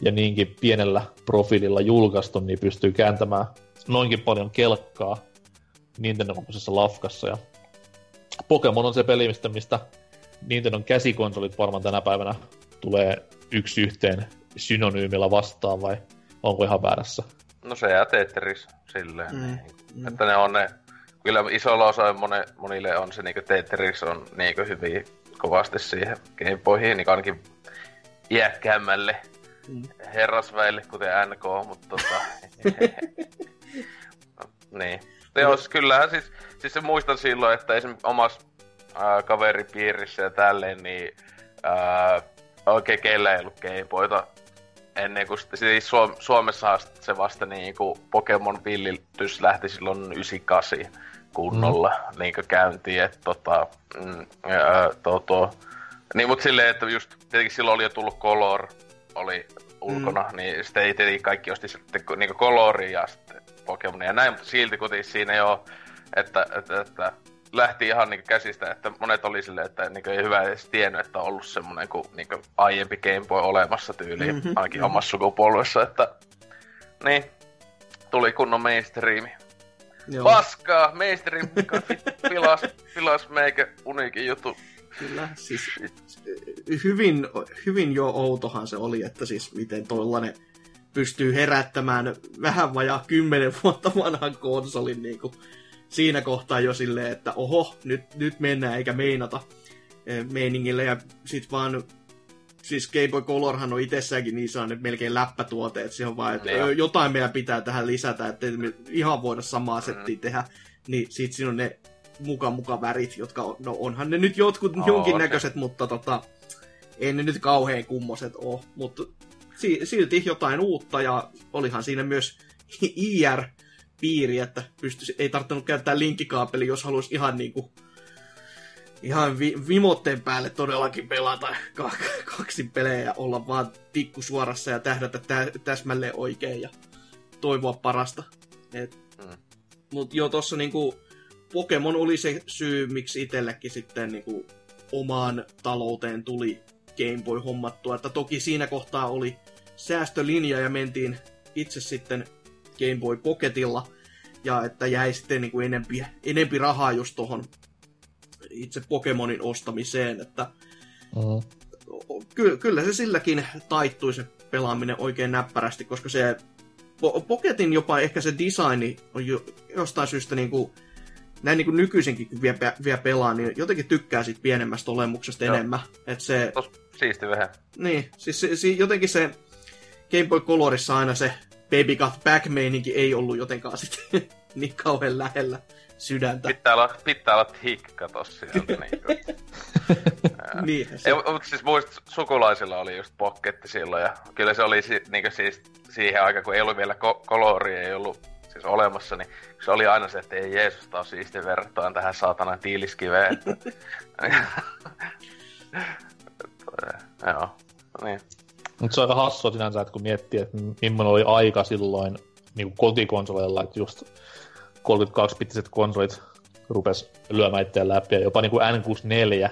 ja niinkin pienellä profiililla julkaistu, niin pystyy kääntämään noinkin paljon kelkkaa Nintendo lafkassa. Ja Pokemon on se peli, mistä, mistä Nintendon käsikonsolit varmaan tänä päivänä tulee yksi yhteen synonyymillä vastaan, vai onko ihan väärässä? No se jää Tetris silleen. Mm. Mm. Että ne on ne, kyllä isolla osa mone, monille on se niinku Tetris on niinku hyvin kovasti siihen Gameboyihin, niin ainakin iäkkäämmälle mm. herrasväille, kuten NK, mutta tota... (laughs) (laughs) niin. Joo, siis kyllähän siis, siis se muistan silloin, että esimerkiksi omassa äh, kaveripiirissä ja tälleen, niin äh, oikein keillä ei ollut Gameboyta ennen kuin siis Suom- Suomessa se vasta niin kuin Pokemon villitys lähti silloin 98 kunnolla mm. niin käyntiin, että tota, mm, ää, to, to. Niin, mutta silleen, että just tietenkin silloin oli jo tullut Color, oli ulkona, mm. niin sitten ei tietenkin kaikki osti sitten niin Coloria ja sitten Pokemonia ja näin, mutta silti kuitenkin siinä jo, että, että, että lähti ihan niin käsistä, että monet oli silleen, että niin ei hyvä edes tiennyt, että on ollut semmoinen kuin, niin kuin aiempi Game Boy olemassa tyyli, mm-hmm. ainakin mm-hmm. omassa sukupolvessa, että niin, tuli kunnon mainstreami. Joo. Paskaa, mainstream (laughs) pilas, pilas meikä uniikin juttu. Kyllä, siis hyvin, hyvin jo outohan se oli, että siis miten tollanen pystyy herättämään vähän vajaa kymmenen vuotta vanhan konsolin niin kuin siinä kohtaa jo silleen, että oho, nyt, nyt mennään eikä meinata eh, meiningille ja sit vaan siis Game Boy Colorhan on itsessäänkin niin sellainen melkein läppätuote, että se on vaan, että no, jotain meidän pitää tähän lisätä, että me ihan voida samaa mm. settiä mm. tehdä, niin sit siinä on ne muka muka värit, jotka on, no onhan ne nyt jotkut oh, jonkinnäköiset, okay. mutta tota, ei ne nyt kauhean kummoset oo, mutta silti jotain uutta ja olihan siinä myös (laughs) IR piiri, että pystyisi, ei tarvinnut käyttää linkkikaapeli, jos haluaisi ihan niinku ihan vi- vimotteen päälle todellakin pelata kaksi pelejä ja olla vaan tikku suorassa ja tähdätä tä- täsmälleen oikein ja toivoa parasta. Et, mm. Mut joo, tossa niinku Pokemon oli se syy, miksi itsellekin sitten niinku omaan talouteen tuli Game Boy hommattua. Että toki siinä kohtaa oli säästölinja ja mentiin itse sitten Game Boy Pocketilla, ja että jäi sitten niin kuin enempi, enempi rahaa just tuohon itse Pokemonin ostamiseen, että mm. ky- kyllä se silläkin taittui se pelaaminen oikein näppärästi, koska se po- Pocketin jopa ehkä se designi on jo, jostain syystä niin kuin, näin niin kuin nykyisinkin, kun vielä, vielä pelaa, niin jotenkin tykkää siitä pienemmästä olemuksesta Joo. enemmän. Että se, Tos siisti vähän. Niin, siis se, se, jotenkin se Game Boy Colorissa aina se Baby Got Back meininki ei ollut jotenkaan sitten (laughs) niin kauhean lähellä sydäntä. Pitää olla, pitää olla hikka tossa sieltä. (laughs) niin niin, se... Ei, mutta siis muist, sukulaisilla oli just pokketti silloin ja kyllä se oli si, niin siis siihen aikaan, kun ei ollut vielä ko- koloria, ei ollut siis olemassa, niin se oli aina se, että ei Jeesus, on siisti verrattuna tähän saatanan tiiliskiveen. (laughs) Joo, niin. Mutta se on aika hassua sinänsä, että kun miettii, että millainen oli aika silloin niin kuin kotikonsoleilla, että just 32-pittiset konsolit rupes lyömään itseään läpi, ja jopa niin kuin N64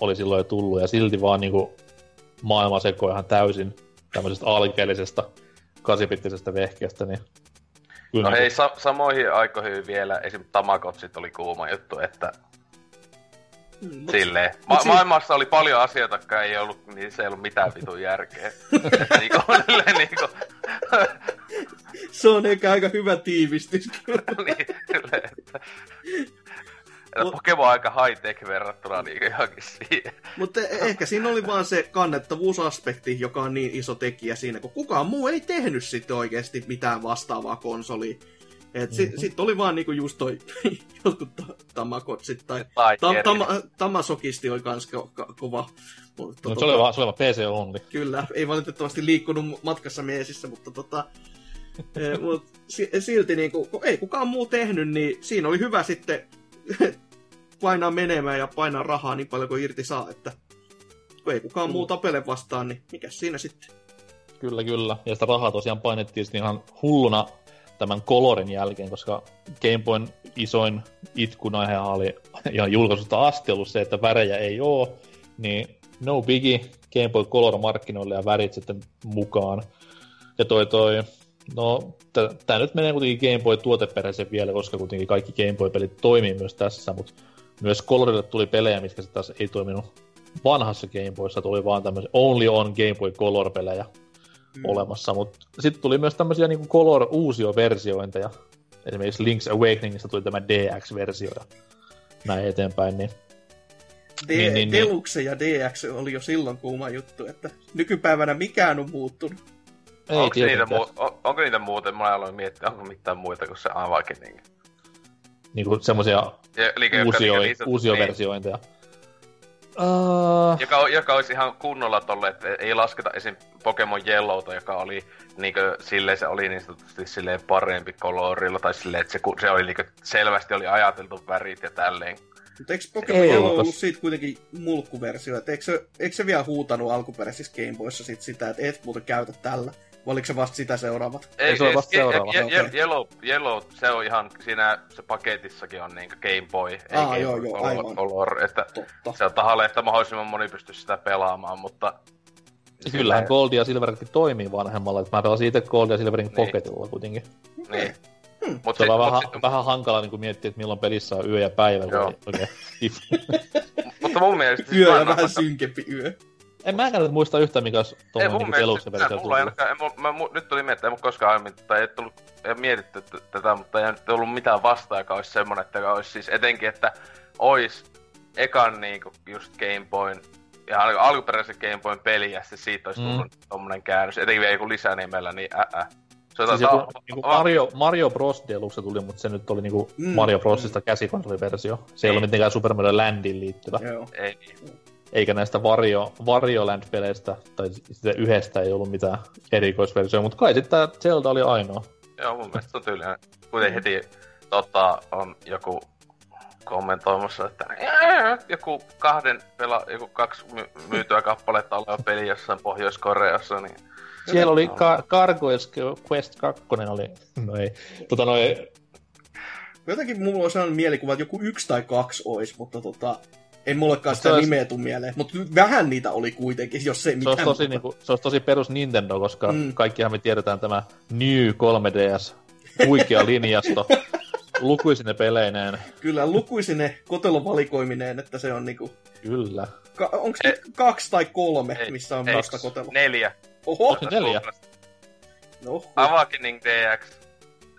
oli silloin jo tullut, ja silti vaan niin kuin maailma sekoi ihan täysin tämmöisestä alkeellisesta 8-pittisestä vehkeestä, niin Kyllä no hei, sa- samoihin aikoihin vielä esim. Tamagotsit oli kuuma juttu, että Silleen. Ma- mut maailmassa oli paljon asioita, jotka ei ollut, niin se ei ollut mitään vitun järkeä. (laughs) niinku, niinku... se on ehkä aika hyvä tiivistys. (laughs) niin, silleen, että... Mut- Pokemon on aika high-tech verrattuna niin johonkin siihen. Mutta e- ehkä siinä oli vaan se kannettavuusaspekti, joka on niin iso tekijä siinä, kun kukaan muu ei tehnyt sitten oikeasti mitään vastaavaa konsolia. Et si- Mhm. Sitten oli vaan niinku just toi (laughs) jotkut ta- tamakotsit tai tam- tam- tamasokisti oli kans ko- ko- kova. Mutta No, se oli vaan, se oli vaan PC only. Kyllä, ei valitettavasti liikkunut matkassa miesissä, mutta tota, eh, mut si- silti niinku, kun ei kukaan muu tehnyt, niin siinä oli hyvä sitten (laughs) painaa menemään ja painaa rahaa niin paljon kuin irti saa, että kun ei kukaan muu tapele vastaan, niin mikä siinä sitten? Kyllä, kyllä. Ja sitä rahaa tosiaan painettiin sitten ihan hulluna tämän Colorin jälkeen, koska Game Boyn isoin itkun aihe oli ihan julkaisusta asti ollut se, että värejä ei oo, niin no biggie, Game Boy Color markkinoille ja värit sitten mukaan. Ja toi toi, no tää nyt menee kuitenkin Game Boy tuoteperäisen vielä, koska kuitenkin kaikki Game Boy-pelit toimii myös tässä, mutta myös Colorille tuli pelejä, mitkä sitten taas ei toiminut vanhassa Game Boyssa, tuli vaan tämmöisiä Only on Game Boy Color-pelejä mm. olemassa, mutta sitten tuli myös tämmöisiä niinku Color uusioversiointeja. Esimerkiksi Link's Awakeningista tuli tämä DX-versio ja näin eteenpäin, niin D- Niin, niin, niin. Deluxe ja DX oli jo silloin kuuma juttu, että nykypäivänä mikään on muuttunut. ei onko, niitä muu- on, onko niitä muuten? Mä aloin miettiä, onko mitään muita kuin se Awakening. Niinku semmoisia Ja, eli, Uh, Joka, joka olisi ihan kunnolla tolle, että ei lasketa esim. Pokemon Yellowta, joka oli niinkö, silleen se oli niin sanotusti silleen parempi kolorilla, tai silleen, että se, se oli niinkö, selvästi oli ajateltu värit ja tälleen. Mutta eikö Pokemon Ei, Yellow ollut siitä kuitenkin mulkkuversio? Et eikö, se, eikö se vielä huutanut alkuperäisissä Game Boyssa sit sitä, että et muuten käytä tällä? Vai oliko se vasta sitä seuraavat? Ei, se on vasta seuraava. Je, je, Okei. Yellow, Yellow, se on ihan, siinä se paketissakin on niinkö Game Boy, ei Aa, Game joo, Boy joo, Color, aivan. Color, että Totta. se on tahalle, että mahdollisimman moni pystyisi sitä pelaamaan, mutta... kyllähän Gold ja Silverkin toimii vanhemmalla, että mä pelasin itse Gold ja Silverin Niin. Pocketilla kuitenkin. Niin. Hmm. Mut Se on vähän, sit- vähän hankala niin miettiä, että milloin pelissä on yö ja päivä, kun Joo. ei oikein (laughs) Mutta mun mielestä... siis Yö ja maailman- vähän synkempi yö. En mäkään nyt muista yhtään, mikä olisi Ei tuollainen niin mielestä, deluxe versio ei tullut. ainakaan, ei, mä, mä, nyt tuli mieleen, että ei mulla koskaan aiemmin, tai ei tullut, ei mietitty tätä, mutta ei nyt ollut mitään vastaa, joka olisi semmonen, että joka olisi siis etenkin, että ois ekan niinku just Game Boyn, ihan niinku alkuperäisen Game Boyn peli, ja sitten siitä olisi Mm. tullut tommonen käännös, etenkin vielä joku lisänimellä, niin ää, ää. Se Siis tota- joku, niinku Mario, Mario Bros. Deluxe tuli, mutta se nyt oli niinku Mm, mm, Mario Brosista käsikonsoliversio. Se ei Niin. ollut mitenkään Super Mario Landiin liittyvä. Joo. Ei niin. Eikä näistä Wario, Wario Land-peleistä, tai sitä yhdestä ei ollut mitään erikoisversioa, mutta kai sitten tää Zelda oli ainoa. Joo, mun mielestä se on tyylinen. Kuten heti tota, on joku kommentoimassa, että "Ää, joku kahden pela, joku kaksi my- myytyä kappaletta oleva peli jossain Pohjois-Koreassa, niin Siellä oli Ka- Gargoyles Quest 2, oli, no ei, tota noin, Jotenkin mulla on sellainen mielikuva, että joku yksi tai kaksi olisi, mutta tota, ei mullekaan Mut sitä se olisi- nimeä tuu mieleen. Mutta vähän niitä oli kuitenkin, jos ei se mitään olisi, tosi, niinku, se olisi tosi perus Nintendo, koska Mm. kaikkihan me tiedetään tämä New 3DS, huikea linjasto, (laughs) lukuisine peleineen, Kyllä lukuisine kotelovalikoimineen, että se on niinku... kyllä. Ka- onko Ei. nyt kaksi tai kolme, Ei, missä on ei, vasta kotelo? neljä. Oho, Onko se neljä? no, Awakening DX.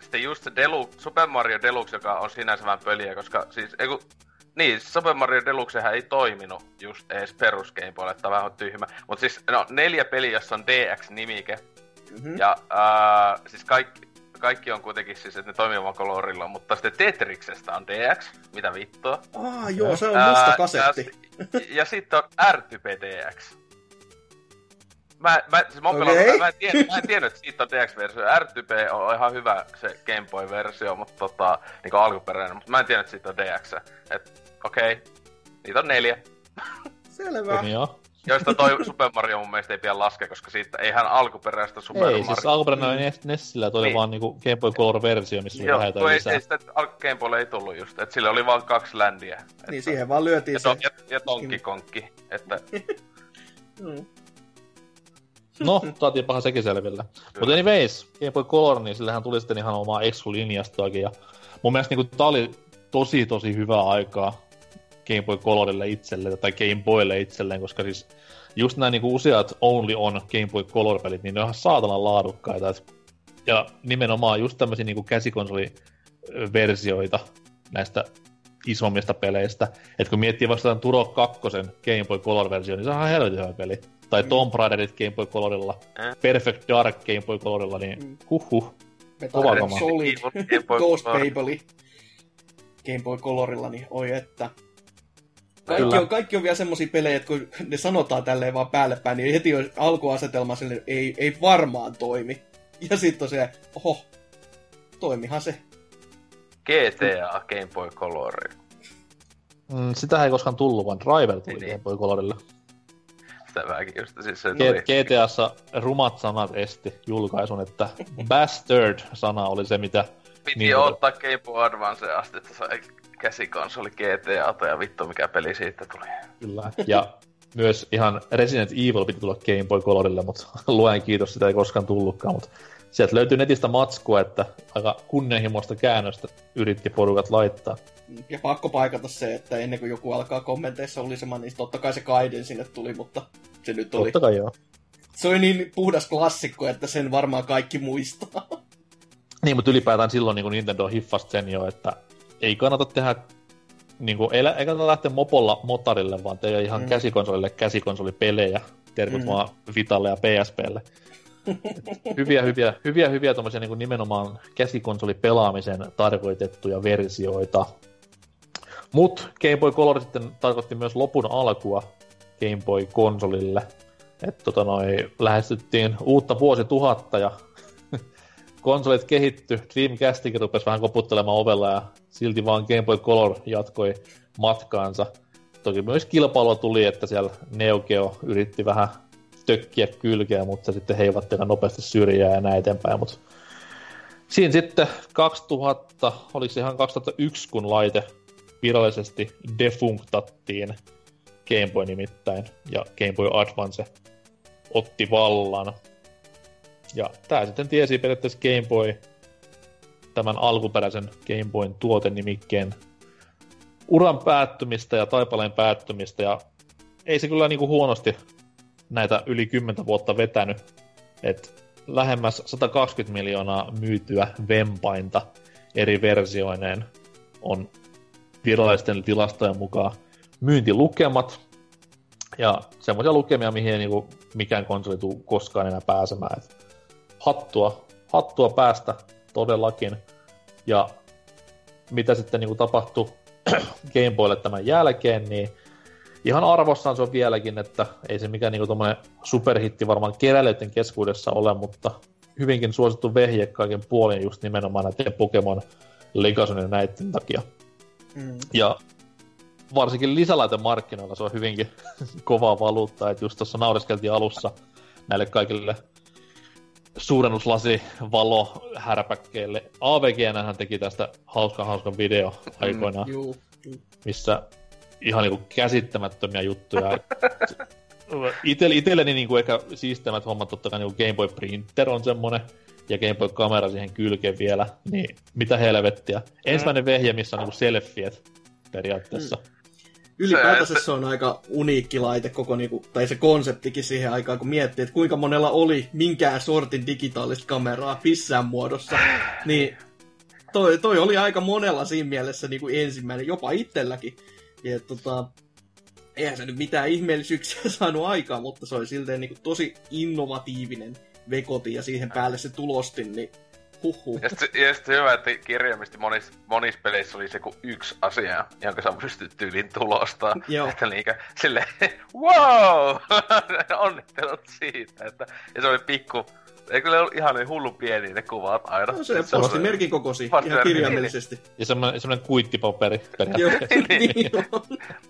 Sitten just se Deluxe, Super Mario Deluxe, joka on sinänsä vähän pöliä, koska siis, eiku, niin, Super Mario Deluxehän ei toiminut just edes perus Game Boylle, että vähän tyhmä. Mutta siis, no, neljä peliä, jossa on DX-nimike, mm-hmm. Ja ää, siis kaikki, kaikki on kuitenkin siis, että ne toimii vaan kolorilla, mutta sitten Tetriksestä on DX, mitä vittua. Ah, joo, se on Ää, musta kasetti. Ja, ja sitten on R-Type DX. Mä, mä, siis mä, Okei. pelannut, mä, en tiennyt, mä en tiennyt, että siitä on DX-versio. R-Type on ihan hyvä se Game Boy-versio, mutta tota, niinku alkuperäinen, mutta mä en tiennyt, että siitä on DX. Et okei, okay. niitä on neljä. Selvä. Niin joo. Joista toi Super Mario mun mielestä ei pian laske, koska siitä eihän alkuperäistä Super Ei, Mario... siis alkuperäinen oli Nes- Nessillä, toi Niin. vaan niinku Game Boy Color-versio, missä oli Joo, vähän jotain ei, lisää. ei sitä al- Game Boylle ei tullut just, että sillä oli vaan kaksi ländiä. Että, Niin siihen vaan lyötiin ja, se. ja, ja Donkey Konkki, että (laughs) Mm. No, saatiinpahan sekin selville. Mutta anyways, Game Boy Color, niin sillähän tuli sitten ihan omaa Exu-linjastoakin. Ja mun mielestä niin tää oli tosi tosi hyvää aikaa Game Boy Colorille itselleen, tai Game Boylle itselleen, koska siis just nämä niin useat Only on Game Boy Color-pelit, niin ne on ihan saatanan laadukkaita. Et, ja nimenomaan just tämmöisiä niin käsikonsoliversioita näistä isommista peleistä. Et kun miettii vasta Turo 2 Game Boy Color-versio, niin se on ihan helvetin hyvä peli. Tai mm. Tomb Raiderit Game Boy Colorilla, Äh. Perfect Dark Game Boy Colorilla, niin Mm. huhhuh. Metal. Solid, Ghost. Babel, Game Boy Colorilla, niin oi että. Kaikki on, kaikki on vielä semmosia pelejä, että kun ne sanotaan tälleen vaan päälle päin, niin heti on alkuasetelma sille, ei, ei varmaan toimi. Ja sitten on se, oho, toimihan se. GTA Game Boy Color. Mm, sitä ei koskaan tullut, vaan Driver tuli Niin. Game Boy Colorille. Sitä vähänkin just, siis se G- tuli. GTAssa rumat sanat esti julkaisun, että (laughs) bastard-sana oli se, mitä Piti Niin, ottaa Game Boy Advance asti, että sai käsikonsoli GTAta ja vittu mikä peli siitä tuli. Kyllä. Ja myös ihan Resident Evil piti tulla Game Boy Colorille, mutta (laughs) luen kiitos, sitä ei koskaan tullutkaan. Mutta sieltä löytyy netistä matskua, että aika kunnianhimoista käännöstä yritti porukat laittaa. Ja pakko paikata se, että ennen kuin joku alkaa kommenteissa ulisemaan, niin totta kai se Kaiden sinne tuli, mutta se nyt oli. Totta kai joo. Se oli niin puhdas klassikko, että sen varmaan kaikki muistaa. Niin, mutta ylipäätään silloin niin Nintendo hiffasi sen jo, että ei kannata tehdä niin kuin, ei, ei kannata lähteä mopolla motarille, vaan tehdä ihan Mm. käsikonsolille käsikonsolipelejä. Terkut Mm. vaan Vitalle ja PSPlle. (laughs) Hyviä, hyviä, hyviä, hyviä tommosia niin nimenomaan käsikonsolipelaamisen tarkoitettuja versioita. Mut Game Boy Color sitten tarkoitti myös lopun alkua Game Boy konsolille. Et tota noi, lähestyttiin uutta vuosituhatta ja konsolit kehitty, Dreamcastikin rupesi vähän koputtelemaan ovella ja silti vaan Game Boy Color jatkoi matkaansa. Toki myös kilpailua tuli, että siellä Neo Geo yritti vähän tökkiä kylkeä, mutta sitten heivatti aika nopeasti syrjää ja näin eteenpäin. Mutta siinä sitten 2000, oliko se ihan 2001, kun laite virallisesti defunktattiin Game Boy nimittäin, ja Game Boy Advance otti vallan. Ja tää sitten tiesi periaatteessa Game Boy tämän alkuperäisen Game Boyn tuotenimikkeen uran päättymistä ja taipaleen päättymistä, ja ei se kyllä niinku huonosti näitä yli 10 vuotta vetänyt, että lähemmäs 120 miljoonaa myytyä vempainta eri versioineen on virallisten tilastojen mukaan myyntilukemat, ja semmoisia lukemia, mihin ei niinku mikään konsoli tuu koskaan enää pääsemään. Et hattua, hattua päästä todellakin. Ja mitä sitten niinku tapahtui (clears throat) Game Boylle tämän jälkeen, niin ihan arvossaan se on vieläkin, että ei se mikään niinku tommonen superhitti varmaan keräilijöiden keskuudessa ole, mutta hyvinkin suosittu vehje kaiken puolin just nimenomaan näiden Pokemon Legazon ja näiden takia. Mm. Ja varsinkin lisälaitemarkkinoilla se on hyvinkin (laughs) kovaa valuuttaa, että just tuossa naureskeltiin alussa näille kaikille suurennuslasi valo härpäkkeille. AVGnhän teki tästä hauskan hauskan video aikoinaan, mm, Juu. missä ihan niinku käsittämättömiä juttuja. (laughs) Itelle, itselleni niinku ehkä siistimmät hommat totta kai niinku Game Boy Printer on semmonen, ja Game Boy kamera siihen kylkeen vielä, niin mitä helvettiä. Ensimmäinen vehje, missä on niinku selfiet periaatteessa. Mm. Ylipäätänsä se on aika uniikki laite koko niinku, tai se konseptikin siihen aikaan, kun miettii, että kuinka monella oli minkään sortin digitaalista kameraa missään muodossa, niin toi, toi oli aika monella siinä mielessä niinku ensimmäinen, jopa itselläkin. Ja tota, eihän se nyt mitään ihmeellisyyksiä (laughs) saanut aikaa, mutta se oli silteen niinku tosi innovatiivinen vekoti ja siihen päälle se tulostin, niin huhhuh. Ja sitten ja sit hyvä, että kirjaimisesti monissa, monissa peleissä oli se kuin yksi asia, jonka sä pystyt tyylin tulostaa. Joo. Että niinkö silleen, (laughs) wow! (laughs) Onnittelut siitä. Että, ja se oli pikku, ei kyllä ollut ihan niin hullu pieni ne kuvat aina. No se oli- postimerkin kokosi, ihan kirjaimellisesti. Ja semmoinen, semmoinen kuittipaperi Joo, periaatteessa. (laughs) niin on.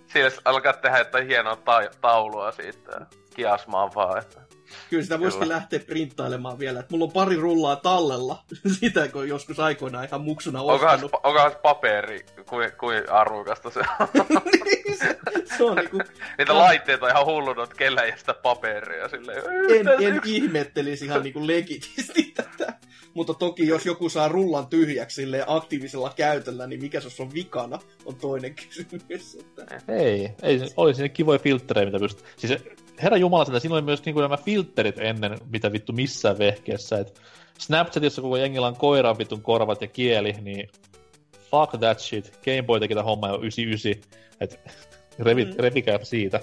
Siinä alkaa tehdä jotain hienoa ta- taulua siitä. Kiasmaan vaan, että... Kyllä sitä voisikin Kyllä. lähteä printtailemaan vielä. Et mulla on pari rullaa tallella (laughs) sitä, kun joskus aikoinaan ihan muksuna ostanut. onkohan se paperi, kuin, kuin arvokasta se on. (laughs) Niin se, se on niinku, Niitä laitteita on ihan hulluna, että kellä ei sitä paperia silleen. en, en ihmettelisi ihan niinku legitisti (laughs) tätä. Mutta toki jos joku saa rullan tyhjäksi silleen aktiivisella käytöllä, niin mikä se on vikana, on toinen kysymys. Että... Ei, ei, oli sinne kivoja filtterejä, mitä pystyt. Siis herra jumala, että siinä oli myös niinku nämä filterit ennen, mitä vittu missään vehkeessä. Et Snapchatissa koko jengillä on koiran vitun korvat ja kieli, niin fuck that shit, Game Boy teki tätä hommaa jo 99, että (laughs) revi, mm. revikää siitä.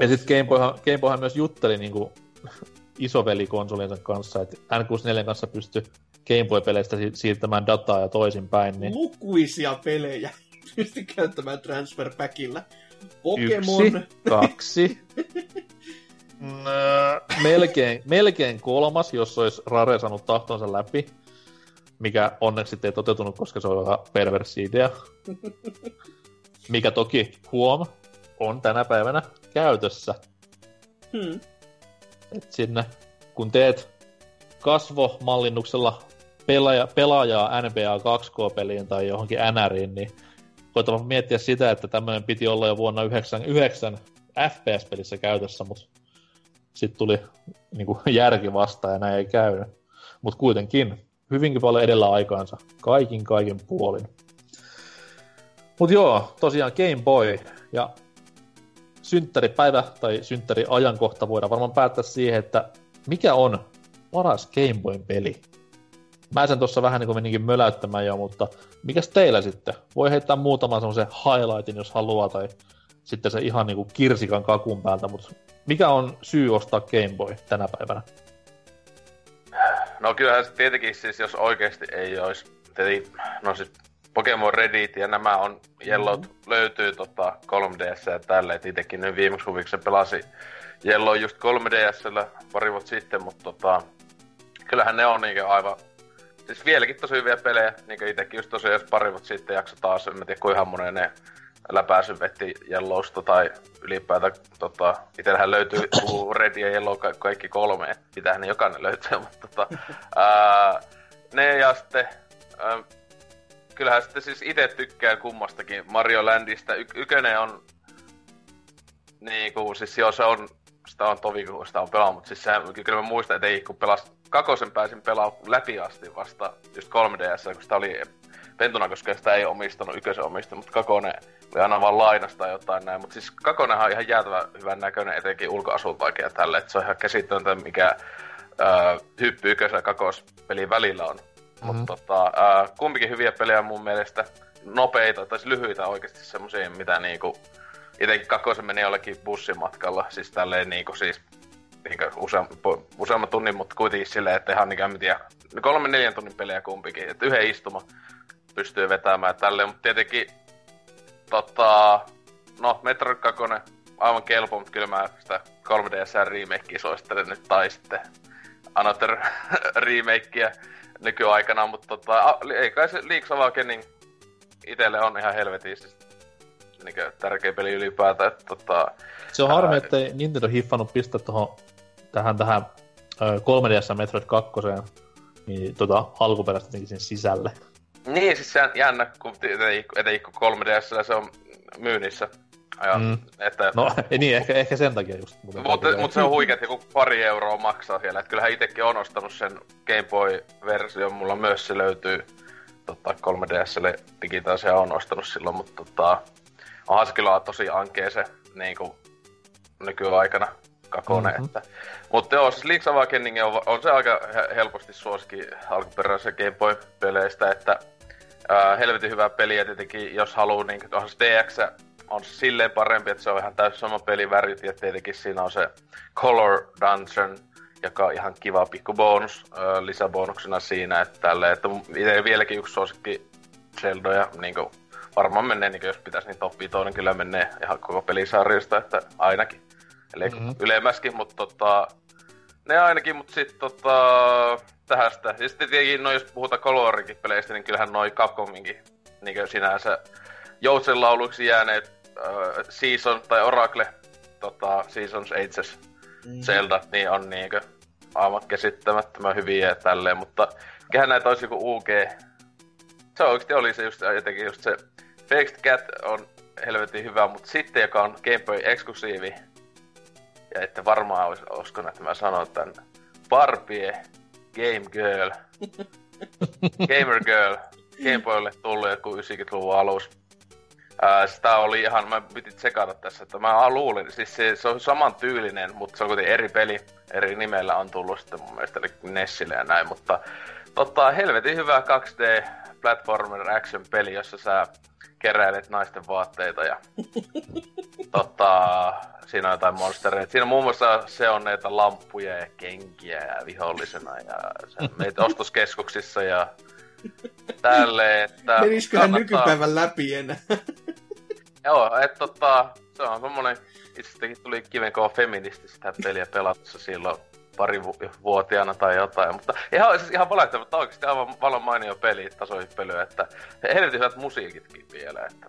Ja sitten Game Boyhan, Game Boyhan myös jutteli niinku (laughs) isovelikonsolinsa kanssa, että N64 kanssa pystyi Game Boy-peleistä siirtämään dataa ja toisinpäin. Niin... Lukuisia pelejä (laughs) pystyi käyttämään Transfer Packilla. Pokemon. Yksi, kaksi. (laughs) melkein, melkein kolmas, jos olisi Rare saanut tahtonsa läpi. Mikä onneksi ei toteutunut, koska se on vähän perversi idea. Mikä toki, huom, on tänä päivänä käytössä. Hmm. Et sinne, kun teet kasvomallinnuksella pelaaja, pelaajaa NBA 2K-peliin tai johonkin NRiin, niin koitapa miettiä sitä, että tämmöinen piti olla jo vuonna 99 FPS-pelissä käytössä, mutta sitten tuli niin kuin, järki vastaan ja näin ei käynyt. Mutta kuitenkin hyvinkin paljon edellä aikaansa, kaikin kaikin puolin. Mutta joo, tosiaan Game Boy ja synttäripäivä tai synttäriajankohta voidaan varmaan päättää siihen, että mikä on paras Game Boyn peli. Mä sen tuossa vähän niin kuin meninkin möläyttämään jo, mutta mikäs teillä sitten? Voi heittää muutaman semmoisen highlightin, jos haluaa, tai sitten se ihan niin kuin kirsikan kakun päältä, mutta mikä on syy ostaa Game Boy tänä päivänä? No kyllähän se tietenkin siis, jos oikeasti ei olisi, tietenkin, no siis Pokemon Reddit ja nämä on, Yellowt mm-hmm. löytyy tota 3DS ja tälle, että itsekin nyt viimeksi huvikseen pelasi Yellow just 3DSllä pari vuotta sitten, mutta tota, kyllähän ne on niinkö aivan siis vieläkin tosi hyviä pelejä, niin kuin itsekin just tosiaan jos pari vuotta sitten jakso taas, en tiedä kuinka monen ne läpäisy vetti Yellowsta tai ylipäätään tota, itsellähän löytyy (coughs) Red ja Yellow ka- kaikki kolme, pitäähän ne jokainen löytyy, (laughs) mutta tota, ää, ne ja sitten ää, kyllähän sitten siis itse tykkään kummastakin Mario Landista. Y- ykönen on niinku, siis joo, se on, sitä on tovi, kun sitä on pelannut, mutta siis sehän, kyllä mä muistan, että ei kun pelas, kakosen pääsin pelaa läpi asti vasta just 3DS, kun sitä oli pentuna, koska sitä ei omistanut, ykösen omistanut, mutta kakone oli aina vaan lainasta tai jotain näin. Mutta siis kakonenhan on ihan jäätävä hyvän näköinen, etenkin ulkoasultaakin ja tälle, että se on ihan käsittöntä, mikä öö, hyppy ykösen ja kakospelin välillä on. Mm-hmm. Mutta tota, äh, kumpikin hyviä pelejä mun mielestä. Nopeita, tai lyhyitä oikeasti semmosia, mitä niinku... Itekin kakkosen meni jollekin bussimatkalla, siis tälleen niinku siis niinku useam, useamman tunnin, mutta kuitenkin silleen, että ihan en tiedä, kolme neljän tunnin pelejä kumpikin, että yhden istuma pystyy vetämään tälleen, mutta tietenkin tota, no Metroid 2 aivan kelpo, mutta kyllä mä sitä 3DS remakea suosittelen nyt, tai sitten Another (laughs) remakea nykyaikana, mutta tota, ei kai se Leagues Awakening itelle on ihan helvetin niin tärkeä peli ylipäätään. Että, tota, se on harmi, että Nintendo hiffannut pistää tuohon tähän, tähän 3DS Metroid 2 niin tota, alkuperäistä sen sisälle. Niin, siis se on jännä, kun etenkin kun 3DS se on myynnissä. Ja, mm. että, no, (laughs) niin, ehkä, ehkä sen takia just. Mutta, mutta, mutta se on huikea, että joku pari euroa maksaa siellä. Että kyllähän itsekin on ostanut sen Game Boy-version, mulla myös se löytyy tota, 3DSlle digitaalisia on ostanut silloin, mutta tota, onhan se kyllä tosi ankea se niin kuin, nykyaikana kakone. Mm-hmm. Että, mutta joo, siis Link's Awakening on, on se aika helposti suosikin alkuperäisen Game Boy-peleistä, että ää, helvetin hyvää peliä tietenkin, jos haluaa, niin onhan se DX on silleen parempi, että se on ihan täysin sama pelivärit, ja tietenkin siinä on se Color Dungeon, joka on ihan kiva pikku bonus lisäbonuksena siinä, että tälle, että itse vieläkin yksi suosikki Zelda ja niin kuin, varmaan menee, niin jos pitäisi niin top 5, niin kyllä menee ihan koko pelisarjasta, että ainakin. Eli mm-hmm. ylemmäskin, mutta tota, ne ainakin, mutta sitten tota, tähän sitä. Ja sitten tietenkin, no, jos puhutaan Colorikin peleistä, niin kyllähän noi Capcominkin niin sinänsä joutsen lauluiksi jääneet uh, Season tai Oracle tota, Seasons Ages mm. Zelda, niin on niinkö aivan käsittämättömän hyviä ja tälleen, mutta mikähän näitä olisi joku UG. Se oikeasti oli se just jotenkin just se Fixed Cat on helvetin hyvä, mutta sitten joka on Game Boy eksklusiivi, ja ette varmaan olisi uskon, että mä sanon tän Barbie Game Girl. (laughs) Gamer Girl. Game Boylle tullut joku 90-luvun alus. Ää, sitä oli ihan, mä piti tsekata tässä, että mä luulin, siis se, se on saman tyylinen, mutta se on kuitenkin eri peli, eri nimellä on tullut sitten mun mielestä Nessille ja näin, mutta tota, helvetin hyvä 2D platformer action peli, jossa sä keräilet naisten vaatteita ja (laughs) tota, siinä on jotain monstereita. Siinä muun muassa se on näitä lampuja ja kenkiä ja vihollisena ja meitä ostoskeskuksissa ja tälle, että... Menisiköhän kannattaa... nykypäivän läpi enää? (laughs) Joo, että tota, se on semmonen, itsestäkin tuli kivenkova feministi sitä peliä pelatussa silloin pari vuotiaana tai jotain, mutta ihan, siis ihan valehtelua, mutta oikeasti aivan valon mainio peli, tasohyppely, että helvetin hyvät musiikitkin vielä, että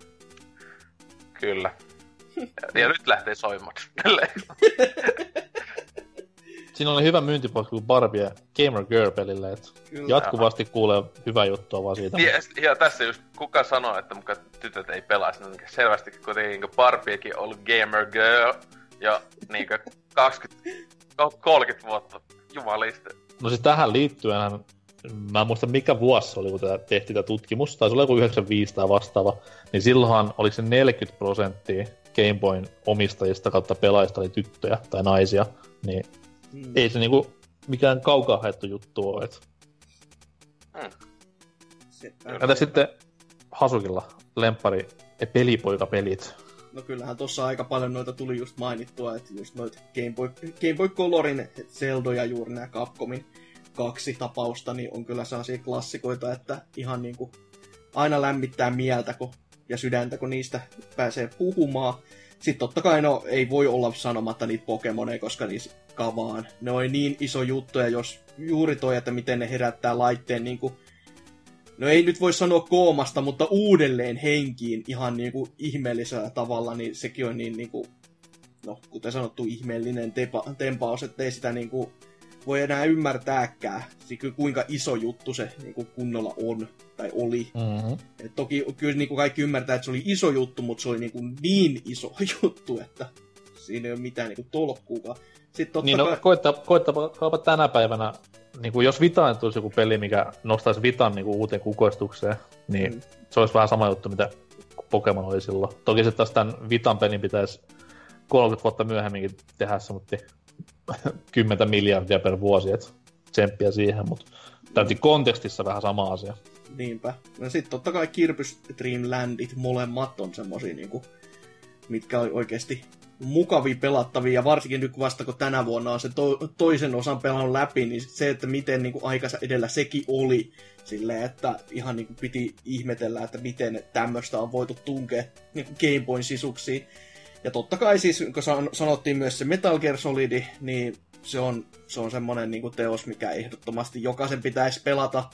kyllä. Ja, (laughs) ja nyt lähtee soimaan. (laughs) Siinä oli hyvä myyntipohja kuin Barbie Gamer Girl-pelille, että jatkuvasti kuulee hyvää juttua vaan siitä. Ja, ja tässä just kuka sanoo, että muka tytöt ei pelaa, niin selvästi kuitenkin Barbiekin on ollut Gamer Girl ja niin 20, 30 vuotta jumaliste. No siis tähän liittyen mä en muista mikä vuosi oli, kun tehtiin tätä tutkimusta, tai se oli joku 95 tai vastaava, niin silloinhan oli se 40 prosenttia Gameboyn omistajista kautta pelaajista oli tyttöjä tai naisia, niin mm. ei se niinku mikään kaukaa haettu juttu ole. Et... Mm. Entä sitten Hasukilla lempari pelipoikapelit? No kyllähän tuossa aika paljon noita tuli just mainittua, että just noita Game Boy, Game Boy Colorin Zelda ja juuri nämä Capcomin kaksi tapausta, niin on kyllä sellaisia klassikoita, että ihan niinku aina lämmittää mieltä kun, ja sydäntä, kun niistä pääsee puhumaan. Sitten totta kai no, ei voi olla sanomatta niitä Pokemoneja, koska niissä kavaan. Ne on niin iso juttu, ja jos juuri toi, että miten ne herättää laitteen niin kuin, no ei nyt voi sanoa koomasta, mutta uudelleen henkiin ihan niin kuin ihmeellisellä tavalla, niin sekin on niin, niin kuin, no kuten sanottu, ihmeellinen tepa, tempaus, ettei sitä niin kuin, voi enää ymmärtääkään, kuinka iso juttu se niin kuin kunnolla on tai oli. Mm-hmm. Et toki kyllä niin kuin kaikki ymmärtää, että se oli iso juttu, mutta se oli niin, kuin niin iso (laughs) juttu, että siinä ei ole mitään niin kuin tolkkuukaan. Sitten totta niin, no, kai... koittaa, koittakaa tänä päivänä, niin kuin jos Vitaan tulisi joku peli, mikä nostaisi Vitan niin kuin uuteen kukoistukseen, niin mm. se olisi vähän sama juttu, mitä Pokemon oli silloin. Toki se taas tämän Vitan pelin pitäisi 30 vuotta myöhemminkin tehdä se, mutta 10 miljardia per vuosi, että tsemppiä siihen, mutta täytyy kontekstissa vähän sama asia. Niinpä. No sitten totta kai Kirpys Dreamlandit molemmat on semmosia niinku, mitkä oli oikeasti mukavia pelattavia, ja varsinkin nyt vasta kun tänä vuonna on se to- toisen osan pelannut läpi, niin se, että miten niin kuin aikansa edellä sekin oli, silleen, että ihan niin kuin piti ihmetellä, että miten tämmöistä on voitu tunkea niin kuin Game Boyn sisuksiin. Ja totta kai siis, kun sanottiin myös se Metal Gear Solid, niin se on, se on semmoinen niin teos, mikä ehdottomasti jokaisen pitäisi pelata,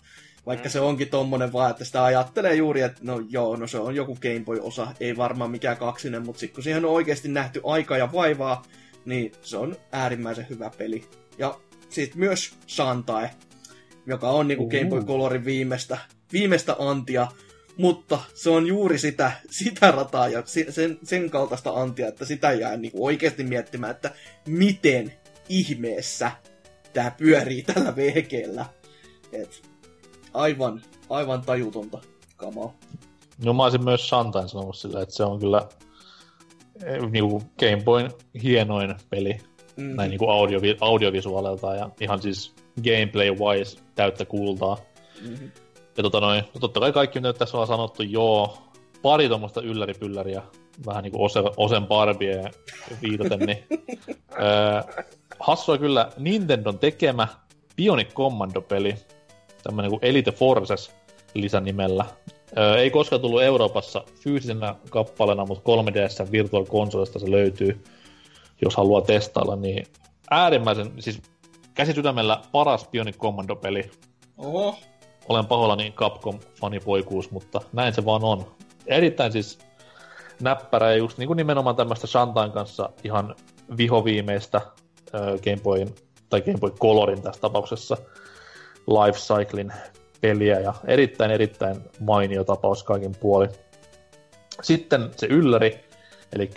vaikka mm. se onkin tommonen vaan, että sitä ajattelee juuri, että no joo, no se on joku Game Boy-osa, ei varmaan mikään kaksinen, mutta sitten kun siihen on oikeasti nähty aikaa ja vaivaa, niin se on äärimmäisen hyvä peli. Ja sitten myös Santae, joka on niinku Game Boy Colorin viimeistä, viimeistä antia, mutta se on juuri sitä, sitä rataa ja sen, sen kaltaista antia, että sitä jää niinku oikeasti miettimään, että miten ihmeessä tämä pyörii tällä vehkeellä. Et aivan, aivan tajutonta kamaa. No mä olisin myös Santain sanonut sillä, että se on kyllä eh, niinku Game Boyn hienoin peli mm-hmm. näin niinku audiovi- audiovisuaalelta ja ihan siis gameplay-wise täyttä kultaa. Mm-hmm. Ja tota noin, no totta kai kaikki mitä tässä on sanottu, joo, pari tuommoista ylläripylläriä, vähän niinku Ose, Osen Barbie viitaten, niin (laughs) öö, hassua kyllä Nintendon tekemä Bionic Commando-peli, tämmönen kuin Elite Forces lisänimellä. Öö, ei koskaan tullut Euroopassa fyysisenä kappaleena, mutta 3DS Virtual Consolesta se löytyy, jos haluaa testailla, niin äärimmäisen, siis käsisydämellä paras Bionic Commando-peli. Oho. Olen pahoillani Capcom-fanipoikuus, mutta näin se vaan on. Erittäin siis näppärä ja just niin kuin nimenomaan tämmöistä Shantain kanssa ihan vihoviimeistä äh, Game Boyin, tai Game Boy Colorin tässä tapauksessa Life Cyclin peliä ja erittäin erittäin mainio tapaus kaikin puoli. Sitten se ylläri, eli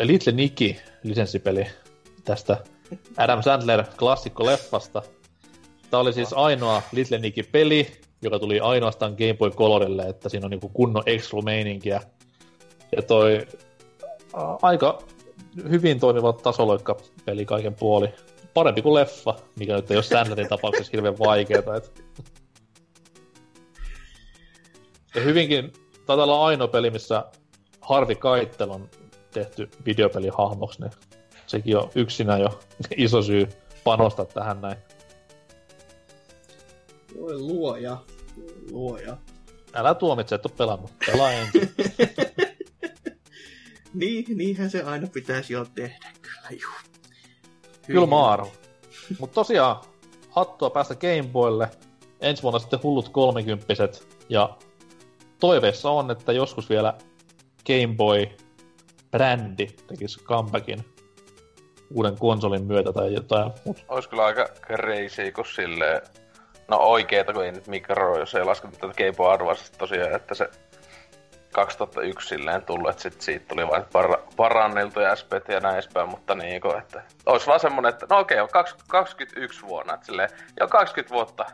Little Nicky lisenssipeli tästä Adam Sandler klassikko-leffasta. Tämä oli siis ainoa Little Nicky peli, joka tuli ainoastaan Game Boy Colorille, että siinä on niinku kunnon exclu-meininkiä. Ja toi aika hyvin toimiva tasoloikka peli kaiken puoli parempi kuin leffa, mikä nyt ei ole Sandlerin tapauksessa hirveän vaikeeta. Et... Ja hyvinkin, taitaa olla ainoa peli, missä Harvi Kaittel on tehty videopelihahmoksi, niin sekin on yksinä jo (laughs) iso syy panostaa tähän näin. Voi luoja, luoja. Älä tuomitse, et ole pelannut. Pelaa ensin. (laughs) niin, niinhän se aina pitäisi jo tehdä, kyllä juu. Kyllä mä arvo. Mutta tosiaan, hattua päästä Gameboylle. Ensi vuonna sitten hullut kolmikymppiset. Ja toiveessa on, että joskus vielä Game Boy-brändi tekisi comebackin uuden konsolin myötä tai jotain. Mut. Ois kyllä aika crazy, kun silleen... No oikeeta, kun ei nyt mikro, jos ei lasketa tätä Game Boy tosiaan, että se 2001 silleen tullut, että sit siitä tuli vain par- paranneltuja SP ja näin edespäin, mutta niinku, että olisi vaan semmonen, että no okei, okay, 21 vuonna, että silleen, jo 20 vuotta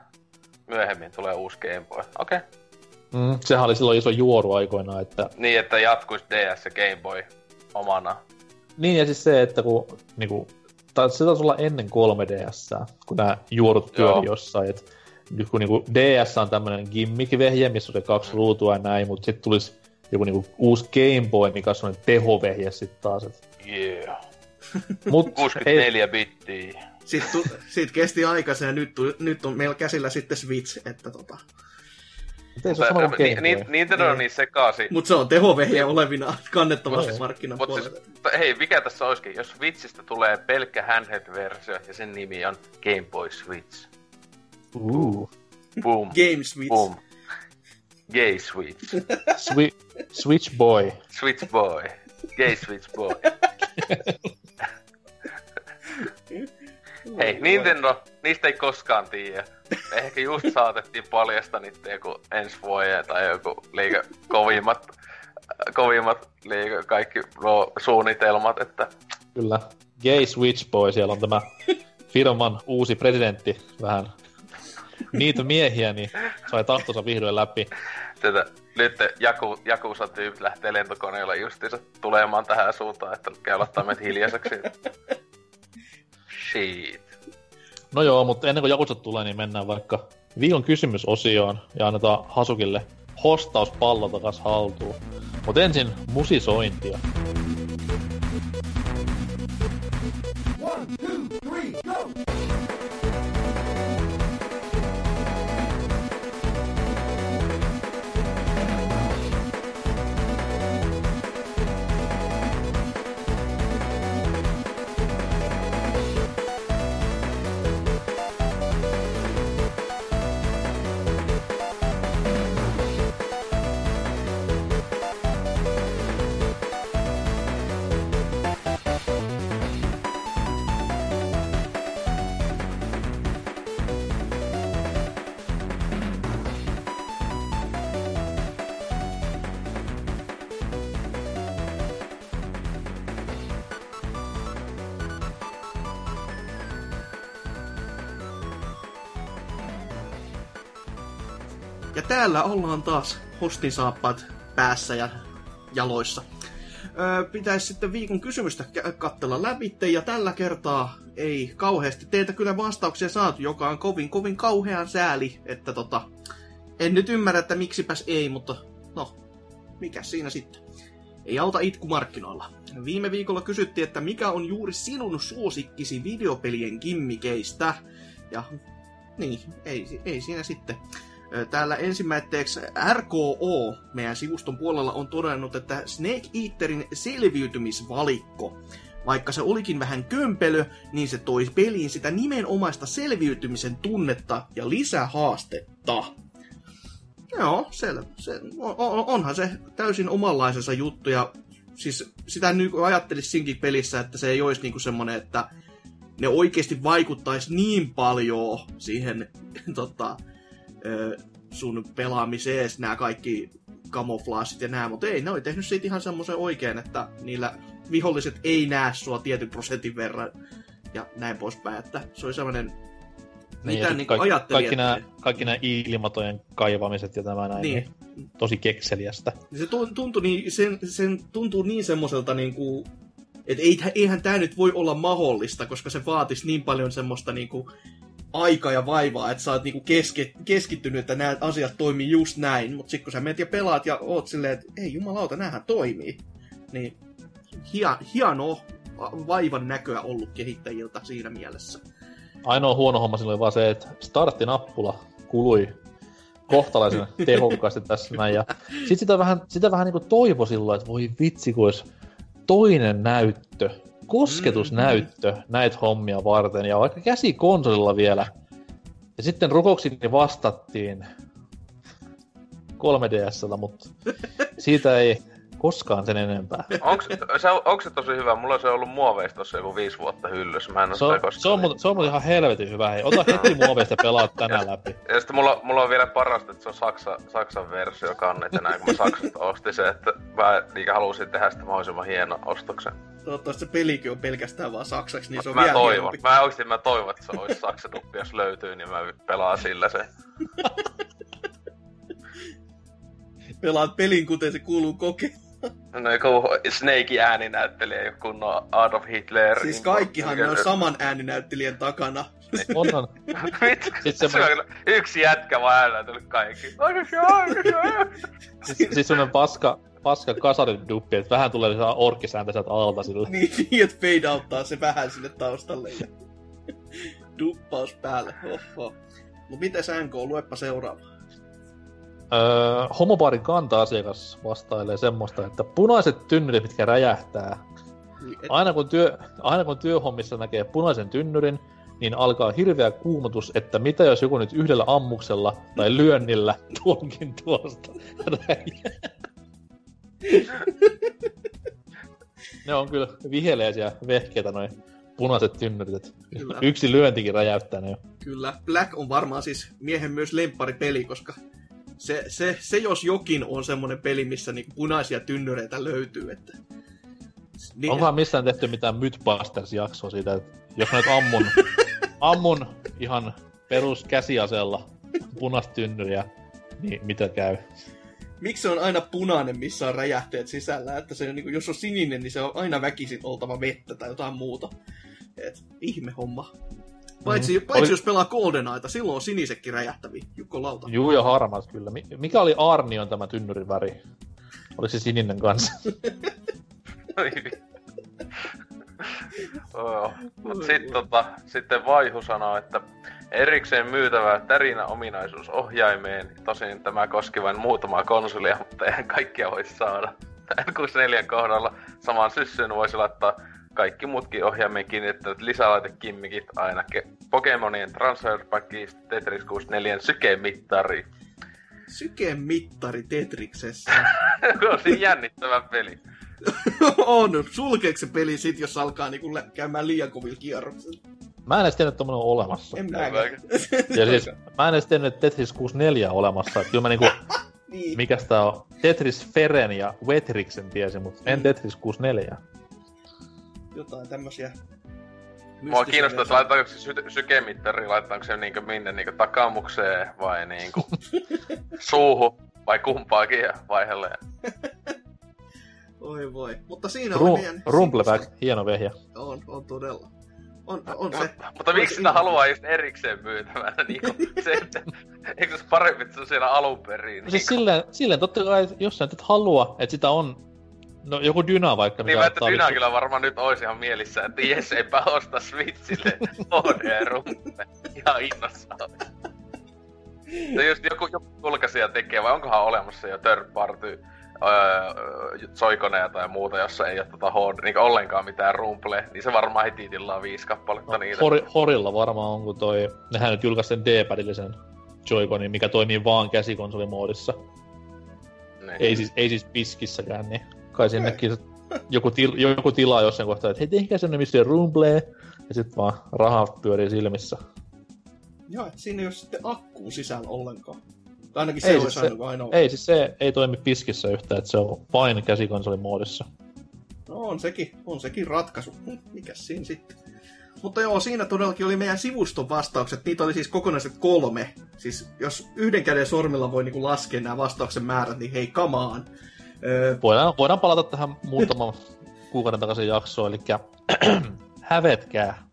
myöhemmin tulee uusi Game Boy, okei. Okay. Mm, sehän oli silloin iso juoru aikoinaan, että... Niin, että jatkuisi DS ja Game Boy omana. Niin, ja siis se, että kun niinku, tai se taisi olla ennen 3DS, kun nämä juorut pyöri jossain, että nyt kun niinku DS on tämmönen gimmick-vehje, missä on se kaksi mm. ruutua ja näin, mutta sitten tulisi joku niinku uusi Game Boy, mikä on semmoinen tehovehje sitten taas. Et... Yeah. (laughs) Mut 64 ei... bittiä. Sitten tu, sit kesti aikansa ja nyt, tu, nyt on meillä käsillä sitten Switch, että tota... Mutta ei se ole ni, ni, Nintendo on niin, niin sekaisin. Mutta se on tehovehje olevina kannettavasti no, markkinapuolella. Siis, hei, mikä tässä olisikin? Jos Switchistä tulee pelkkä handheld-versio ja sen nimi on Game Boy Switch. Uh. Boom. Game Switch. Boom. Gay Switch. Swi- Switch Boy. Switch Boy. Gay Switch Boy. Hei, Nintendo, niistä ei koskaan tiedä. Ehkä just saatettiin paljasta niitä joku ensi vuoden tai joku liikä kovimmat, kovimmat liikä kaikki no, suunnitelmat, että... Kyllä. Gay Switch Boy, siellä on tämä firman uusi presidentti vähän niitä miehiä, niin sai tahtonsa vihdoin läpi. Tätä, nyt Jaku, Jakusa tyypit lähtee lentokoneella justiinsa tulemaan tähän suuntaan, että käy ottaa meitä hiljaiseksi. Shit. No joo, mutta ennen kuin Jakusat tulee, niin mennään vaikka viikon kysymysosioon ja annetaan Hasukille hostauspallo takas haltuun. Mutta ensin musisointia. Täällä ollaan taas hostin saappaat päässä ja jaloissa. Öö, pitäisi sitten viikon kysymystä katsella läpi, ja tällä kertaa ei kauheasti teiltä kyllä vastauksia saatu, joka on kovin kovin kauhean sääli, että tota, en nyt ymmärrä, että miksipäs ei, mutta no, mikä siinä sitten. Ei auta itku markkinoilla. Viime viikolla kysyttiin, että mikä on juuri sinun suosikkisi videopelien kimmikeistä. Ja niin, ei, ei siinä sitten. Täällä ensimmäiseksi RKO meidän sivuston puolella on todennut, että Snake Eaterin selviytymisvalikko, vaikka se olikin vähän kömpelö, niin se toi peliin sitä nimenomaista selviytymisen tunnetta ja lisähaastetta. Joo, selvä. Se, on, onhan se täysin omanlaisensa juttu ja siis sitä nyt ajattelisi siinkin pelissä, että se ei olisi niinku semmonen, että ne oikeasti vaikuttaisi niin paljon siihen (laughs) tota, sun pelaamiseen nämä kaikki kamoflaasit ja nämä, mutta ei, ne oli tehnyt siitä ihan semmoisen oikein, että niillä viholliset ei näe sua tietyn prosentin verran ja näin poispäin, että se oli semmoinen niin, mitä niin kaikki, ajattelin, kaikki, nämä, kaikki nämä ilmatojen kaivamiset ja tämä näin, niin. niin tosi kekseliästä. Se tuntui niin, sen, sen tuntuu niin semmoiselta niin kuin, että eihän tämä nyt voi olla mahdollista, koska se vaatisi niin paljon semmoista niin kuin, aika ja vaivaa, että sä oot niinku keske, keskittynyt, että nämä asiat toimii just näin, mutta sitten kun sä menet ja pelaat ja oot silleen, että ei jumalauta, näähän toimii, niin hia, hienoa vaivan näköä ollut kehittäjiltä siinä mielessä. Ainoa huono homma silloin vaan se, että starttinappula kului kohtalaisen (laughs) tehokkaasti tässä näin. Ja sit sitä vähän, sitä vähän niinku toivo silloin, että voi vitsi, kun olisi toinen näyttö, kosketusnäyttö mm-hmm. näitä hommia varten, ja vaikka käsikonsolilla vielä. Ja sitten rukoksiin vastattiin 3DSllä, mutta (laughs) siitä ei, koskaan sen enempää. Onks se, se tosi hyvä? Mulla on se ollut muoveista tossa joku viisi vuotta hyllyssä. Mä en se, on, se, on, se on ihan helvetin hyvä. Hei, ota heti (laughs) muoveista ja pelaa tänään läpi. Ja sitten mulla, mulla on vielä parasta, että se on Saksa, Saksan versio kannet ja näin, kun mä Saksasta ostin se, että mä niin halusin tehdä sitä mahdollisimman hieno ostoksen. Toivottavasti se pelikin on pelkästään vaan saksaksi, niin se on mä vielä toivon. hienompi. Mä oikeesti mä toivon, että se olisi saksan duppi, jos löytyy, niin mä pelaan sillä se. (laughs) Pelaat pelin, kuten se kuuluu kokea. No joku Snake ääni näyttelee joku kunnon Adolf Hitler. Siis kaikkihan ne on saman ääninäyttelijän takana. On, on. (laughs) Vittu, Sitten se on yksi jätkä vaan äänellä tullut kaikki. (laughs) Siis, siis semmonen paska, paska kasariduppi, että vähän tulee lisää orkkisääntä sieltä alta sille. (laughs) niin, niin, että fade outtaa se vähän sinne taustalle. Ja... (laughs) Duppaus päälle. Oho. Mut mites NK, luepa seuraava. Öö, homobaarin kanta-asiakas vastailee semmoista, että punaiset tynnyrit, mitkä räjähtää. Et- Aina kun, työ, aina kun työhommissa näkee punaisen tynnyrin, niin alkaa hirveä kuumotus, että mitä jos joku nyt yhdellä ammuksella tai lyönnillä tuonkin tuosta (laughs) räjää. Ne on kyllä viheliäisiä vehkeitä noin punaiset tynnyrit. Kyllä. Yksi lyöntikin räjäyttää ne jo. Kyllä, Black on varmaan siis miehen myös lemppari koska se, se, se jos jokin on semmonen peli, missä niinku punaisia tynnyreitä löytyy, että... Niin, Onkohan missään tehty mitään Mythbusters-jaksoa siitä, että jos mä nyt ammun, (laughs) ammun ihan perus käsiaseella punaista tynnyriä, niin mitä käy? Miksi se on aina punainen, missä on räjähteet sisällä? Että se, niinku, jos on sininen, niin se on aina väkisin oltava vettä tai jotain muuta. Et, ihme homma. Paitsi, Mhm. paitsi Oli- jos pelaa GoldenEyeta, silloin on sinisekin räjähtäviä. Jukko Lauta. Juu ja harmaat kyllä. Mi- Mikä oli Arnion tämä tynnyrin väri? Oliko se sininen kanssa? (laughs) Oi vi- Joo. Mut sit, tota, sitten Vaihu sanoo, että erikseen myytävä tärinä ominaisuus ohjaimeen. Tosin tämä koski vain muutamaa konsolia, mutta eihän kaikkia voisi saada. N64 kohdalla samaan syssyyn voisi laittaa kaikki muutkin ohjaimeen kiinnittävät lisälaitekimmikit aina ke- Pokemonien Transfer Packista Tetris 64 sykemittari. Sykemittari Tetriksessä. (laughs) on siinä jännittävä peli. (laughs) on. Sulkeeko se peli sit, jos alkaa niinku lä- käymään liian kovilla kierroksilla? Mä en edes tiennyt, että tommonen on olemassa. En mäkään. Ja siis, mä en edes tiennyt, että Tetris 64 on olemassa. Että kyllä mä niinku, (laughs) niin. mikäs tää on? Tetris Feren ja Wetrixen tiesin, mutta en Tetris 64. Jotain tämmösiä... Mua kiinnostaa, että laitaanko se sy- sykemittari, laitetaanko se niinku minne niinku takamukseen vai niinku (laughs) suuhun vai kumpaakin ja vaihelleen. (laughs) Oi voi. Mutta siinä oli Ru- meidän... Rumbleback, hieno vehjä. On, on todella. On, on se. Mutta, mutta miksi sitä haluaa just erikseen myytävänä? (laughs) Niinku, se, että, eikö se parempi, että se on siellä alun perin? No siis silleen, silleen totta kai, jos sä et halua, että sitä on, no joku Dyna vaikka, Niin mä, että Dyna kyllä varmaan nyt olisi ihan mielissä, että jes, eipä osta Switchille HD-rumpe. (laughs) Ihan innossaan. Se just joku, joku julkaisija tekee, vai onkohan olemassa jo third party öö, soikoneja tai muuta, jossa ei ole tota HD, niin ollenkaan mitään rumple, niin se varmaan heti tilaa viisi kappaletta no, niitä. hori, Horilla varmaan on, kun toi, nehän nyt julkaisi sen D-padillisen Joy-Conin, mikä toimii vaan käsikonsolimoodissa. Niin. Ei siis, ei siis piskissäkään, niin kai sinnekin joku, til, joku tilaa jossain kohtaa, että hei tehkää sen missä rumble, ja sit vaan rahaa pyörii silmissä. Joo, että siinä ei ole sitten akkuun sisällä ollenkaan. Tai ainakin Ei se siis olisi se- ainoa. Ei siis se ei toimi piskissä yhtään, että se on vain käsikonsolimoodissa. No on sekin, on sekin ratkaisu. Hm, Mikäs siinä sitten? Mutta joo, siinä todellakin oli meidän sivuston vastaukset. Niitä oli siis kokonaiset kolme. Siis jos yhden käden sormilla voi niinku laskea nämä vastauksen määrät, niin hei, kamaan. Öö, Voidaan, voidaan palata tähän muutaman (laughs) kuukauden takaisin jaksoon, eli (clears throat) hävetkää.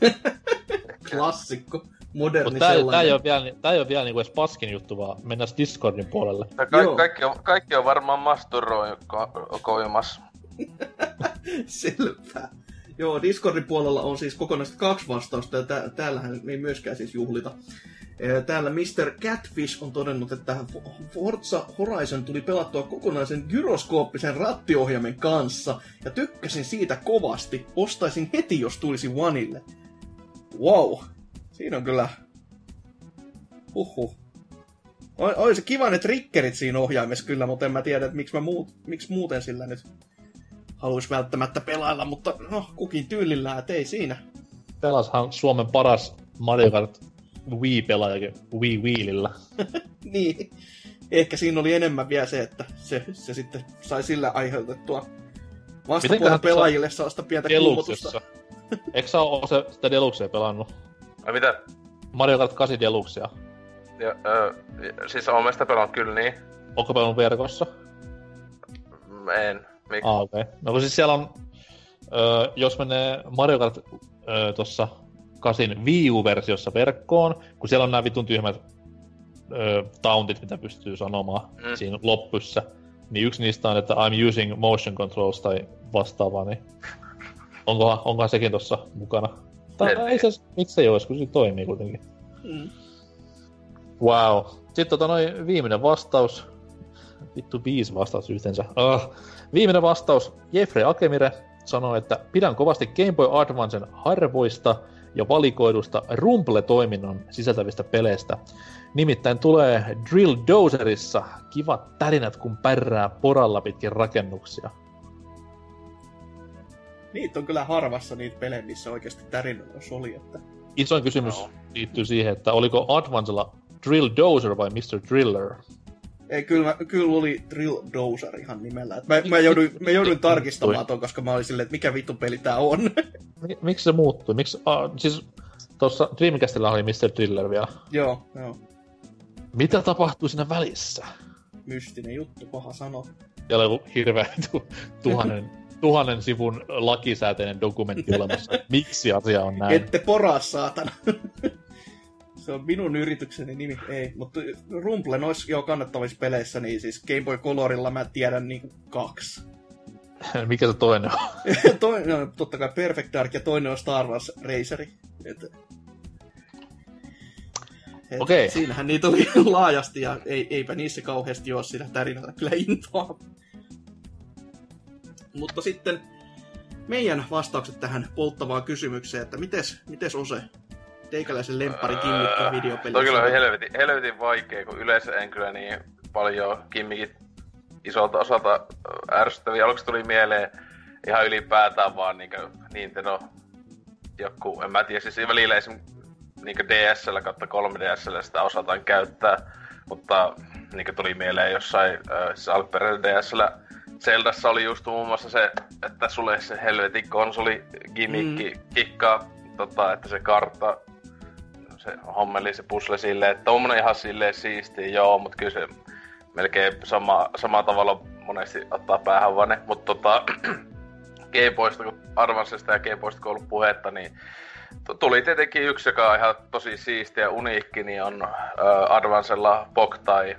(laughs) klassikko. Moderni Mutta tää, tää, ei sellainen. ole vielä, tää ei ole vielä niinku edes paskin juttu, vaan mennään Discordin puolelle. Ja ka- Joo. kaikki, on, kaikki on varmaan masturroimassa. (laughs) Selvä. Joo, Discordin puolella on siis kokonaisesti kaksi vastausta, ja tää, täällähän ei myöskään siis juhlita. Täällä Mr. Catfish on todennut, että Forza Horizon tuli pelattua kokonaisen gyroskooppisen rattiohjaimen kanssa, ja tykkäsin siitä kovasti. Ostaisin heti, jos tulisi Oneille. Wow, siinä on kyllä... Huhhuh. Oi se kiva ne triggerit siinä ohjaimessa kyllä, mutta en mä tiedä, että miksi, mä muut, miksi muuten sillä nyt haluaisi välttämättä pelailla, mutta no, kukin tyylillään, et ei siinä. Pelashan Suomen paras Mario Kart Wii-pelaajakin Wii Wheelillä. (laughs) Niin. Ehkä siinä oli enemmän vielä se, että se, se sitten sai sillä aiheutettua vastapuolen pelaajille sellaista pientä kuumotusta. Eikö sä oo se, sitä Deluxea pelannut? Ai mitä? Mario Kart 8 Deluxea. Ja, ö, siis on sitä pelannut kyllä niin. Onko pelannut verkossa? En. Miksi? Ah, okei. Okay. No kun siis siellä on, ö, jos menee Mario Kart ö, tossa kasin Wii U-versiossa verkkoon, kun siellä on nämä vitun tyhmät ö, tauntit, mitä pystyy sanomaan Mm. siinä loppussa, niin yksi niistä on, että I'm using motion controls tai vastaavaa, niin onkohan, onkohan sekin tossa mukana? Tai ei se, miksi se ei olisi, kun se toimii kuitenkin. Mm. Wow. Sitten tota noin viimeinen vastaus. Vittu viisi vastaus yhteensä. Ah. Viimeinen vastaus. Jeffrey Akemire sanoi, että pidän kovasti Game Boy Advancen harvoista ja valikoidusta Rumble-toiminnon sisältävistä peleistä. Nimittäin tulee Drill Dozerissa kivat tärinät, kun pärrää poralla pitkin rakennuksia. Niitä on kyllä harvassa niitä pelejä, missä oikeasti tärinössä oli. Että... Isoin kysymys Joo. liittyy siihen, että oliko Advancella Drill Dozer vai Mr. Driller? Ei, kyllä, mä- kyllä oli Drill Dozer ihan nimellä. Mä, mä, jouduin, mä jouduin tarkistamaan ton, koska mä olin silleen, että mikä vittu peli tää on. Mi- Miksi se muuttui? Miksi, ah, siis tuossa Dreamcastilla oli Mr. Driller vielä. joo, joo. Mitä tapahtui siinä välissä? Mystinen juttu, paha sanoa. Siellä oli hirveä (laughs) tu- tuhannen, tuhannen sivun lakisääteinen dokumentti olemassa. (laughs) Miksi asia on näin? Ette poraa, saatana. (laughs) Se on minun yritykseni nimi, ei. Mutta Rumble noissa jo kannattavissa peleissä, niin siis Game Boy Colorilla mä tiedän niinku kaksi. (laughs) Mikä se toinen on? toinen on totta kai Perfect Dark ja toinen on Star Wars Raceri. Et, et Okei. Siinähän niitä oli laajasti ja ei, eipä niissä kauheasti ole sillä tärinällä kyllä intoa. Mutta sitten meidän vastaukset tähän polttavaan kysymykseen, että mites, mites Ose? Teikäläisen lemppari kimmikki videopeli. Toi kyllä on helvetin, helvetin vaikea, kun yleensä en kyllä niin paljon kimmikit isolta osalta ärsyttäviä. Aluksi tuli mieleen ihan ylipäätään vaan niinkö Nintendo joku, en mä tiedä, siis välillä esim. niinkö DSL kautta 3DSL sitä osataan käyttää, mutta niinkö tuli mieleen jossain, ö, siis alkuperäisellä DSL Zeldassa oli just muun muassa se, että sulle se helvetin konsoli gimmikki mm. kikkaa, tota, että se kartta se hommeli se pusle silleen, että tommonen ihan silleen siistiä, joo, mut kyllä se melkein sama, sama tavalla monesti ottaa päähän vaan ne, mut tota, (clears throat) Gameboysta, kun Advancesta ja Gameboysta kun on ollut puhetta, niin tuli tietenkin yksi, joka on ihan tosi siisti ja uniikki, niin on äh, Advancella Pok tai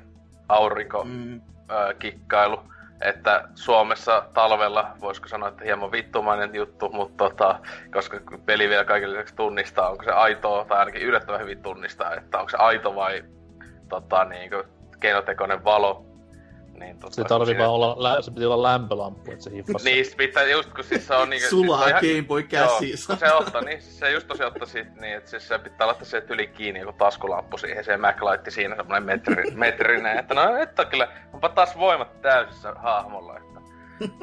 aurinko Mm, äh, kikkailu. Että Suomessa talvella, voisiko sanoa, että hieman vittumainen juttu, mutta tota, koska peli vielä kaiken lisäksi tunnistaa, onko se aito, tai ainakin yllättävän hyvin tunnistaa, että onko se aito vai tota, niin kuin, keinotekoinen valo. Niin, tota, Se tarvii siinä- vaan olla, lä- se piti olla lämpölamppu, että se hiffasi. Niin, sit pitää just kun siis se on niinku... Sulaa siis se on Game Boy käsiin. Joo, se ottaa, niin siis se just tosiaan ottaa sit niin, että siis se pitää laittaa se tyli kiinni joku taskulamppu siihen, se Mac laitti siinä semmonen metri, (laughs) metrinen, että no nyt on kyllä, onpa taas voimat täysissä hahmolla, että.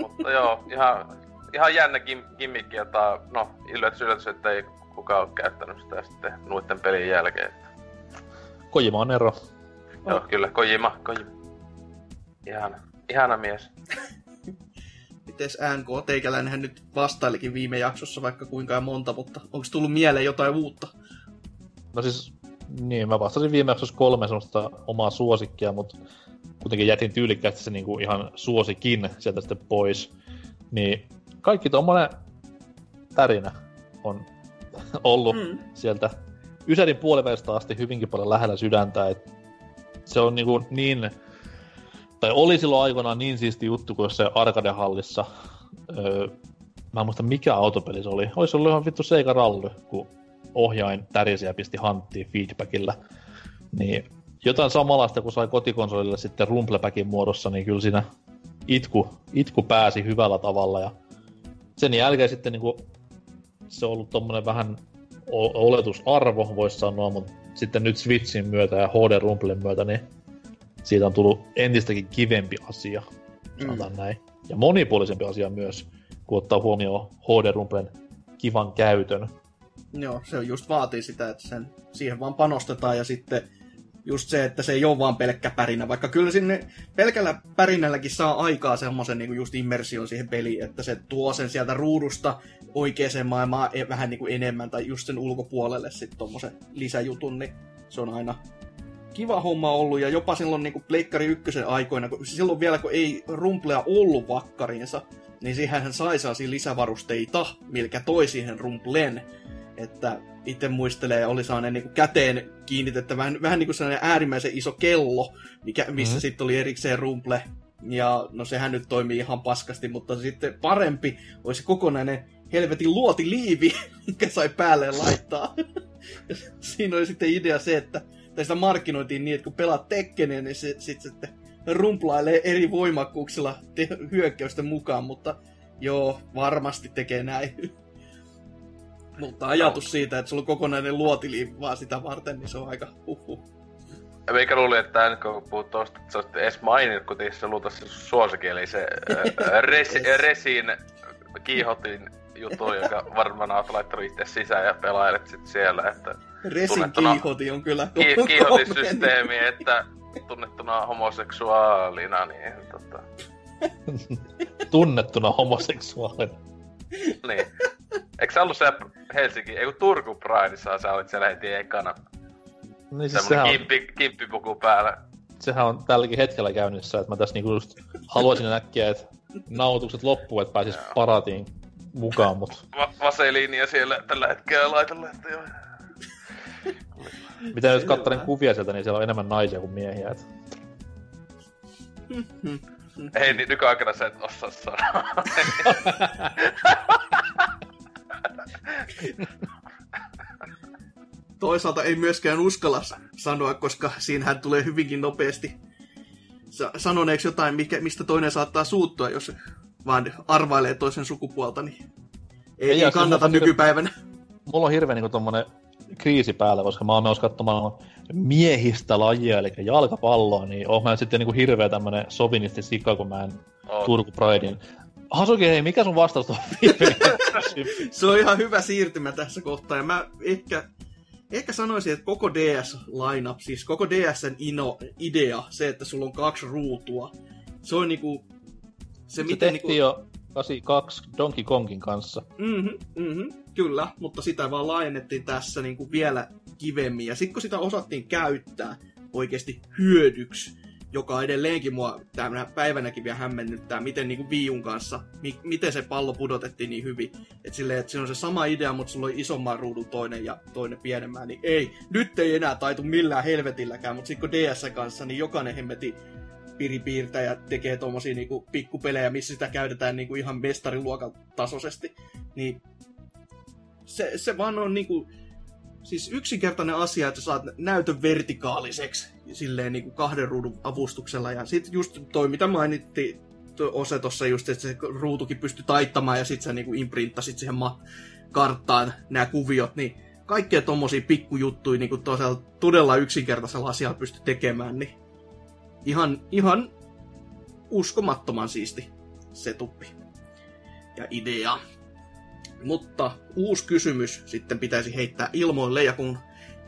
Mutta joo, ihan, ihan jännä gim, gimmikki, jota, no yllätys yllätys, että ei kukaan ole käyttänyt sitä sitten nuitten pelin jälkeen. Että, Kojima on ero. Joo, kyllä, Kojima, Kojima. Ihana, ihana mies. (laughs) mites NK? Teikäläinenhän nyt vastailikin viime jaksossa vaikka kuinka monta, mutta onko tullut mieleen jotain uutta? No siis, niin, mä vastasin viime jaksossa kolme semmoista omaa suosikkia, mutta kuitenkin jätin tyylikkäästi se niinku ihan suosikin sieltä sitten pois. Niin kaikki tommonen tärinä on (laughs) ollut Mm. sieltä Ysärin puolivälistä asti hyvinkin paljon lähellä sydäntä, että se on niinku niin, tai oli silloin aikoinaan niin siisti juttu, kun se Arcade-hallissa, öö, mä en muista mikä autopeli se oli, olisi ollut ihan vittu Seiga Rally, kun ohjain tärisi ja pisti hanttiin feedbackillä, niin jotain samanlaista, kun sai kotikonsolille sitten rumplepäkin muodossa, niin kyllä siinä itku, itku pääsi hyvällä tavalla. Ja sen jälkeen sitten niin kuin, se on ollut tommonen vähän oletusarvo, voisi sanoa, mutta sitten nyt Switchin myötä ja HD Rumplen myötä, niin siitä on tullut entistäkin kivempi asia, sanotaan mm. näin. Ja monipuolisempi asia myös, kun ottaa huomioon HD kivan käytön. Joo, se just vaatii sitä, että sen, siihen vaan panostetaan ja sitten just se, että se ei ole vaan pelkkä pärinä, vaikka kyllä sinne pelkällä pärinälläkin saa aikaa semmoisen niin just immersion siihen peliin, että se tuo sen sieltä ruudusta oikeaan maailmaan e- vähän niin kuin enemmän, tai just sen ulkopuolelle sitten tommosen lisäjutun, niin se on aina kiva homma ollut, ja jopa silloin niin kuin Pleikkari ykkösen aikoina, kun silloin vielä kun ei rumplea ollut vakkariinsa, niin siihen hän sai saa lisävarusteita, milkä toi siihen rumplen, että itse muistelee, oli sellainen niin kuin käteen kiinnitettävä, vähän, vähän niin kuin sellainen äärimmäisen iso kello, mikä, missä mm-hmm. sitten oli erikseen rumple. Ja no sehän nyt toimii ihan paskasti, mutta sitten parempi olisi kokonainen helvetin luotiliivi, (laughs) mikä sai päälle laittaa. (laughs) Siinä oli sitten idea se, että tai sitä markkinoitiin niin, että kun pelaat Tekkeneen, niin se sitten sitten rumplailee eri voimakkuuksilla te- hyökkäysten mukaan, mutta joo, varmasti tekee näin. Mutta ajatus siitä, että sulla on kokonainen luotiliivi vaan sitä varten, niin se on aika huhhuh. Meikä luuli, että tämän, kun puhut tosta, että sä olisit edes maininnut, kun teissä luultavasti se suosikin, eli se (laughs) res, Resin kiihotin juttu, joka varmaan oot laittanut itse sisään ja pelailet sit siellä, että... Resin kiihoti on kyllä ki- Kiihotisysteemi, että tunnettuna homoseksuaalina, niin tota... tunnettuna homoseksuaalina. niin. Eikö sä ollut se Helsinki, ei kun Turku Prideissa sä olit siellä heti ekana. Niin siis sehän kimppi, on... kimppipuku päällä. Sehän on tälläkin hetkellä käynnissä, että mä tässä niinku just haluaisin näkkiä, että nautukset loppuu, että pääsis paratiin mukaan, mut... Va- vaseliinia siellä tällä hetkellä laitella, että joo. Mitä nyt kattelen kuvia sieltä, niin siellä on enemmän naisia kuin miehiä. Et... (laughs) Ei, niin nykyaikana sä et osaa sanoa. (laughs) Toisaalta ei myöskään uskalla sanoa, koska siinähän tulee hyvinkin nopeasti sanoneeksi jotain, mikä, mistä toinen saattaa suuttua, jos vaan arvailee toisen sukupuolta, niin ei, ei, ei kannata nykypäivänä. Mulla on hirveän niin tommonen kriisi päällä, koska mä oon menossa katsomaan miehistä lajia, eli jalkapalloa, niin oon mä sitten niin hirveä tämmönen sovinisti sika, kun mä en oh. Turku Pridein Hasuki, hei, mikä sun vastaus on (laughs) Se on ihan hyvä siirtymä tässä kohtaa, ja mä ehkä, ehkä sanoisin, että koko DS-lineup, siis koko DSn ino, idea, se, että sulla on kaksi ruutua, se on niinku... Se, se miten tehtiin niinku... jo 82 Donkey Kongin kanssa. Mhm, mhm, kyllä, mutta sitä vaan laajennettiin tässä niinku vielä kivemmin, ja sitten kun sitä osattiin käyttää oikeasti hyödyksi, joka edelleenkin mua tänä päivänäkin vielä hämmennyttää, miten niin Viun kanssa, mi- miten se pallo pudotettiin niin hyvin. Että silleen, että siinä on se sama idea, mutta sulla on isomman ruudun toinen ja toinen pienemmän, niin ei, nyt ei enää taitu millään helvetilläkään, mutta sitten kun DS kanssa, niin jokainen hemmeti piripiirtäjä tekee tuommoisia niinku pikkupelejä, missä sitä käytetään niinku ihan mestariluokan tasoisesti, niin se, se vaan on niinku, siis yksinkertainen asia, että saat näytön vertikaaliseksi silleen niin kuin kahden ruudun avustuksella. Ja sitten just toi, mitä mainitti Ose tuossa just, että se ruutukin pystyi taittamaan ja sitten sä niin kuin imprinttasit siihen ma- karttaan nämä kuviot, niin kaikkea tommosia pikkujuttuja niin kuin todella yksinkertaisella asialla pysty tekemään, niin ihan, ihan uskomattoman siisti setuppi ja idea. Mutta uusi kysymys sitten pitäisi heittää ilmoille, ja kun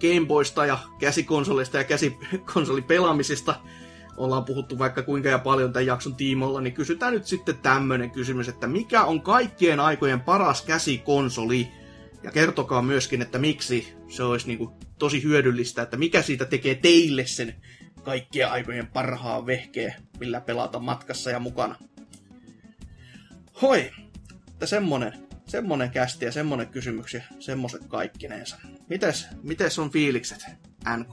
Gameboysta ja käsikonsolista ja käsikonsolipelaamisesta ollaan puhuttu vaikka kuinka ja paljon tämän jakson tiimoilla, niin kysytään nyt sitten tämmönen kysymys, että mikä on kaikkien aikojen paras käsikonsoli? Ja kertokaa myöskin, että miksi se olisi niin kuin tosi hyödyllistä, että mikä siitä tekee teille sen kaikkien aikojen parhaan vehkeen, millä pelata matkassa ja mukana. Hoi, että semmonen. Semmonen kästi ja semmonen kysymyksiä, semmoset kaikkineensa. Mites, mites on fiilikset, NK?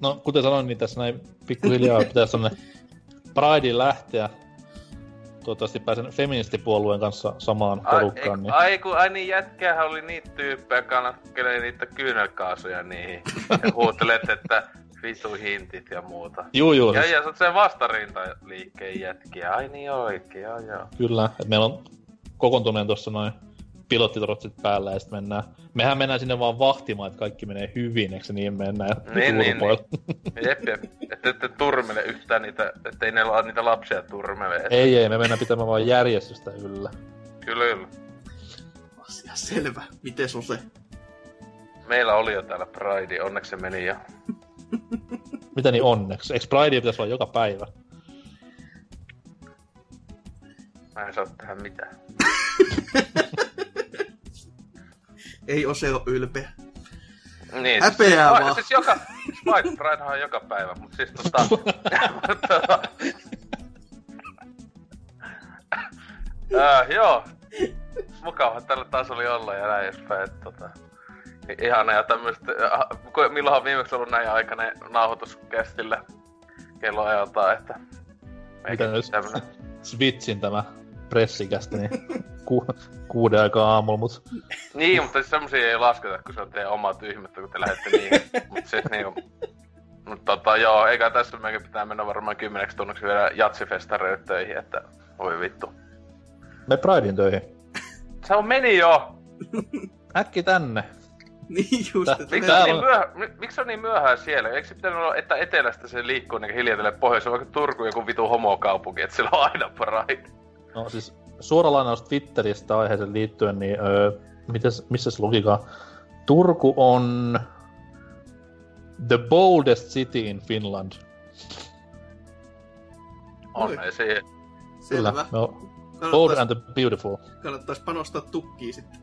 No, kuten sanoin, niin tässä näin pikkuhiljaa (laughs) pitäisi tonne Pridein lähteä. Toivottavasti pääsen feministipuolueen kanssa samaan porukkaan. Niin... Ai, kun ai niin jätkähän oli niitä tyyppejä, kannattelee niitä kyynelkaasuja niihin. ja (laughs) huutelet, että vitu hintit ja muuta. Juu, juu. Ja, siis... ja sä oot sen vastarintaliikkeen jätkiä. Ai niin oikein, joo joo. Kyllä, meillä on kokoontuneen tuossa noin pilottitrotsit päällä ja sitten mennään. Mehän mennään sinne vaan vahtimaan, että kaikki menee hyvin, eikö niin mennään? Niin, niin, niin. Jep, jep. Että ette turmele yhtään niitä, ettei ne niitä lapsia turmele. Ei, ei, me mennään pitämään vaan järjestystä yllä. Kyllä, kyllä. Asia selvä. Miten on se? Meillä oli jo täällä Pride, onneksi se meni ja... Mitä niin onneksi? Eikö Pride pitäisi olla joka päivä? Mä en saa tehdä mitään. (laughs) Ei Ose ole ylpeä. Niin, Häpeää siis, vaan. Siis joka, White Pride on joka päivä, mutta siis tota... (laughs) äh, joo. Mukava tällä taas oli olla ja näin edespäin, että tota... Ihana ja tämmöstä, äh, milloinhan viimeksi ollut näin aikainen nauhoituskästillä kelloajalta, että... Mitä nyt? Switchin tämä pressikästä, niin ku, kuuden aikaa aamulla, mut... Niin, mutta siis semmosia ei lasketa, kun se on teidän oma tyhmättä, kun te lähdette niin. mut siis niinku... Mut tota joo, eikä tässä meidän pitää mennä varmaan kymmeneksi tunniksi vielä jatsifestareille töihin, että voi vittu. Me Pridein töihin. Se on meni jo! Äkki tänne. Niin just, että Miksi on, niin myöhä, miksi on niin myöhään siellä? Eikö se pitänyt olla, että etelästä se liikkuu niin hiljatelle pohjoiseen, vaikka Turku joku vitu homokaupunki, että sillä on aina Pride? No siis suora lainaus Twitteristä aiheeseen liittyen, niin öö, mites, missä se lukikaan? Turku on the boldest city in Finland. On, ei se... Selvä. Kyllä, no, bold and the beautiful. Kannattais panostaa tukkiin sitten.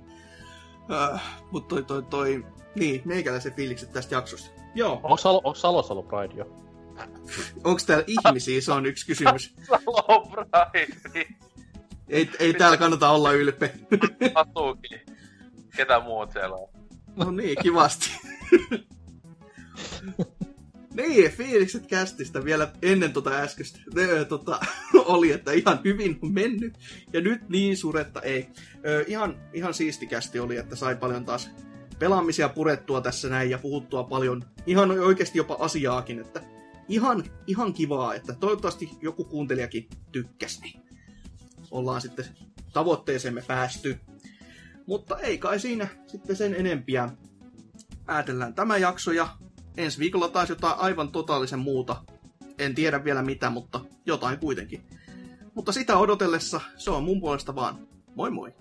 Uh, mutta toi, toi, toi, niin, meikäläisen fiilikset tästä jaksosta. Joo. Onko Salo, onko Salossa ollut Pride jo? Onko täällä ihmisiä, se on yksi kysymys. (laughs) Salo Pride. Ei, ei täällä kannata olla ylpeä. Asuukin. Ketä muut siellä on? No niin, kivasti. niin, fiilikset kästistä vielä ennen tota äskeistä öö, tota, oli, että ihan hyvin on mennyt. Ja nyt niin suretta ei. Öö, ihan, ihan siisti kästi oli, että sai paljon taas pelaamisia purettua tässä näin ja puhuttua paljon ihan oikeasti jopa asiaakin, että ihan, ihan kivaa, että toivottavasti joku kuuntelijakin tykkäsi. Ollaan sitten tavoitteeseemme päästy. Mutta ei kai siinä sitten sen enempiä. Päätellään tämä jakso ja ensi viikolla taas jotain aivan totaalisen muuta. En tiedä vielä mitä, mutta jotain kuitenkin. Mutta sitä odotellessa se on mun puolesta vaan moi moi!